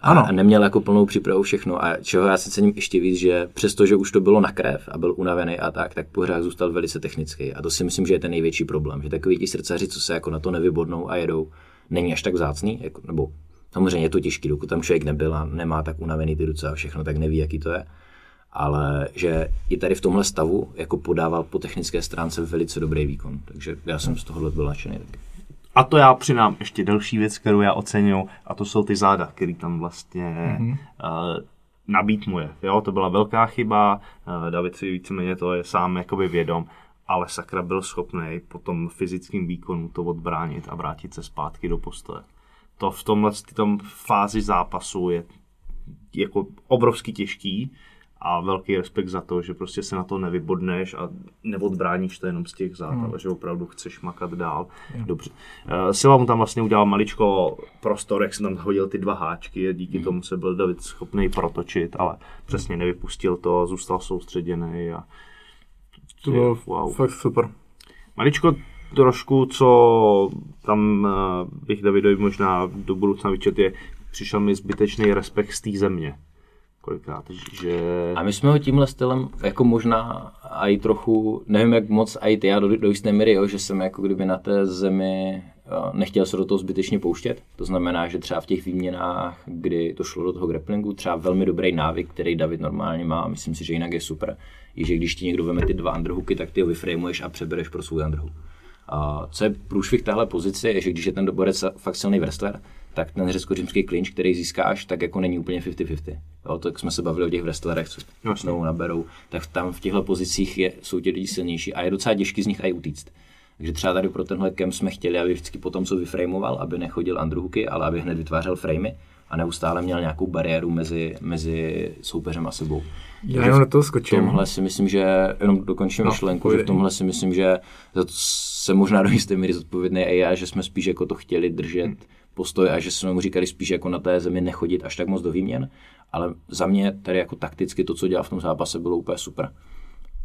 A, Ano. a neměl jako plnou přípravu všechno. A čeho já si cením ještě víc, že přestože už to bylo na krev a byl unavený a tak, tak pořád zůstal velice technický. A to si myslím, že je ten největší problém. Že takový ti srdcaři, co se jako na to nevybodnou a jedou, není až tak vzácný, jako, nebo samozřejmě je to těžký, dokud tam člověk nebyl a nemá tak unavený ty ruce a všechno, tak neví, jaký to je. Ale že i tady v tomhle stavu jako podával po technické stránce velice dobrý výkon. Takže já jsem z tohohle byl nadšený taky. A to já přidám ještě další věc, kterou já oceňuji, a to jsou ty záda, který tam vlastně mm-hmm. uh, nabít mu je. Jo, to byla velká chyba, uh, David si víceméně to je sám jakoby vědom, ale Sakra byl schopný po tom fyzickém výkonu to odbránit a vrátit se zpátky do postoje. To v tomhle v tom fázi zápasu je jako obrovsky těžký a velký respekt za to, že prostě se na to nevybodneš a neodbráníš to jenom z těch zád, hmm. ale že opravdu chceš makat dál. Hmm. Dobře. Uh, Silva mu tam vlastně udělal maličko prostor, jak jsem tam hodil ty dva háčky a díky hmm. tomu se byl David schopný protočit, ale přesně nevypustil to, zůstal soustředěný a To bylo wow. fakt super. Maličko trošku, co tam uh, bych Davidovi možná do budoucna vyčet, je přišel mi zbytečný respekt z té země kolikrát, že... A my jsme ho tímhle stylem jako možná i trochu, nevím jak moc i já do, do jisté míry, jo, že jsem jako kdyby na té zemi nechtěl se do toho zbytečně pouštět. To znamená, že třeba v těch výměnách, kdy to šlo do toho grapplingu, třeba velmi dobrý návyk, který David normálně má, a myslím si, že jinak je super, je, že když ti někdo veme ty dva underhooky, tak ty ho vyframuješ a přebereš pro svůj underhook. Co je průšvih téhle pozici, je, že když je ten borec fakt silný wrestler, tak ten řecko-římský clinch, který získáš, tak jako není úplně 50-50. Jo, tak jsme se bavili o těch wrestlerech, co znovu naberou, tak tam v těchto pozicích je, jsou ti lidi silnější a je docela těžký z nich i utíct. Takže třeba tady pro tenhle kem jsme chtěli, aby vždycky potom, co vyframoval, aby nechodil underhooky, ale aby hned vytvářel framey a neustále měl nějakou bariéru mezi, mezi soupeřem a sebou. Já jenom na to skočím. V tomhle si myslím, že, jenom dokončím no, myšlenku, že v tomhle si myslím, že za to se možná do jisté míry zodpovědný i já, že jsme spíš jako to chtěli držet hmm. Postoj a že jsme mu říkali spíš jako na té zemi nechodit až tak moc do výměn, ale za mě tady jako takticky to, co dělal v tom zápase, bylo úplně super.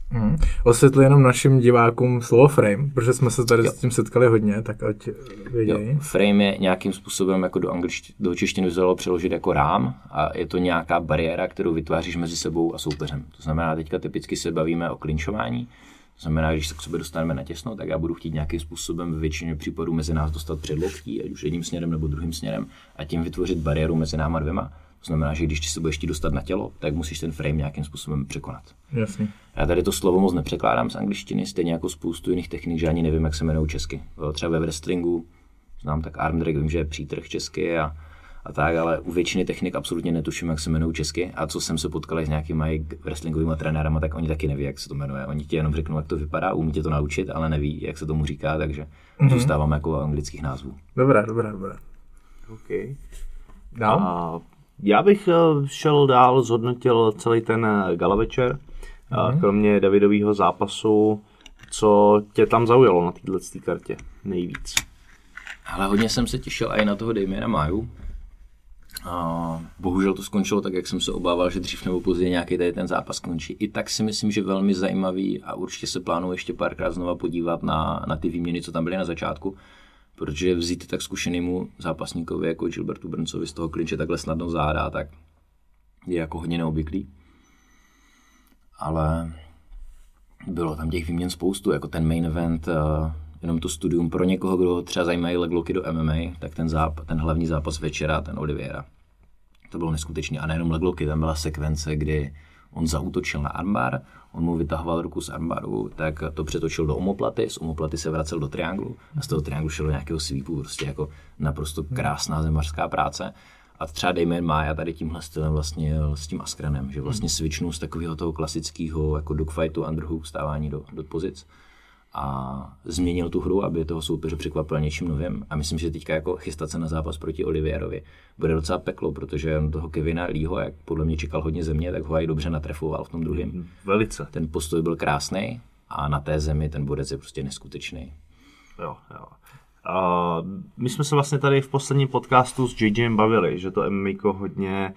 Hmm. Osvětli jenom našim divákům slovo frame, protože jsme se tady jo. s tím setkali hodně, tak ať vědějí. Jo. Frame je nějakým způsobem jako do, angličtiny, do češtiny vzalo přeložit jako rám a je to nějaká bariéra, kterou vytváříš mezi sebou a soupeřem. To znamená, teďka typicky se bavíme o klinčování, to znamená, když se k sobě dostaneme na těsno, tak já budu chtít nějakým způsobem ve většině případů mezi nás dostat před loktí, ať už jedním směrem nebo druhým směrem, a tím vytvořit bariéru mezi náma dvěma. To znamená, že když se budeš chtít dostat na tělo, tak musíš ten frame nějakým způsobem překonat. Jasně. Já tady to slovo moc nepřekládám z angličtiny, stejně jako spoustu jiných technik, že ani nevím, jak se jmenují česky. Třeba ve wrestlingu znám tak arm drag, vím, že je přítrh česky a, a tak, ale u většiny technik absolutně netuším, jak se jmenují česky. A co jsem se potkal s nějakými wrestlingovými trenérama, tak oni taky neví, jak se to jmenuje. Oni ti jenom řeknou, jak to vypadá, umí tě to naučit, ale neví, jak se tomu říká, takže mm-hmm. zůstávám jako anglických názvů. Dobrá, dobrá, dobrá. OK. Dál? A já bych eh, šel dál, zhodnotil celý ten eh, gala večer. Mm-hmm. Kromě Davidového zápasu, co tě tam zaujalo na této kartě nejvíc? Ale hodně jsem se těšil i na toho Damiena Maju. A bohužel to skončilo tak, jak jsem se obával, že dřív nebo později nějaký tady ten zápas skončí. I tak si myslím, že velmi zajímavý a určitě se plánuju ještě párkrát znova podívat na, na ty výměny, co tam byly na začátku protože vzít tak zkušenému zápasníkovi jako Gilbertu Brncovi z toho klinče takhle snadno záda, tak je jako hodně neobvyklý. Ale bylo tam těch výměn spoustu, jako ten main event, uh, jenom to studium pro někoho, kdo třeba zajímají legloky do MMA, tak ten, záp- ten hlavní zápas večera, ten Oliviera, to bylo neskutečné. A nejenom legloky, tam byla sekvence, kdy on zautočil na armbar, on mu vytahoval ruku z armbaru, tak to přetočil do omoplaty, z omoplaty se vracel do trianglu a z toho trianglu šel do nějakého sweepu, prostě jako naprosto krásná zemařská práce. A třeba Damien Maya tady tímhle stylem vlastně s tím Askrenem, že vlastně switchnul z takového toho klasického jako dogfightu underhook stávání do, do pozic a změnil tu hru, aby toho soupeře překvapil něčím novým. A myslím, že teďka jako chystat se na zápas proti Olivierovi bude docela peklo, protože on toho Kevina Leeho, jak podle mě čekal hodně země, tak ho i dobře natrefoval v tom druhém. Velice. Ten postoj byl krásný a na té zemi ten bodec je prostě neskutečný. Jo, jo. Uh, my jsme se vlastně tady v posledním podcastu s JJem bavili, že to MMA hodně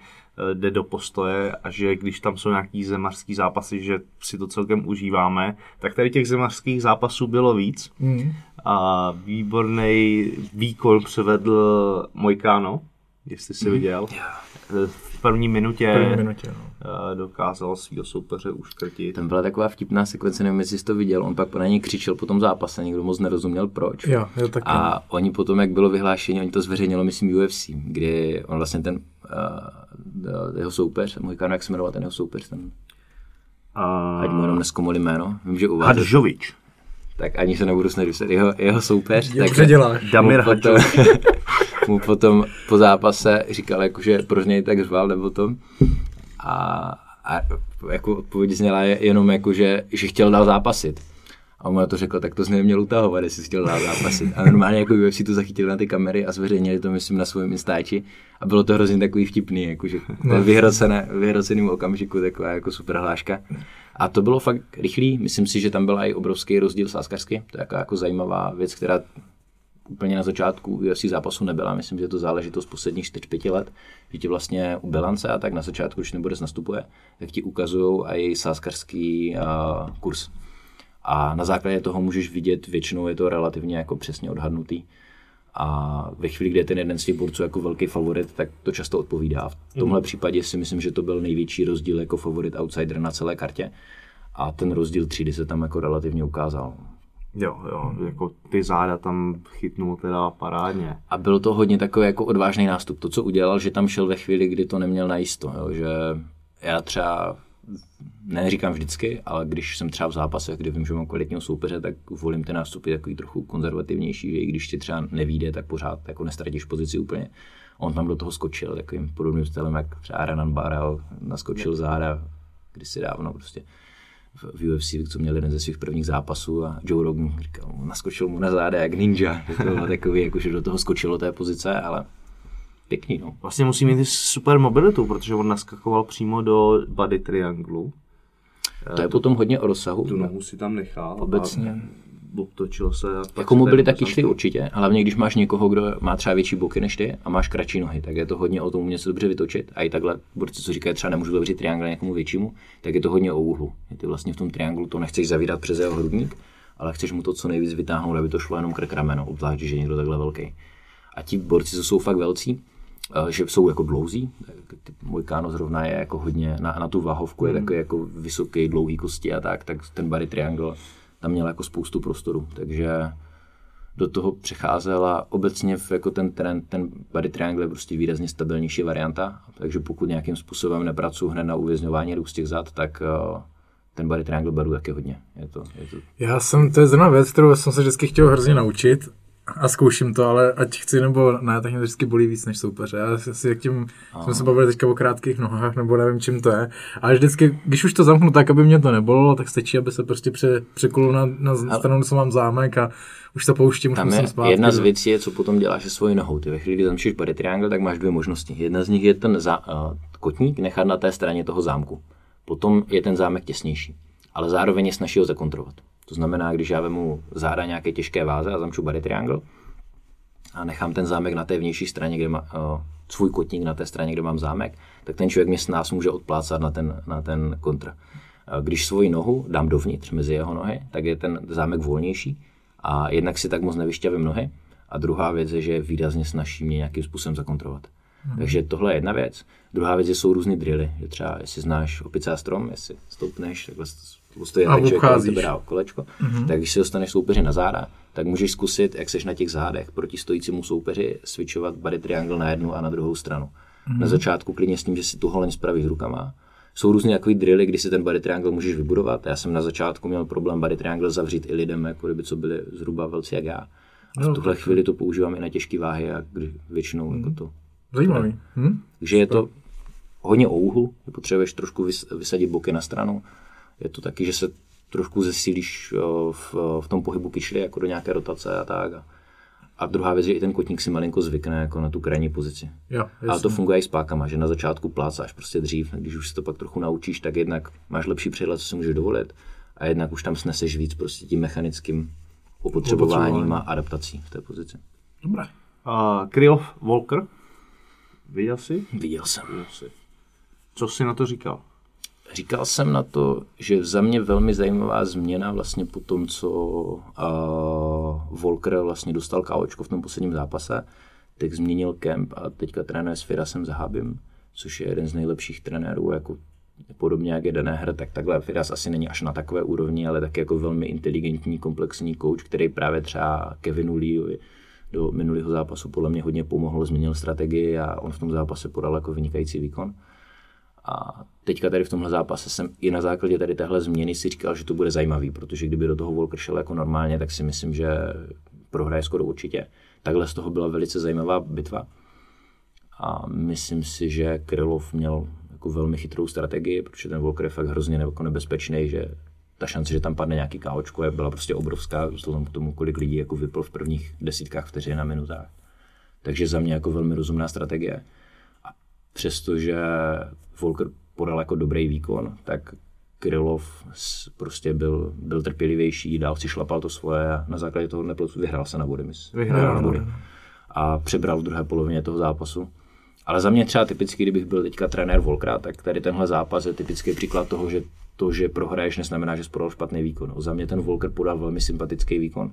jde do postoje a že když tam jsou nějaký zemařský zápasy, že si to celkem užíváme, tak tady těch zemařských zápasů bylo víc. Mm. A výborný výkon převedl Mojkáno, jestli jsi mm. viděl. Yeah v první minutě, první minutě no. Eh, dokázal svého soupeře uškrtit. Tam byla taková vtipná sekvence, nevím, jestli jsi to viděl, on pak na něj křičel po tom zápase, nikdo moc nerozuměl proč. Jo, jo, tak a jo. oni potom, jak bylo vyhlášení, oni to zveřejnilo, myslím, UFC, kdy on vlastně ten uh, jeho soupeř, můj kanál, jak se jmenoval ten jeho soupeř, ten uh, ať mu jenom neskomolí jméno, vím, že uvádí. Hadžovič. Tak ani se nebudu snad jeho, jeho soupeř. Jak tak, děláš? Damir Hadžovič. *laughs* mu potom po zápase říkal, jako, že proč něj tak řval nebo to. A, a jako odpověď zněla jenom jako, že, že chtěl dál zápasit. A on to řekl, tak to z něj měl utahovat, jestli chtěl dál zápasit. A normálně jako UFC to zachytili na ty kamery a zveřejnili to, myslím, na svém instáči. A bylo to hrozně takový vtipný, jakože no. vyhrocené, vyhroceným okamžiku taková jako super hláška. A to bylo fakt rychlý, myslím si, že tam byl i obrovský rozdíl sáskařsky. To je jako, jako zajímavá věc, která úplně na začátku UFC zápasu nebyla. Myslím, že je to záležitost posledních 4-5 let, že ti vlastně u bilance a tak na začátku, když nebudeš nastupuje, tak ti ukazují i sáskarský uh, kurz. A na základě toho můžeš vidět, většinou je to relativně jako přesně odhadnutý. A ve chvíli, kdy je ten jeden z těch borců jako velký favorit, tak to často odpovídá. V tomhle mm. případě si myslím, že to byl největší rozdíl jako favorit outsider na celé kartě. A ten rozdíl třídy se tam jako relativně ukázal. Jo, jo, jako ty záda tam chytnul teda parádně. A byl to hodně takový jako odvážný nástup. To, co udělal, že tam šel ve chvíli, kdy to neměl najisto. Jo, že já třeba neříkám vždycky, ale když jsem třeba v zápasech, kde vím, že mám kvalitního soupeře, tak volím ty nástupy takový trochu konzervativnější, že i když ti třeba nevíde, tak pořád jako nestratíš pozici úplně. On tam do toho skočil takovým podobným stylem, jak třeba Renan Barel naskočil záda kdysi dávno prostě v UFC, co měl jeden ze svých prvních zápasů a Joe Rogan říkal, naskočil mu na záda jak ninja. *laughs* To bylo takový, jako, že do toho skočilo té pozice, ale pěkný. No. Vlastně musí mít super mobilitu, protože on naskakoval přímo do body trianglu. To je potom hodně o rozsahu. Tu nohu si tam nechal. Obecně. Obtočil se. A pak Jako se mobilita tady- šly určitě, hlavně když máš někoho, kdo má třeba větší boky než ty a máš kratší nohy, tak je to hodně o tom umět se dobře vytočit. A i takhle, borci, co říkají, třeba nemůžu dobře triangle někomu většímu, tak je to hodně o úhlu. Ty vlastně v tom trianglu to nechceš zavírat přes jeho hrudník, ale chceš mu to co nejvíc vytáhnout, aby to šlo jenom krk rameno, obzvlášť, je někdo takhle velký. A ti borci, co jsou fakt velcí, eh, že jsou jako dlouzí, můj káno zrovna je jako hodně na, na tu váhovku, je takový jako vysoký, dlouhý kosti a tak, tak ten body triangle tam měl jako spoustu prostoru, takže do toho přecházel a obecně v, jako ten trend, ten body triangle je prostě výrazně stabilnější varianta, takže pokud nějakým způsobem nepracuji hned na uvězňování růst těch zad, tak uh, ten body triangle beru taky hodně. Je to, je to Já jsem, to je zrovna věc, kterou jsem se vždycky chtěl hrozně naučit a zkouším to, ale ať chci nebo ne, tak mě to vždycky bolí víc než soupeře. Já si- jak tím, jsme se bavili teďka o krátkých nohách, nebo nevím, čím to je. Ale vždycky, když už to zamknu tak, aby mě to nebolelo, tak stačí, aby se prostě pře, překulu na, na stranu, co mám zámek a už to pouštím, Tam je zpátky. jedna z věcí, je, co potom děláš se svojí nohou. Ty ve chvíli, kdy zamčíš body triangle, tak máš dvě možnosti. Jedna z nich je ten zá, uh, kotník nechat na té straně toho zámku. Potom je ten zámek těsnější, ale zároveň je snaží ho zakontrolovat. To znamená, když já vemu záda nějaké těžké váze a zamču body triangle a nechám ten zámek na té vnější straně, kde má, uh, svůj kotník na té straně, kde mám zámek, tak ten člověk mě s nás může odplácat na ten, na ten kontr. Uh, Když svoji nohu dám dovnitř mezi jeho nohy, tak je ten zámek volnější a jednak si tak moc nevyšťavím nohy a druhá věc je, že je výrazně snaží mě nějakým způsobem zakontrolovat. Hmm. Takže tohle je jedna věc. Druhá věc je, jsou různé drily. Že třeba, jestli znáš opice a strom, jestli stoupneš, takhle obcházíš. tebe dá kolečko, mm-hmm. tak když se dostaneš soupeři na záda, tak můžeš zkusit, jak seš na těch zádech proti stojícímu soupeři, switchovat body triangle na jednu a na druhou stranu. Mm-hmm. Na začátku klidně s tím, že si tu holeň spravíš rukama. Jsou různé takový drily, kdy si ten body triangle můžeš vybudovat. Já jsem na začátku měl problém body triangle zavřít i lidem, jako kdyby co byli zhruba velcí jak já. A v tuhle chvíli to používám i na těžké váhy a kdy většinou mm-hmm. jako to Zajímavý. Hm? takže je to hodně o úhlu, že potřebuješ trošku vys- vysadit boky na stranu. Je to taky, že se trošku zesílíš o, v, v tom pohybu kyčly, jako do nějaké rotace a tak. A, a druhá věc, že i ten kotník si malinko zvykne jako na tu krajní pozici. Jo, A to funguje i s pákama, že na začátku plácáš prostě dřív, když už si to pak trochu naučíš, tak jednak máš lepší přehled, co si můžeš dovolit a jednak už tam sneseš víc prostě tím mechanickým opotřebováním a adaptací v té pozici. Dobré. Uh, Krylov Walker. Viděl jsi? Viděl jsem. Viděl jsi. Co jsi na to říkal? Říkal jsem na to, že za mě velmi zajímavá změna vlastně po tom, co uh, Volker vlastně dostal KOčko v tom posledním zápase, tak změnil kemp a teďka trénuje s Firasem Zahabim, což je jeden z nejlepších trenérů, jako podobně jak je Dané hra, tak takhle Firas asi není až na takové úrovni, ale taky jako velmi inteligentní, komplexní coach, který právě třeba Kevinu Leeovi do minulého zápasu podle mě hodně pomohl, změnil strategii a on v tom zápase podal jako vynikající výkon. A teďka tady v tomhle zápase jsem i na základě tady téhle změny si říkal, že to bude zajímavý, protože kdyby do toho Volker šel jako normálně, tak si myslím, že prohraje skoro určitě. Takhle z toho byla velice zajímavá bitva. A myslím si, že Krylov měl jako velmi chytrou strategii, protože ten Volker je fakt hrozně jako nebezpečný, že ta šance, že tam padne nějaký káočko, je byla prostě obrovská, vzhledem k tomu, kolik lidí jako vypl v prvních desítkách vteřin na minutách. Takže za mě jako velmi rozumná strategie. Přestože Volker podal jako dobrý výkon, tak Krylov prostě byl, byl trpělivější, dál si šlapal to svoje a na základě toho nepletu vyhrál se na body. Myslím. Vyhrál na na body. A přebral v druhé polovině toho zápasu. Ale za mě třeba typicky, kdybych byl teďka trenér Volkra, tak tady tenhle zápas je typický příklad toho, že to, že prohraješ, neznamená, že podal špatný výkon. Za mě ten Volker podal velmi sympatický výkon.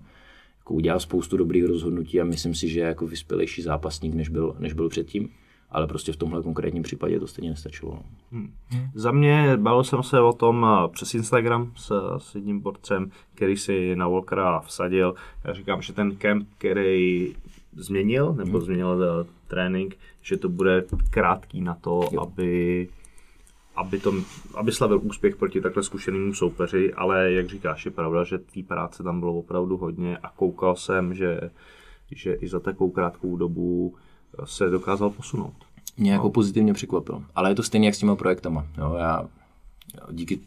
Jako udělal spoustu dobrých rozhodnutí a myslím si, že je jako vyspělejší zápasník, než byl, než byl předtím. Ale prostě v tomhle konkrétním případě to stejně nestačilo. no. Za mě bavil jsem se o tom eh, přes Instagram s, s jedním borcem, který si na Walkera vsadil. Já říkám, že ten kemp, který změnil, nebo změnil eh, trénink, že to bude krátký na to, Jo. aby aby, to, aby slavil úspěch proti takhle zkušenému soupeři, ale jak říkáš, je pravda, že té práce tam bylo opravdu hodně a koukal jsem, že, že i za takovou krátkou dobu se dokázal posunout. Mě jako pozitivně překvapil. Ale je to stejně jak s těma projektama. Jo, já díky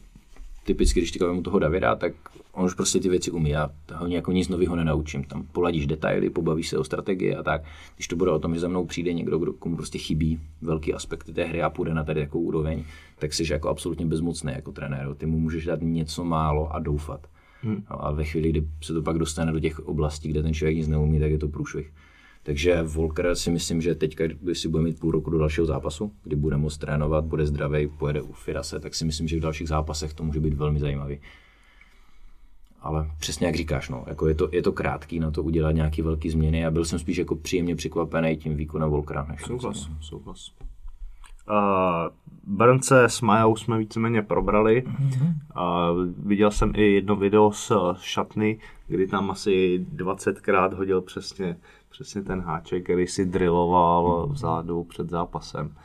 typicky, když teďka toho Davida, tak on už prostě ty věci umí. Já ho jako nic nového nenaučím. Tam poladíš detaily, pobavíš se o strategii a tak. Když to bude o tom, že za mnou přijde někdo, kdo, komu prostě chybí velký aspekty té hry a půjde na tady takovou úroveň, tak jsi jako absolutně bezmocný jako trenér. Ty mu můžeš dát něco málo a doufat. Hmm. A ve chvíli, kdy se to pak dostane do těch oblastí, kde ten člověk nic neumí, tak je to průšvih. Takže Volker si myslím, že teďka, když si bude mít půl roku do dalšího zápasu, kdy bude moct trénovat, bude zdravý, pojede u Firase, tak si myslím, že v dalších zápasech to může být velmi zajímavý. Ale přesně jak říkáš, no, jako je, to, je to krátký na to udělat nějaký velký změny a byl jsem spíš jako příjemně překvapený tím výkonem Volkera. Než souhlas, souhlas. Uh, Brnce s Majou jsme víceméně probrali. Uh, viděl jsem i jedno video z šatny, kdy tam asi 20krát hodil přesně, přesně ten háček, který si drilloval vzadu před zápasem.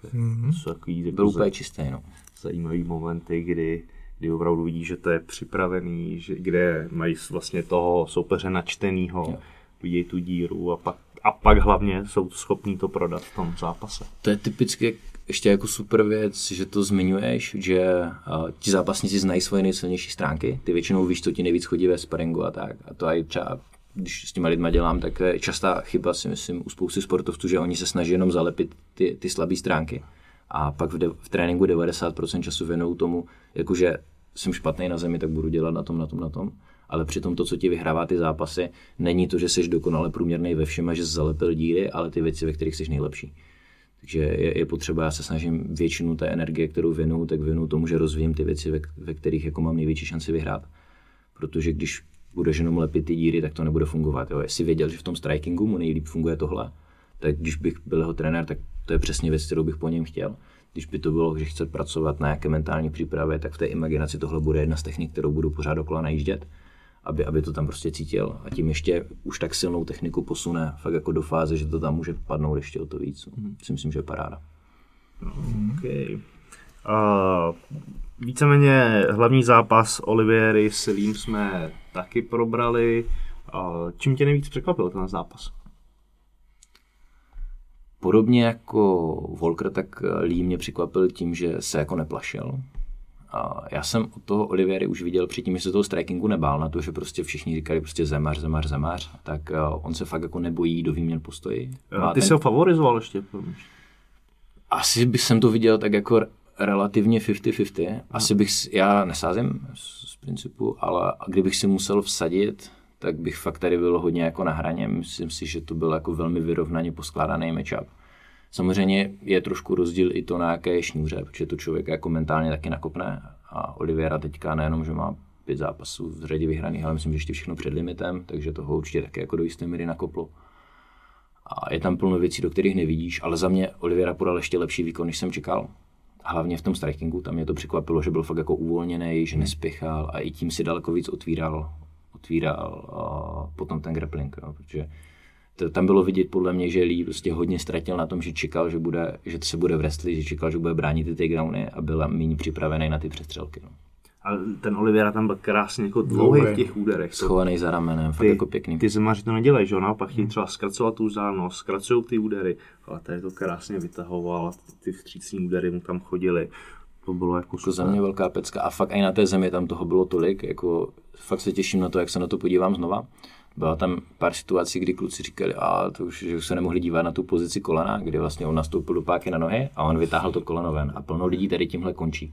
To, mm-hmm. jsou takový jako Byl úplně čistý, no. zajímavý momenty, kdy, kdy opravdu vidí, že to je připravený, že, kde mají vlastně toho soupeře načtenýho, vidí tu díru a pak a pak hlavně jsou schopní to prodat v tom zápase. To je typicky ještě jako super věc, že to zmiňuješ, že uh, ti zápasníci znají svoje nejsilnější stránky, ty většinou víš, co ti nejvíc chodí ve sparingu a tak. A to i třeba když s těma lidma dělám, tak je častá chyba si myslím u spousty sportovců, že oni se snaží jenom zalepit ty, ty slabé stránky. A pak v, de, v tréninku 90% času věnují tomu, jakože jsem špatný na zemi, tak budu dělat na tom, na tom, na tom ale přitom to, co ti vyhrává ty zápasy, není to, že jsi dokonale průměrný ve všem a že jsi zalepil díry, ale ty věci, ve kterých jsi nejlepší. Takže je, je potřeba, já se snažím většinu té energie, kterou věnu, tak věnu tomu, že rozvíjím ty věci, ve, ve kterých jako mám největší šanci vyhrát. Protože když budeš jenom lepit ty díry, tak to nebude fungovat. Jo. Jestli věděl, že v tom strikingu mu nejlíp funguje tohle, tak když bych byl jeho trenér, tak to je přesně věc, kterou bych po něm chtěl. Když by to bylo, že chce pracovat na nějaké mentální přípravě, tak v té imaginaci tohle bude jedna z technik, kterou budu pořád dokola najíždět aby, aby to tam prostě cítil. A tím ještě už tak silnou techniku posune fakt jako do fáze, že to tam může padnout ještě o to víc. Mm. Si myslím, že je paráda. Okay. Uh, víceméně hlavní zápas Oliviery s Lím jsme taky probrali. Čím tě nejvíc překvapil ten zápas? Podobně jako Volker, tak Lee mě překvapil tím, že se jako neplašil, a já jsem od toho Oliviery už viděl předtím, že se toho strikingu nebál na to, že prostě všichni říkali prostě zemař, zemař, zemař, tak uh, on se fakt jako nebojí do výměn postoji. Má Ty ten... se ho favorizoval ještě? Asi bych jsem to viděl tak jako relativně 50-50. Asi bych, já nesázím principu, ale kdybych si musel vsadit, tak bych fakt tady byl hodně jako na hraně. Myslím si, že to byl jako velmi vyrovnaně poskládaný matchup. Samozřejmě je trošku rozdíl i to, na jaké šňůře, protože to člověk jako mentálně taky nakopne. A Oliviera teďka nejenom, že má pět zápasů v řadě vyhraných, ale myslím, že ještě všechno před limitem, takže toho určitě také jako do jisté míry nakoplo. A je tam plno věcí, do kterých nevidíš, ale za mě Oliviera podal ještě lepší výkon, než jsem čekal. Hlavně v tom strikingu, tam mě to překvapilo, že byl fakt jako uvolněný, že nespěchal a i tím si daleko víc otvíral, otvíral a potom ten grappling, jo, protože to, tam bylo vidět podle mě, že Lee prostě hodně ztratil na tom, že čekal, že, bude, že to se bude wrestlit, že čekal, že bude bránit ty takedowny a byl méně připravený na ty přestřelky. No. A ten Oliveira tam byl krásně jako dlouhý v těch úderech. Schovaný za ramenem, fakt jako pěkný. Ty zemaři to nedělají, že jo? Naopak chtějí hmm. třeba zkracovat tu vzdálenost, zkracují ty údery, ale tady to krásně vytahoval, ty vstřícní údery mu tam chodily. To bylo jako, jako za mě velká pecka a fakt i na té zemi tam toho bylo tolik, jako fakt se těším na to, jak se na to podívám znova. Byla tam pár situací, kdy kluci říkali, a to už, že už se nemohli dívat na tu pozici kolena, kdy vlastně on nastoupil do páky na nohy a on vytáhl to koleno ven. A plno lidí tady tímhle končí.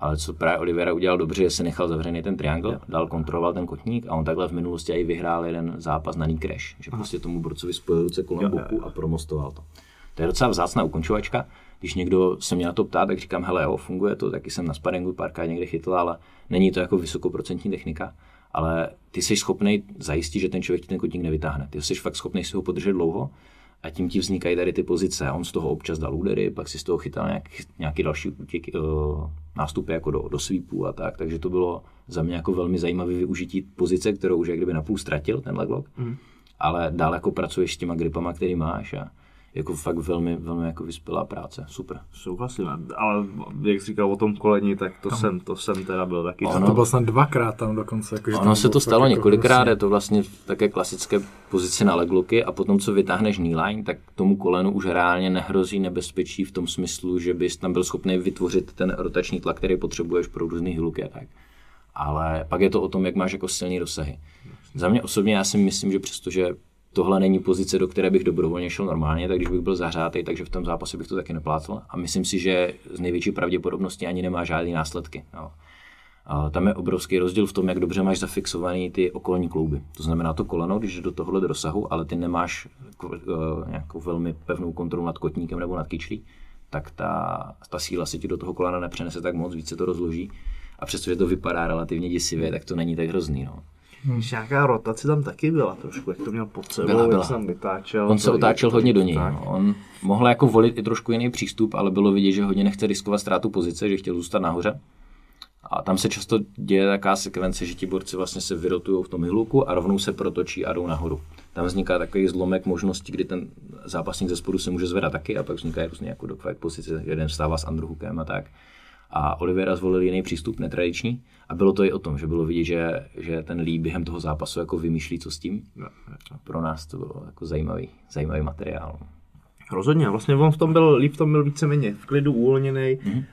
Ale co právě Olivera udělal dobře, že se nechal zavřený ten triangle, dal kontroloval ten kotník a on takhle v minulosti i vyhrál jeden zápas na crash, že prostě tomu borcovi spojil ruce kolem boku a promostoval to. To je docela vzácná ukončovačka. Když někdo se mě na to ptá, tak říkám, hele, jo, funguje to, taky jsem na sparingu párkrát někde chytl, ale není to jako vysokoprocentní technika ale ty jsi schopný zajistit, že ten člověk ti ten kotník nevytáhne. Ty jsi fakt schopný si ho podržet dlouho a tím ti vznikají tady ty pozice. On z toho občas dal údery, pak si z toho chytal nějak, nějaký další útěk, uh, nástupy jako do, do sweepu a tak, takže to bylo za mě jako velmi zajímavé využití pozice, kterou už jak kdyby napůl ztratil ten leglock, mm. ale dál jako pracuješ s těma gripama, který máš a jako fakt velmi, velmi jako vyspělá práce, super. Souhlasím, ale jak jsi říkal o tom koleni, tak to, tam. jsem, to jsem teda byl taky. Ono, to bylo snad dvakrát tam dokonce. Jako, ono se to stalo jako několikrát, jako je to vlastně v také klasické pozici na legloky a potom, co vytáhneš knee line, tak tomu kolenu už reálně nehrozí nebezpečí v tom smyslu, že bys tam byl schopný vytvořit ten rotační tlak, který potřebuješ pro různý hluky a tak. Ale pak je to o tom, jak máš jako silný rozsahy. Za mě osobně já si myslím, že přestože tohle není pozice, do které bych dobrovolně šel normálně, tak když bych byl zahřátý, takže v tom zápase bych to taky neplácel. A myslím si, že z největší pravděpodobnosti ani nemá žádné následky. No. A tam je obrovský rozdíl v tom, jak dobře máš zafixovaný ty okolní klouby. To znamená to koleno, když je do tohohle rozsahu, ale ty nemáš uh, nějakou velmi pevnou kontrolu nad kotníkem nebo nad kyčlí, tak ta, ta síla se ti do toho kolena nepřenese tak moc, více to rozloží. A přestože to vypadá relativně děsivě, tak to není tak hrozný. No. Hmm. Nějaká rotace tam taky byla trošku, jak to měl pod sebou, Byla, byla. jak se tam vytáčel. On se otáčel hodně do něj. tak. No. On mohl jako volit i trošku jiný přístup, ale bylo vidět, že hodně nechce riskovat ztrátu pozice, že chtěl zůstat nahoře. A tam se často děje taková sekvence, že ti borci vlastně se vyrotují v tom hiluku a rovnou se protočí a jdou nahoru. Tam vzniká takový zlomek možností, kdy ten zápasník ze spodu se může zvedat taky a pak vznikají různě jako dogfight pozice, jeden vstává s underhookem a tak. A Olivera zvolil jiný přístup, netradiční. A bylo to i o tom, že bylo vidět, že, že ten Lee během toho zápasu jako vymýšlí, co s tím. Pro nás to bylo jako zajímavý, zajímavý materiál. Rozhodně, vlastně on v tom byl, líp v tom byl víceméně v klidu uvolněný. Mm-hmm. Uh,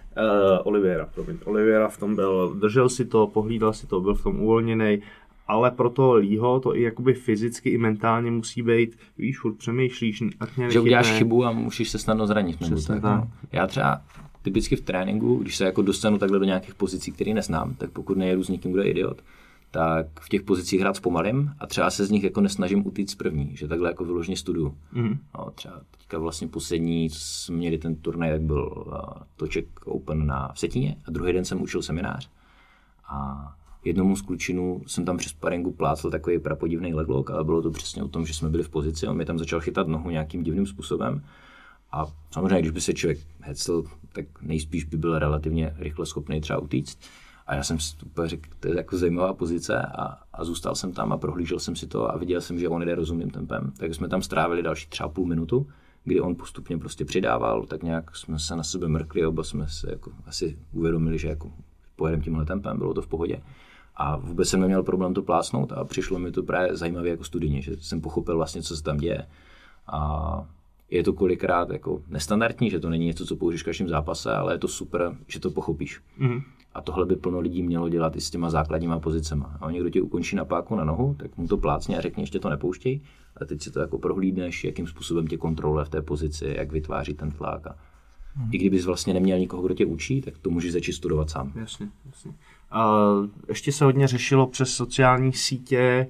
Oliveira, promiň. Oliveira v tom byl, držel si to, pohlídal si to, byl v tom uvolněný, ale pro toho Lího to i jakoby fyzicky i mentálně musí být, víš, furt přemýšlíš, že uděláš chybu a musíš se snadno zranit. Nebo Přesně tak, tak. no. Já třeba typicky v tréninku, když se jako dostanu takhle do nějakých pozicí, které neznám, tak pokud nejedu s někým, kdo je idiot, tak v těch pozicích hrát zpomalím a třeba se z nich jako nesnažím utíct první, že takhle jako vyloženě studuju. Mm-hmm. No, třeba teďka vlastně poslední, co jsme měli ten turnaj, tak byl uh, Toček Open na v Setíně a druhý den jsem učil seminář a jednomu z klučinů jsem tam při sparingu plácel takový prapodivný leglock, ale bylo to přesně o tom, že jsme byli v pozici, on mi tam začal chytat nohu nějakým divným způsobem a samozřejmě, když by se člověk hecl, tak nejspíš by byl relativně rychle schopný třeba utíct. A já jsem řekl, to je jako zajímavá pozice a, a zůstal jsem tam a prohlížel jsem si to a viděl jsem, že on jde rozumným tempem. Takže jsme tam strávili další třeba půl minutu, kdy on postupně prostě přidával, tak nějak jsme se na sebe mrkli, oba jsme se jako asi uvědomili, že jako pojedeme tímhle tempem, bylo to v pohodě. A vůbec jsem neměl problém to plásnout a přišlo mi to právě zajímavé jako studijně, že jsem pochopil vlastně, co se tam děje. A je to kolikrát jako nestandardní, že to není něco, co použiješ v každém zápase, ale je to super, že to pochopíš. Mm-hmm. A tohle by plno lidí mělo dělat i s těma základníma pozicema. A někdo ti ukončí na páku na nohu, tak mu to plácně a řekne, ještě to nepouštěj. A teď si to jako prohlídneš, jakým způsobem tě kontroluje v té pozici, jak vytváří ten tlak. A mm-hmm. I kdybys vlastně neměl nikoho, kdo tě učí, tak to můžeš začít studovat sám. Jasně, jasně. Uh, ještě se hodně řešilo přes sociální sítě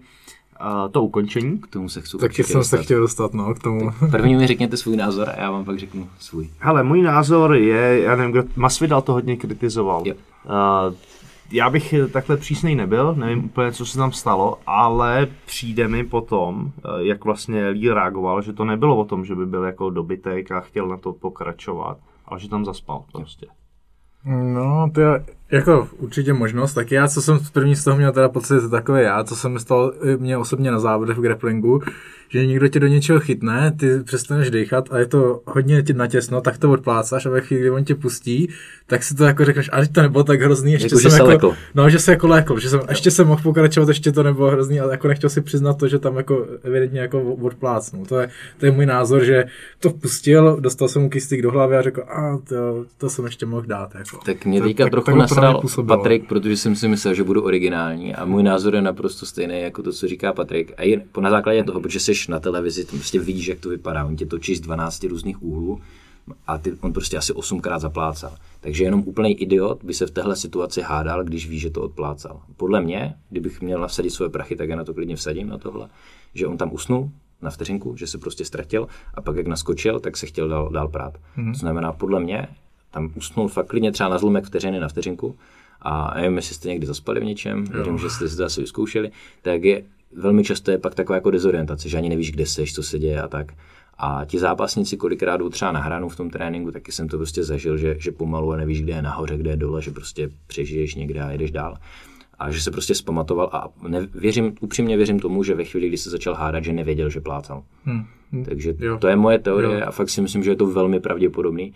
uh, to ukončení. K tomu se chci Taky jsem se dostat. chtěl dostat, no, k tomu. První mi řekněte svůj názor a já vám pak řeknu svůj. Hele, můj názor je, já nevím, kdo, Masvidal to hodně kritizoval. Jo. Uh, já bych takhle přísnej nebyl, nevím úplně, co se tam stalo, ale přijde mi potom, eh, jak vlastně Lee reagoval, že to nebylo o tom, že by byl jako dobytek a chtěl na to pokračovat, ale že tam zaspal prostě. No, to je jako určitě možnost. Tak já, co jsem první z toho měl teda pocit, takový já, co se mi stalo i mě osobně na závodech v grapplingu, že někdo tě do něčeho chytne, ty přestaneš dýchat a je to hodně ti natěsno, tak to odplácáš a ve chvíli, kdy on tě pustí, tak si to jako řekneš, a teď to nebylo tak hrozný, ještě Jako, že jsem se jako, lekl. no, že se jako lékl, že jsem ještě jsem mohl pokračovat, ještě to nebylo hrozný, ale jako nechtěl si přiznat to, že tam jako evidentně jako odplácnul. To je, to je můj názor, že to pustil, dostal jsem mu kystik do hlavy a řekl, a to, to jsem ještě mohl dát. Jako. Tak mě To- teďka tak- trochu tak nasral. Patrik, protože jsem si myslel, že budu originální a můj názor je naprosto stejný jako to, co říká Patrik. A jen na základě toho, protože jsi na televizi, tam prostě vidíš, jak to vypadá. On tě točí z 12 různých úhlů a ty, on prostě asi osmkrát zaplácal. Takže jenom úplný idiot by se v téhle situaci hádal, když ví, že to odplácal. Podle mě, kdybych měl nasadit svoje prachy, tak já na to klidně vsadím na tohle, že on tam usnul na vteřinku, že se prostě ztratil a pak jak naskočil, tak se chtěl dál, dál prát. Mm-hmm. To znamená, podle mě, tam usnul fakt klidně třeba na zlomek vteřiny na vteřinku a nevím, jestli jste někdy zaspali v něčem, věřím, že jste si to asi vyzkoušeli, tak je velmi často je pak taková jako dezorientace, že ani nevíš, kde seš, co se děje a tak. A ti zápasníci kolikrát jdou třeba na hranu v tom tréninku, taky jsem to prostě zažil, že, že pomalu a nevíš, kde je nahoře, kde je dole, že prostě přežiješ někde a jedeš dál. A že se prostě zpamatoval a ne, věřím, upřímně věřím tomu, že ve chvíli, kdy se začal hádat, že nevěděl, že plácal. Hmm. Takže Jo. to je moje teorie Jo. a fakt si myslím, že je to velmi pravděpodobný.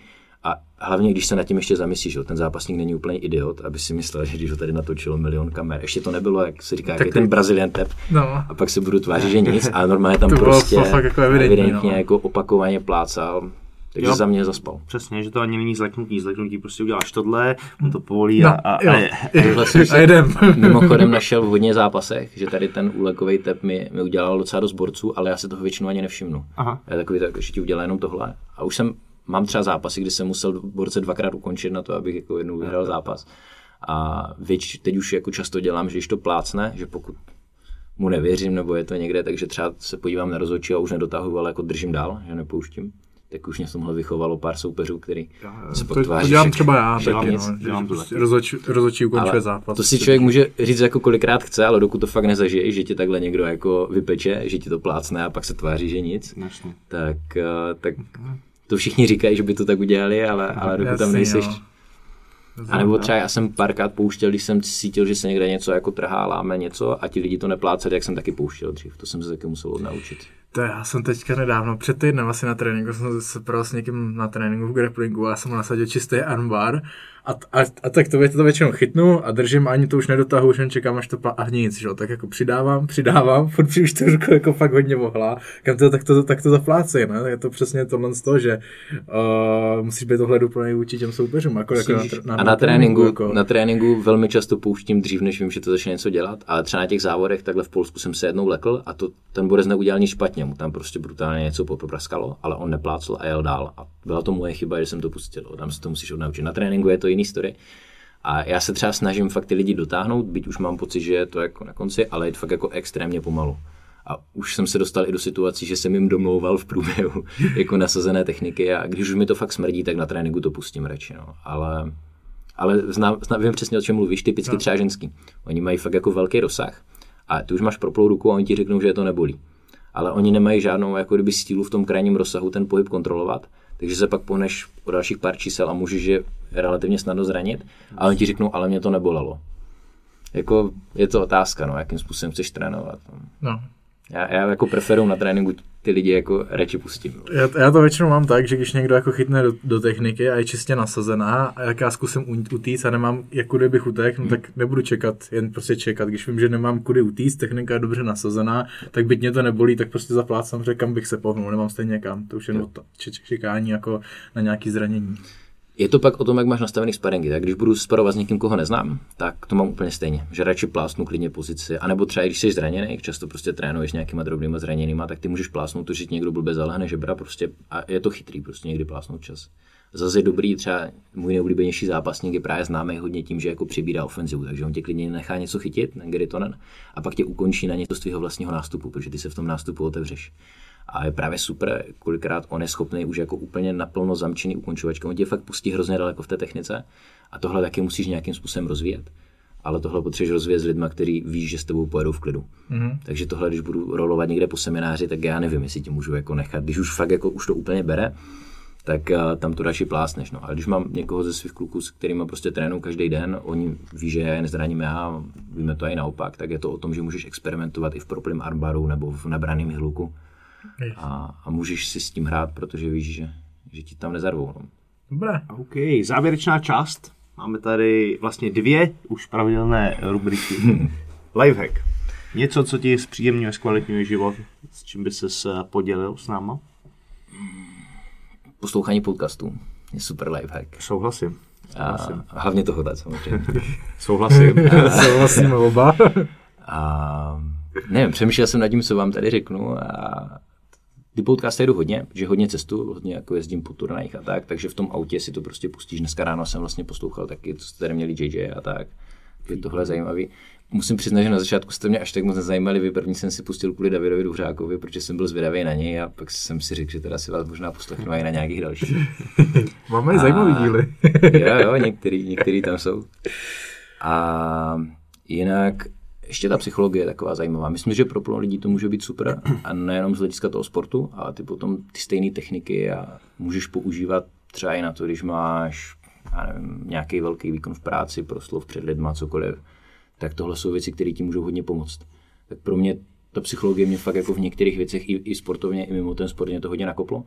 A hlavně, když se nad tím ještě zamyslíš, že ten zápasník není úplně idiot, aby si myslel, *laughs* že když ho tady natočilo milion kamer, ještě to nebylo, jak se říká, jak ten Brazilian tap, No. a pak se budu tvářit, že nic, a normálně tam *laughs* To bylo prostě fakt jako evidentní, evidentně no. jako opakovaně plácal, takže Jo. za mě zaspal. Přesně, že to ani není zleknutí, zleknutí prostě uděláš tohle, on to povolí No, a, a, a, jsem si A jedem. *laughs* mimochodem našel v hodně zápasech, že tady ten úlekový tep mi, mi udělal docela dost borců, ale já se toho většinou ani nevšimnu. Aha. Já takový tak, že ti udělá jenom tohle. A už jsem, mám třeba zápasy, kdy jsem musel borce dvakrát ukončit na to, abych jako jednou vyhrál zápas. A věč, teď už jako často dělám, že když to plácne, že pokud mu nevěřím, nebo je to někde, takže třeba se podívám na rozhodčí a už nedotahuju, ale jako držím dál, že nepouštím. Tak už mě v tomhle vychovalo pár soupeřů, který se pak To, to tváří, dělám že- třeba já že taky, nic. no, dělám to taky. rozhodčí, rozhodčí ukončuje Ale zápas. To si člověk může říct jako kolikrát chce, ale dokud to fakt nezažije, že ti takhle někdo jako vypeče, že ti to plácne a pak se tváří, že nic, tak, eh, tak to všichni říkají, že by to tak udělali, ale, ale dokud tam no. A nebo třeba já jsem párkrát pouštěl, když jsem cítil, že se někde něco jako trhá, láme něco a ti lidi to nepláceli, jak jsem taky pouštěl dřív. To jsem se taky musel naučit. To já jsem teďka nedávno, před týdnem asi na tréninku, jsem se pral s někým na tréninku v grapplingu a já jsem mu nasadil čistý armbar. A, a, a tak to, to většinou chytnu a držím ani to už nedotahu, už jen čekám, až to pla- a nic, že tak jako přidávám, přidávám, *laughs* furt už to ruku jako fakt hodně mohla, kam to, tak to, tak to zaplácej, ne, je to přesně tohle z toho, že uh, musíš být ohleduplný vůči těm soupeřům, jako, jako na, tr- A na tréninku, jako, na tréninku velmi často pouštím dřív, než vím, že to začne něco dělat, ale třeba na těch závodech takhle v Polsku jsem se jednou lekl a to ten borec neudělal nic špatně, mu tam prostě brutálně něco popraskalo, ale on neplácl a jel dál. A byla to moje chyba, že jsem to pustil. Tam se to musíš odnaučit. Na tréninku je to jiný story. A já se třeba snažím fakt ty lidi dotáhnout, byť už mám pocit, že je to jako na konci, ale je to fakt jako extrémně pomalu. A už jsem se dostal i do situací, že jsem jim domlouval v průběhu *laughs* jako nasazené techniky a když už mi to fakt smrdí, tak na tréninku to pustím radši. No. Ale, ale znám, znám, vím přesně, o čem mluvíš, typicky třeba ženský. Oni mají fakt jako velký rozsah a ty už máš proplou ruku a oni ti řeknou, že je to nebolí. Ale oni nemají žádnou jako kdyby stílu v tom krajním rozsahu ten pohyb kontrolovat, takže se pak pohneš o dalších pár čísel a můžeš je relativně snadno zranit a oni ti řeknou, ale mě to nebolelo. Jako je to otázka, no, jakým způsobem chceš trénovat. no. No. Já, já jako preferuju na tréninku ty lidi jako radši pustím. no. Já, já to většinou mám tak, že když někdo jako chytne do, do techniky a je čistě nasazená a jak já zkusím utíct a nemám jak kudy bych utek, no tak nebudu čekat, jen prostě čekat. Když vím, že nemám kudy utíct, technika je dobře nasazená, tak byť mě to nebolí, tak prostě zaplácám, že kam bych se pohnul, nemám stejně kam. To už je to če- čekání jako na nějaký zranění. Je to pak o tom, jak máš nastavený sparingy. Tak když budu sparovat s někým, koho neznám, tak to mám úplně stejně. Že radši plásnu klidně pozici. A nebo třeba, když jsi zraněný, často prostě trénuješ nějakýma drobnýma zraněnýma, tak ty můžeš plásnout to, že někdo blbě zalehne žebra prostě a je to chytrý prostě někdy plásnout čas. Zase je dobrý, třeba můj nejoblíbenější zápasník je právě známý hodně tím, že jako přibírá ofenzivu, takže on tě klidně nechá něco chytit, ten Gary Tonen, a pak tě ukončí na něco z tvého vlastního nástupu, protože ty se v tom nástupu otevřeš. A je právě super, kolikrát on je schopný už jako úplně naplno zamčený ukončovačka. On tě fakt pustí hrozně daleko v té technice a tohle taky musíš nějakým způsobem rozvíjet. Ale tohle potřebuješ rozvíjet s lidmi, který víš, že s tebou pojedou v klidu. Mm-hmm. Takže tohle, když budu rolovat někde po semináři, tak já nevím, jestli tě můžu jako nechat. Když už fakt jako už to úplně bere, tak uh, tam to radši plásneš. No. Ale když mám někoho ze svých kluků, s kterými prostě trénuju každý den, oni ví, že já je nezraním já, víme to i naopak, tak je to o tom, že můžeš experimentovat i v proplým armbaru nebo v nabraném hluku a, a můžeš si s tím hrát, protože víš, že, že ti tam nezarvou. No. Dobré. OK, závěrečná část. Máme tady vlastně dvě už pravidelné rubriky. *laughs* Lifehack. Něco, co ti zpříjemňuje, zkvalitňuje život, s čím by ses eh, podělil s náma? Poslouchání podcastů je super lifehack. Souhlasím. A hlavně tohle samozřejmě. *laughs* Souhlasím. *laughs* Souhlasíme oba. A nevím, přemýšlel jsem nad tím, co vám tady řeknu a ty podcasty jedu hodně, že hodně cestu, hodně jako jezdím po turnajích a tak, takže v tom autě si to prostě pustíš. Dneska ráno jsem vlastně poslouchal taky, co jste tady měli JJ a tak. Je tohle zajímavý. Musím přiznat, že na začátku jste mě až tak moc nezajímali. Vy první jsem si pustil kvůli Davidovi Duhřákovi, protože jsem byl zvědavý na něj a pak jsem si řekl, že teda si vás možná poslechnu i na nějakých dalších. *laughs* Máme i zajímavý díly. jo, jo, některý, některý tam jsou. A jinak ještě ta psychologie je taková zajímavá. Myslím, že pro plno lidí to může být super a nejenom z hlediska toho sportu, ale ty potom ty stejné techniky a můžeš používat třeba i na to, když máš nějaký velký výkon v práci, proslov před lidma, cokoliv, tak tohle jsou věci, které ti můžou hodně pomoct. Tak pro mě ta psychologie mě fakt jako v některých věcech i, i sportovně, i mimo ten sport mě to hodně nakoplo.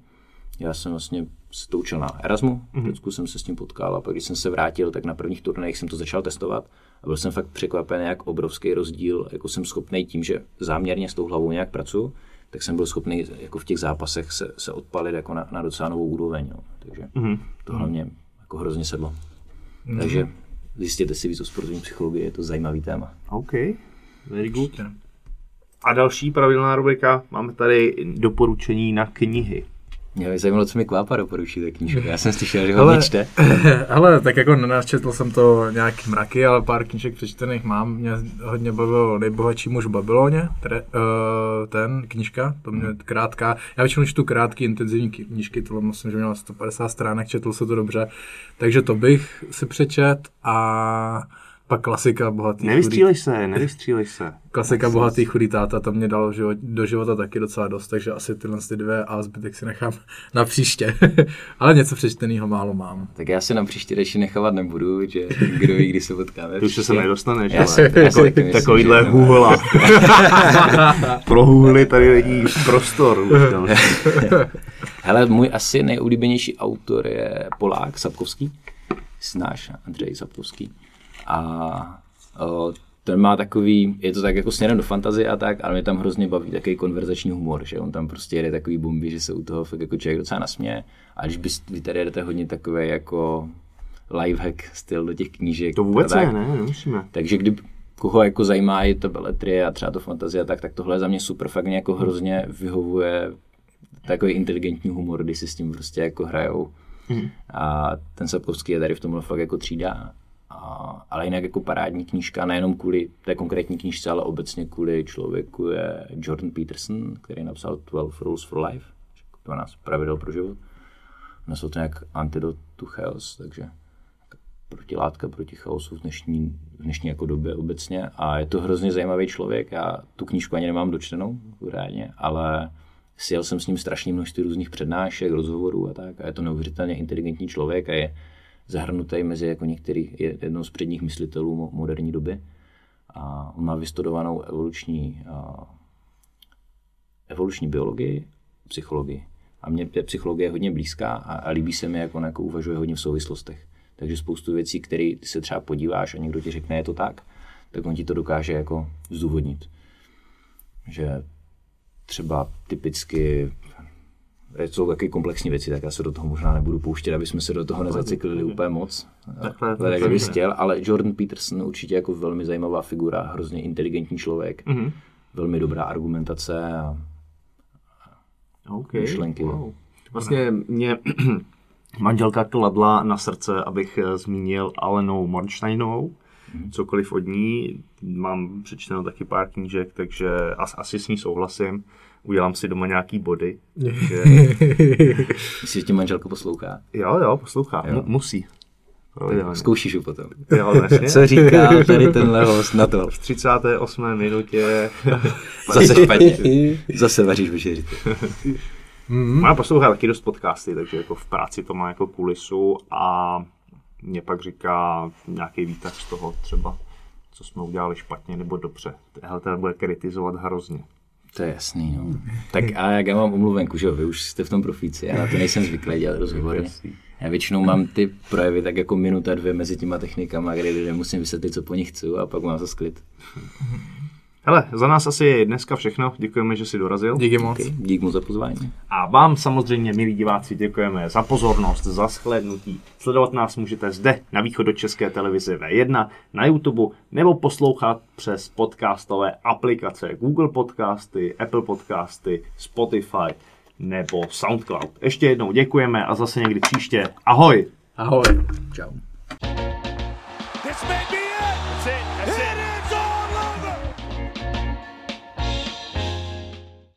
Já jsem vlastně se to učil na Erasmu, v Řecku jsem se s tím potkal a pak když jsem se vrátil, tak na prvních turnajích jsem to začal testovat a byl jsem fakt překvapen, jak obrovský rozdíl, jako jsem schopný tím, že záměrně s tou hlavou nějak pracuji, tak jsem byl schopný jako v těch zápasech se, se odpalit jako na, na docela novou úroveň. No. Takže mm-hmm. to hlavně jako hrozně sedlo. Mm-hmm. Takže zjistěte si víc o sportovní psychologii, je to zajímavý téma. OK, very good. A další pravidelná rubrika, máme tady doporučení na knihy. Mě by zajímalo, co mi Kvápa doporučí ta knížka. Já jsem slyšel, že ho Ale- čte. *laughs* Ale tak jako nenačetl jsem to nějaký mraky, ale pár knížek přečtených mám. Mě hodně bavil Nejbohatší muž v Babyloně, tre, uh, ten knížka, to mě krátká. Já většinou čtu krátké intenzivní knížky, tohle myslím, že mělo 150 stránek, četl se to dobře. Takže to bych si přečet a pak klasika bohatý chudý, Nevystřílej se, nevystřílej se. klasika bohatý chudý táta, to mě dalo život, do života taky docela dost, takže asi tyhle ty dvě a zbytek si nechám *laughs* na příště. *laughs* ale něco přečteného málo mám. Tak já se na příště reši nechávat nebudu, že kdo ví, kdy se potkáme. Ty už se nedostaneš, Já ale jako, myslím, takovýhle hůhla. *laughs* Pro hůhly tady není prostor. Už. Hele, můj asi nejoblíbenější autor je Polák, Sapkovský. Znáš, Andřej Sapkovský. A o, ten má takový, je to tak jako směrem do fantazie a tak, ale mě tam hrozně baví takový konverzační humor, že on tam prostě jede takový bomby, že se u toho fakt jako člověk docela nasměje. A když bys, vy tady jedete hodně takový jako lifehack styl do těch knížek. To vůbec tak, ne, ne, nemusíme. takže kdyby koho jako zajímá i to beletrie a třeba to fantazie a tak, tak tohle je za mě super, fakt mě jako hrozně vyhovuje takový inteligentní humor, kdy si s tím prostě jako hrajou. Mhm. A ten Sapkovský je tady v tomhle fakt jako třída. A, ale jinak jako parádní knížka, nejenom kvůli té konkrétní knížce, ale obecně kvůli člověku je Jordan Peterson, který napsal 12 Rules for Life, 12 pravidel pro život. Nazval to nějak Antidote to Chaos, takže protilátka proti chaosu v dnešní, v dnešní jako době obecně a je to hrozně zajímavý člověk. Já tu knížku ani nemám dočtenou, pořádně, ale sjel jsem s ním strašně množství různých přednášek, rozhovorů a tak a je to neuvěřitelně inteligentní člověk a je zahrnutý mezi jako některý, je jednou z předních myslitelů mo- moderní doby a on má vystudovanou evoluční, a, evoluční biologii, psychologii. A mně je psychologie hodně blízká a, a líbí se mi, jak on jako uvažuje hodně v souvislostech. Takže spoustu věcí, které ty se třeba podíváš a někdo ti řekne, je to tak, tak on ti to dokáže jako zdůvodnit. Že třeba typicky jsou taky komplexní věci, tak já se do toho možná nebudu pouštět, aby jsme se do toho nezacyklili úplně moc. Takhle, tak, jak chtěl, ale Jordan Peterson určitě jako velmi zajímavá figura, hrozně inteligentní člověk, Mhm. velmi dobrá argumentace a Okay. myšlenky. Wow. Vlastně mě *clears throat* manželka kladla na srdce, abych eh, zmínil Alenou Mornsteinovou. Cokoliv od ní, mám přečteno taky pár knížek, takže as, asi s ní souhlasím. Udělám si doma nějaký body. Takže, *laughs* Myslíš, že tě manželka poslouchá? jo, jo, poslouchá. Mu, musí. Pravidelně. Zkoušíš ho potom. Jo, vlastně. Co říká tady tenhle host na to? V 38. minutě *laughs* Zase špatně. Zase vaříš večeři. *laughs* Má poslouchá taky dost podcasty, takže jako v práci to má jako kulisu a mě pak říká nějaký výtah z toho třeba, co jsme udělali špatně nebo dobře. Hele, ten bude kritizovat hrozně. To je jasný, no. Tak a jak já mám omluvenku, že jo, vy už jste v tom profíci, já na to nejsem zvyklý dělat rozhovory. Já většinou mám ty projevy tak jako minuta, dvě mezi těma technikama, kde lidem musím vysvětlit, co po nich chci a pak mám zase klid. Hele, za nás asi je dneska všechno. Děkujeme, že jsi dorazil. Díky moc. Okay. Dík mu za pozvání. A vám samozřejmě, milí diváci, děkujeme za pozornost, za shlédnutí. Sledovat nás můžete zde na východu České televize V1, na YouTube nebo poslouchat přes podcastové aplikace Google Podcasty, Apple Podcasty, Spotify nebo SoundCloud. Ještě jednou děkujeme a zase někdy příště. Ahoj! Ahoj. Čau. This may be